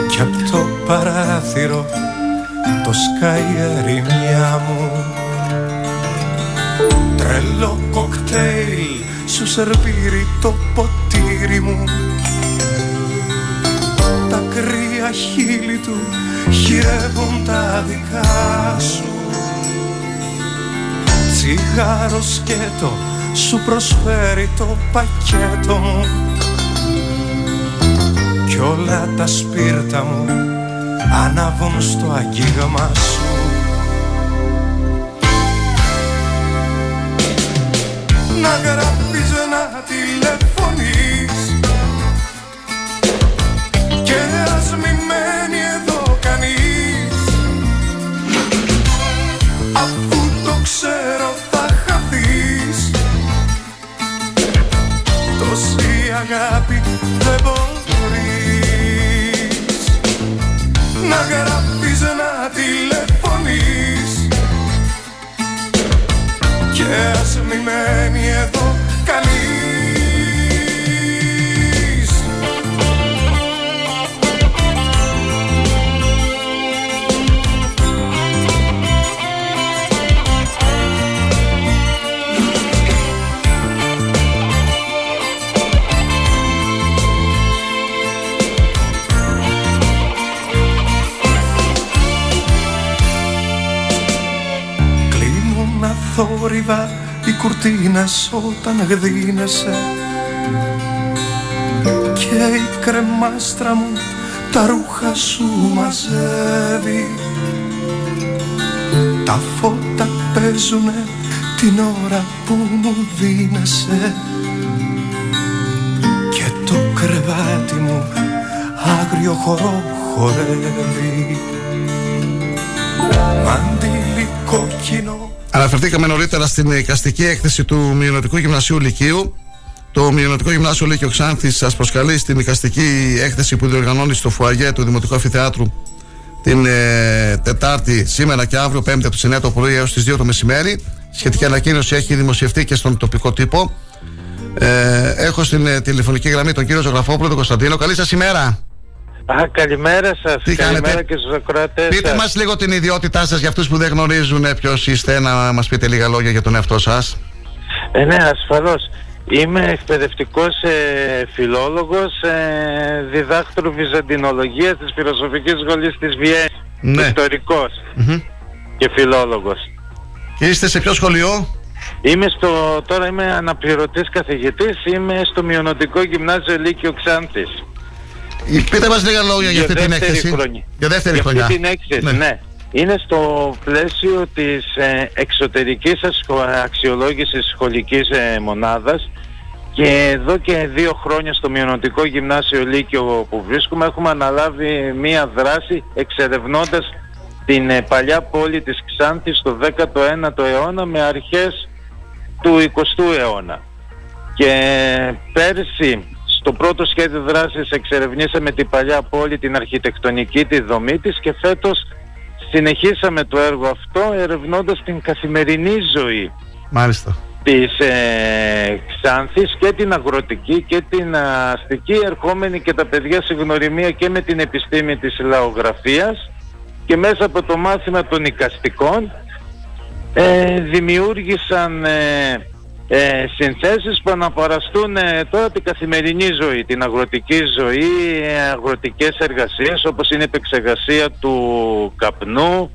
Κι απ' το παράθυρο το σκάει ερημιά μου. Τρελό κοκτέιλ σου σερβίρει το ποτήρι μου. Τα κρύα χείλη του χειρεύουν τα δικά σου. Τσιγάρος σκέτο σου προσφέρει το πακέτο μου. Κι όλα τα σπίρτα μου ανάβουν στο αγγίγμα σου. Να γράφεις να τηλεφωνείς. Και ας μη μένει εδώ κανείς. Αφού το ξέρω ας μη μένει εδώ κανείς Κλείνουν αθόρυβα οι κουρτίνες όταν γδίνεσαι και η κρεμάστρα μου τα ρούχα σου μαζεύει. Τα φώτα παίζουνε την ώρα που μου δίνεσαι. Και το κρεβάτι μου άγριο χορό χορεύει. Μαντήλι κόκκινο Αναφερθήκαμε νωρίτερα στην εικαστική έκθεση του Μειονοτικού Γυμνασίου Λυκείου. Το Μειονοτικό Γυμνάσιο Λύκειο Ξάνθης σας προσκαλεί στην εικαστική έκθεση που διοργανώνει στο Φουαγέ του Δημοτικού Αφιθεάτρου την ε, Τετάρτη, σήμερα και αύριο, 5η από τις 9 το πρωί έως τις 2 το μεσημέρι. Σχετική ανακοίνωση έχει δημοσιευτεί και στον τοπικό τύπο. Ε, έχω στην ε, τηλεφωνική γραμμή τον κύριο Ζωγραφόπουλο, τον Κωνσταντίνο. Καλή σας ημέρα. Α, καλημέρα σας. Τι Καλημέρα κάνετε; και στους ακροατές Πείτε σας. μας λίγο την ιδιότητά σας για αυτούς που δεν γνωρίζουν ποιος είστε, να μας πείτε λίγα λόγια για τον εαυτό σας. Ε, ναι, ασφαλώς. Είμαι εκπαιδευτικός ε, φιλόλογος, ε, διδάκτρο βυζαντινολογίας της Φιλοσοφικής Σχολής της Βιέννη. Ναι. Ιστορικός και φιλόλογος. Και είστε σε ποιο σχολείο, Είμαι στο, τώρα είμαι αναπληρωτής καθηγητής, είμαι στο Μειονοτικό Γυμνάσιο Λύκειο Ξάνθης. Πείτε μας λίγα λόγια για, αυτή την δεύτερη έκθεση. χρονιά. Για δεύτερη Για χρονιά. αυτή την έκθεση, ναι. Είναι στο πλαίσιο της ε, εξωτερικής ασχο- αξιολόγησης σχολικής ε, μονάδας και εδώ και δύο χρόνια στο Μειονοτικό Γυμνάσιο Λύκειο που βρίσκουμε έχουμε αναλάβει μία δράση εξερευνώντας την ε, παλιά πόλη της Ξάνθης το 19ο αιώνα με αρχές του 20ου αιώνα. Και πέρσι στο πρώτο σχέδιο δράσης εξερευνήσαμε την παλιά πόλη, την αρχιτεκτονική, τη δομή της και φέτος συνεχίσαμε το έργο αυτό ερευνώντας την καθημερινή ζωή Μάλιστα. της ε, Ξάνθης και την αγροτική και την αστική ερχόμενη και τα παιδιά σε γνωριμία και με την επιστήμη της λαογραφίας και μέσα από το μάθημα των οικαστικών ε, δημιούργησαν ε, ε, συνθέσεις που αναπαραστούν ε, τώρα την καθημερινή ζωή, την αγροτική ζωή, ε, αγροτικές εργασίες όπως είναι η επεξεργασία του καπνού,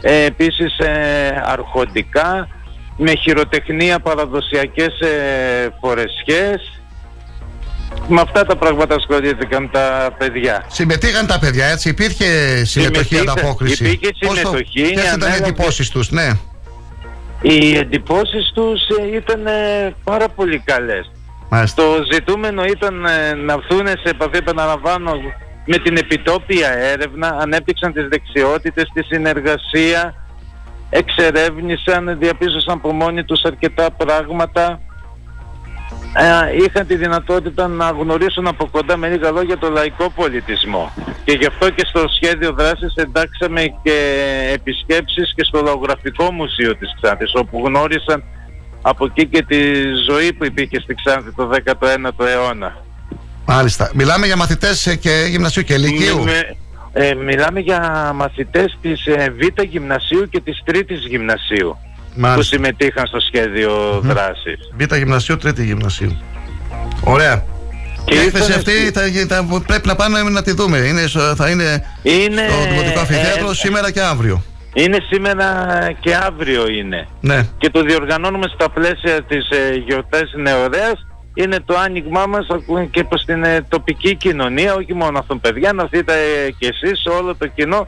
ε, επίσης ε, αρχοντικά, με χειροτεχνία παραδοσιακές ε, φορεσιές. Με αυτά τα πράγματα ασχολήθηκαν τα παιδιά. Συμμετείχαν τα παιδιά, έτσι. Υπήρχε συμμετοχή, Συμμετείχε- ανταπόκριση. υπήρχε Πώς το- συμμετοχή, Ποιες ήταν οι ανέλαβε- εντυπώσεις τους, ναι. Οι εντυπώσεις τους ε, ήταν ε, πάρα πολύ καλές. Το ζητούμενο ήταν ε, να έρθουν σε επαφή, επαναλαμβάνω, με την επιτόπια έρευνα, ανέπτυξαν τις δεξιότητες, τη συνεργασία, εξερεύνησαν, διαπίστωσαν από μόνοι τους αρκετά πράγματα, ε, είχαν τη δυνατότητα να γνωρίσουν από κοντά με λίγα λόγια το λαϊκό πολιτισμό. Και γι' αυτό και στο σχέδιο δράσης εντάξαμε και επισκέψεις και στο λαογραφικό μουσείο της Ξάνθης, όπου γνώρισαν από εκεί και τη ζωή που υπήρχε στη Ξάνθη το 19ο αιώνα. Μάλιστα. Μιλάμε για μαθητές και γυμνασίου και λυκείου; ε, μιλάμε για μαθητές της ε, Β' Γυμνασίου και της Τρίτης Γυμνασίου που συμμετείχαν στο σχέδιο mm. δράσης. Β' Γυμνασίου, Τρίτη Γυμνασίου. Ωραία. Και η έκθεση αυτή θα, θα, πρέπει να πάμε να τη δούμε. Είναι, θα είναι, είναι στο Δημοτικό Αφιθέατρο ε, σήμερα και αύριο. Είναι σήμερα και αύριο είναι. Ναι. Και το διοργανώνουμε στα πλαίσια της ε, γιορτές νεοραίας. Είναι το άνοιγμά μας και προς την ε, τοπική κοινωνία, όχι μόνο αυτών παιδιά, να δείτε ε, και εσείς όλο το κοινό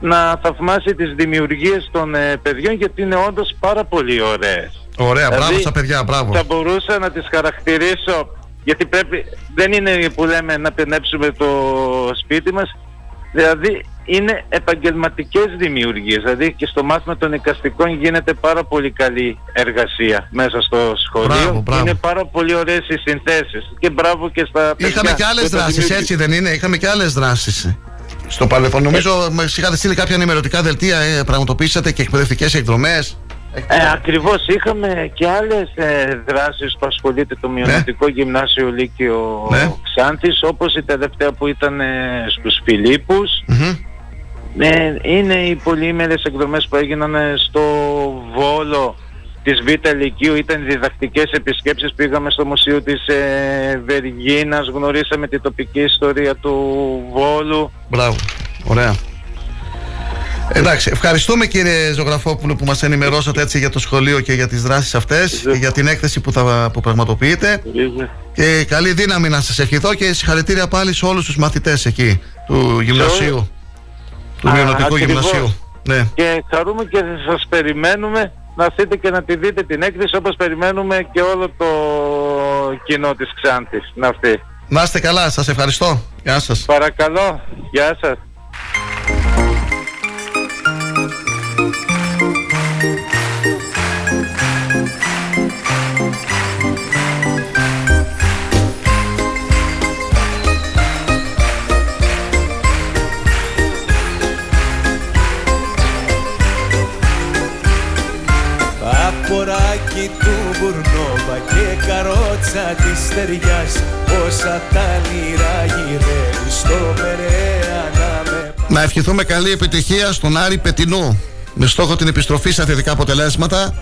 να θαυμάσει τις δημιουργίες των ε, παιδιών γιατί είναι όντως πάρα πολύ ωραίες. Ωραία, δηλαδή, μπράβο στα παιδιά, μπράβο. Θα μπορούσα να τις χαρακτηρίσω γιατί πρέπει, δεν είναι που λέμε να πενέψουμε το σπίτι μας, δηλαδή είναι επαγγελματικές δημιουργίες, δηλαδή και στο μάθημα των εικαστικών γίνεται πάρα πολύ καλή εργασία μέσα στο σχολείο. Είναι πάρα πολύ ωραίες οι συνθέσεις και μπράβο και στα παιδιά. Είχαμε και άλλες δράσεις, έτσι δεν είναι, είχαμε και άλλες δράσεις. Στο παρελθόν, νομίζω, ε, μα είχατε στείλει κάποια ενημερωτικά δελτία, ε, πραγματοποιήσατε και εκπαιδευτικές εκδρομές. Ε, ακριβώς είχαμε και άλλες ε, δράσεις που ασχολείται το Μειονοτικό ναι. Γυμνάσιο Λύκειο ναι. Ξάνθης όπως η τελευταία που ήταν ε, στους φιλιππους ε, είναι οι πολυήμερες εκδρομές που έγιναν ε, στο Βόλο της Β' Λυκείου ήταν διδακτικές επισκέψεις. Πήγαμε στο Μουσείο της ε, Βεργίνας γνωρίσαμε την τοπική ιστορία του Βόλου. Μπράβο, ωραία. Εντάξει, ευχαριστούμε κύριε Ζωγραφόπουλο που μας ενημερώσατε έτσι για το σχολείο και για τις δράσεις αυτές και για την έκθεση που θα που πραγματοποιείτε. Και καλή δύναμη να σας ευχηθώ και συγχαρητήρια πάλι σε όλους τους μαθητές εκεί του γυμνασίου του Μειονοτικού Γυμνασίου. Ναι. και χαρούμε και σας περιμένουμε να έρθετε και να τη δείτε την έκθεση όπως περιμένουμε και όλο το κοινό της Ξάνθης να έρθει. Να είστε καλά, σας ευχαριστώ. Γεια σας. Παρακαλώ, γεια σας. Καρότσα της στεριάς Όσα τα λίρα γυρεύει στο Περέα να με... Να ευχηθούμε καλή επιτυχία στον Άρη Πετινού με στόχο την επιστροφή σε θετικά αποτελέσματα.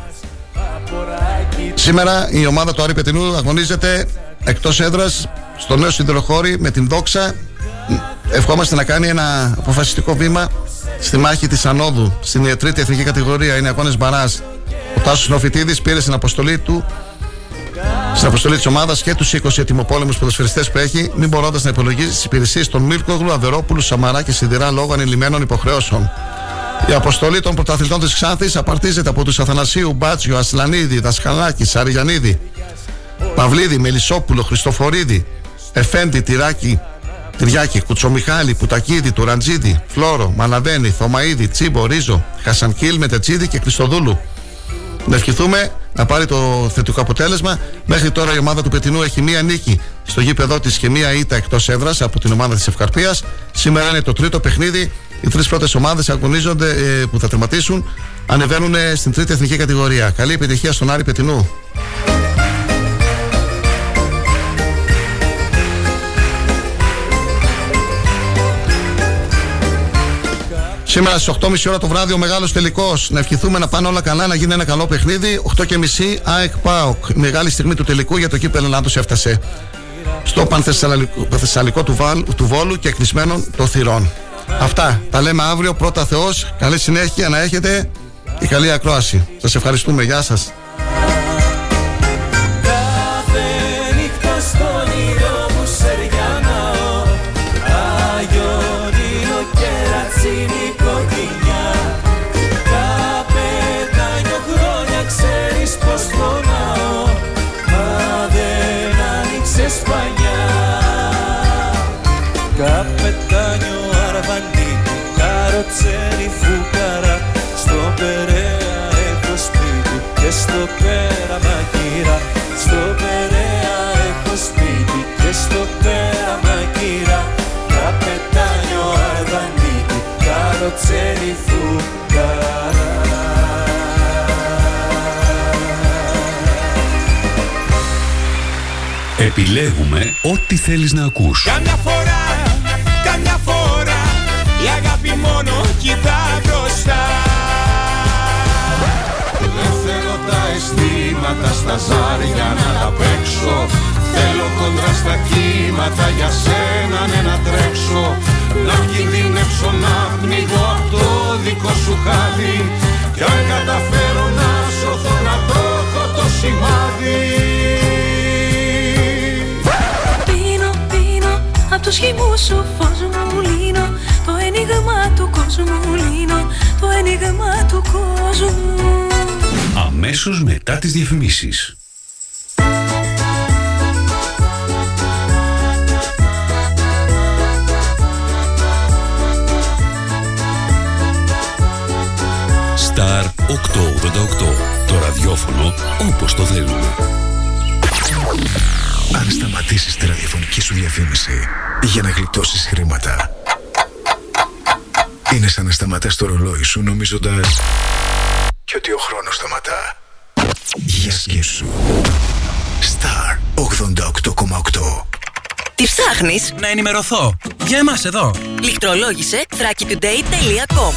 Σήμερα η ομάδα του Άρη Πετινού αγωνίζεται εκτός έδρας στο νέο σιδηροχώρι με την Δόξα. Ευχόμαστε να κάνει ένα αποφασιστικό βήμα στη μάχη της Ανόδου στην τρίτη εθνική κατηγορία. Είναι αγώνες Μπαράς ο Τάσος Νοφιτίδης πήρε στην αποστολή του στην αποστολή της ομάδας και τους 20 ετοιμοπόλεμους ποδοσφαιριστές που έχει, μην μπορώντας να υπολογίζεις τις υπηρεσίες των Μίρκογλου, Αβερόπουλου, Σαμαρά και Σιδηρά λόγω ανηλυμένων υποχρεώσεων. Η αποστολή των πρωταθλητών της Ξάνθης απαρτίζεται από τους Αθανασίου Μπάτσιο, Ασλανίδη, Δασκαλάκη, Σαριγιανίδη, Παυλίδη, Μελισσόπουλο, Χριστοφορίδη, Εφέντη, Τυράκη, Τριάκη, Κουτσομιχάλη, Πουτακίδη, Τουραντζίδη, Φλόρο, Μαλαβένη, Θωμαίδη, Τσίμπο, Ρίζο, Χασανκίλ, Μετετσίδη και Χριστοδούλου. Να ευχηθούμε να πάρει το θετικό αποτέλεσμα. Μέχρι τώρα η ομάδα του Πετινού έχει μία νίκη στο γήπεδό της και μία ήττα εκτός έδρας από την ομάδα της Ευκαρπίας. Σήμερα είναι το τρίτο παιχνίδι. Οι τρεις πρώτες ομάδες αγωνίζονται ε, που θα τερματίσουν ανεβαίνουν στην τρίτη εθνική κατηγορία. Καλή επιτυχία στον Άρη Πετινού. Σήμερα στις 8.30 ώρα το βράδυ ο μεγάλος τελικός. Να ευχηθούμε να πάνε όλα καλά, να γίνει ένα καλό παιχνίδι. 8.30 ΑΕΚ ΠΑΟΚ. Μεγάλη στιγμή του τελικού για το κύπελο Ελλάδο έφτασε. Στο πανθεσσαλικό του, του Βόλου και κλεισμένων των θυρών. Αυτά. Τα λέμε αύριο. Πρώτα Θεός. Καλή συνέχεια να έχετε και καλή ακρόαση. Σας ευχαριστούμε. Γεια σας. Επιλέγουμε ό,τι θέλεις να ακούς. Καμιά φορά, καμιά φορά Η αγάπη μόνο κοιτά μπροστά. Δεν θέλω τα αισθήματα στα ζάρια να τα παίξω. Θέλω κοντρά στα κύματα για σένα ναι να τρέξω. Να κινδυνεύσω να πνιγώ από το δικό σου χάδι. Κι αν καταφέρω να σωθώ να το έχω το σημάδι απ' τους χυμούς σου φως μου λύνω Το ένιγμα του κόσμου λύνω Το ένιγμα του κόσμου Αμέσως μετά τις διαφημίσεις. Star 888. Το ραδιόφωνο όπως το θέλουμε. Αν σταματήσεις τη ραδιοφωνική σου διαφήμιση για να γλιτώσεις χρήματα, είναι σαν να σταματάς το ρολόι σου νομίζοντας και ότι ο χρόνος σταματά. Για σκέψου. Star 88,8 Τι ψάχνεις; Να ενημερωθώ. Για εμάς εδώ. Λιχτρολόγησε thrakitoday.com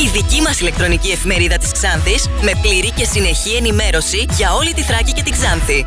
Η δική μας ηλεκτρονική εφημερίδα της Ξάνθης με πλήρη και συνεχή ενημέρωση για όλη τη Θράκη και την Ξάνθη.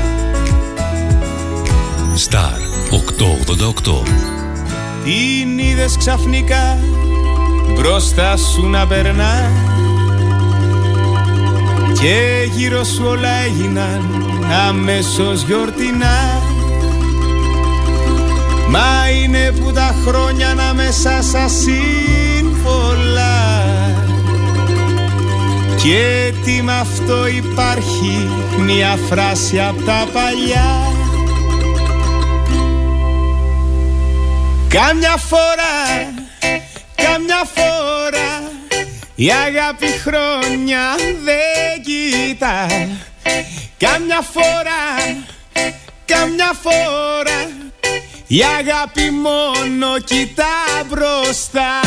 Star 888 Την είδες ξαφνικά μπροστά σου να περνά. Και γύρω σου όλα έγιναν αμέσως γιορτινά. Μα είναι που τα χρόνια να μέσα σας πολλά Και τι με αυτό υπάρχει μια φράση απ' τα παλιά Κάμια φορά, κάμια φορά η αγάπη χρόνια δεν κοιτά. Κάμια φορά, κάμια φορά η αγάπη μόνο κοιτά μπροστά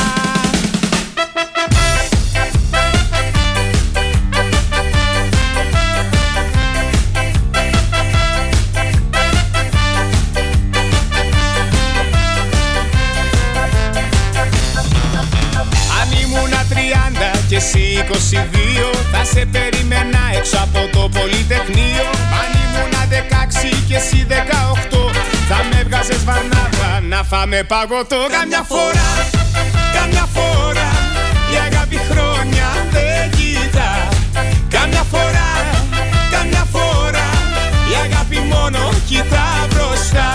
εσύ 22 Θα σε περίμενα έξω από το Πολυτεχνείο. Αν ήμουνα 16 και εσύ 18 Θα με έβγαζες βαρνάβα να φάμε παγωτό. Καμιά φορά, καμιά φορά Η αγάπη χρόνια δεν κοιτά Καμιά φορά, καμιά φορά Η αγάπη μόνο κοιτά μπροστά.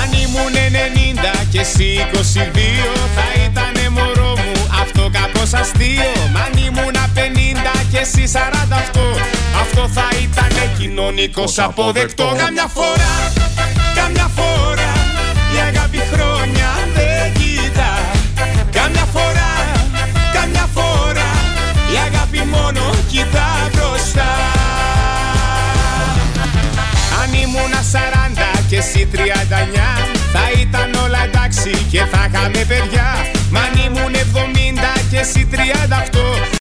Αν ήμουν 90 και εσύ 22 Θα ήτανε μωρό μου. Αυτό κάπως αστείο. Μ' αν ήμουν 50 και εσύ 48 Αυτό θα ήτανε κοινωνικός αποδεκτό. Καμιά φορά, καμιά φορά Η αγάπη χρόνια δεν κοιτά Καμιά φορά, καμιά φορά Η αγάπη μόνο κοιτά μπροστά. Αν ήμουνα 40 και εσύ 39 Θα ήταν όλα εντάξει και θα είχαμε παιδιά. Μ' αν ήμουν 70 και εσύ 38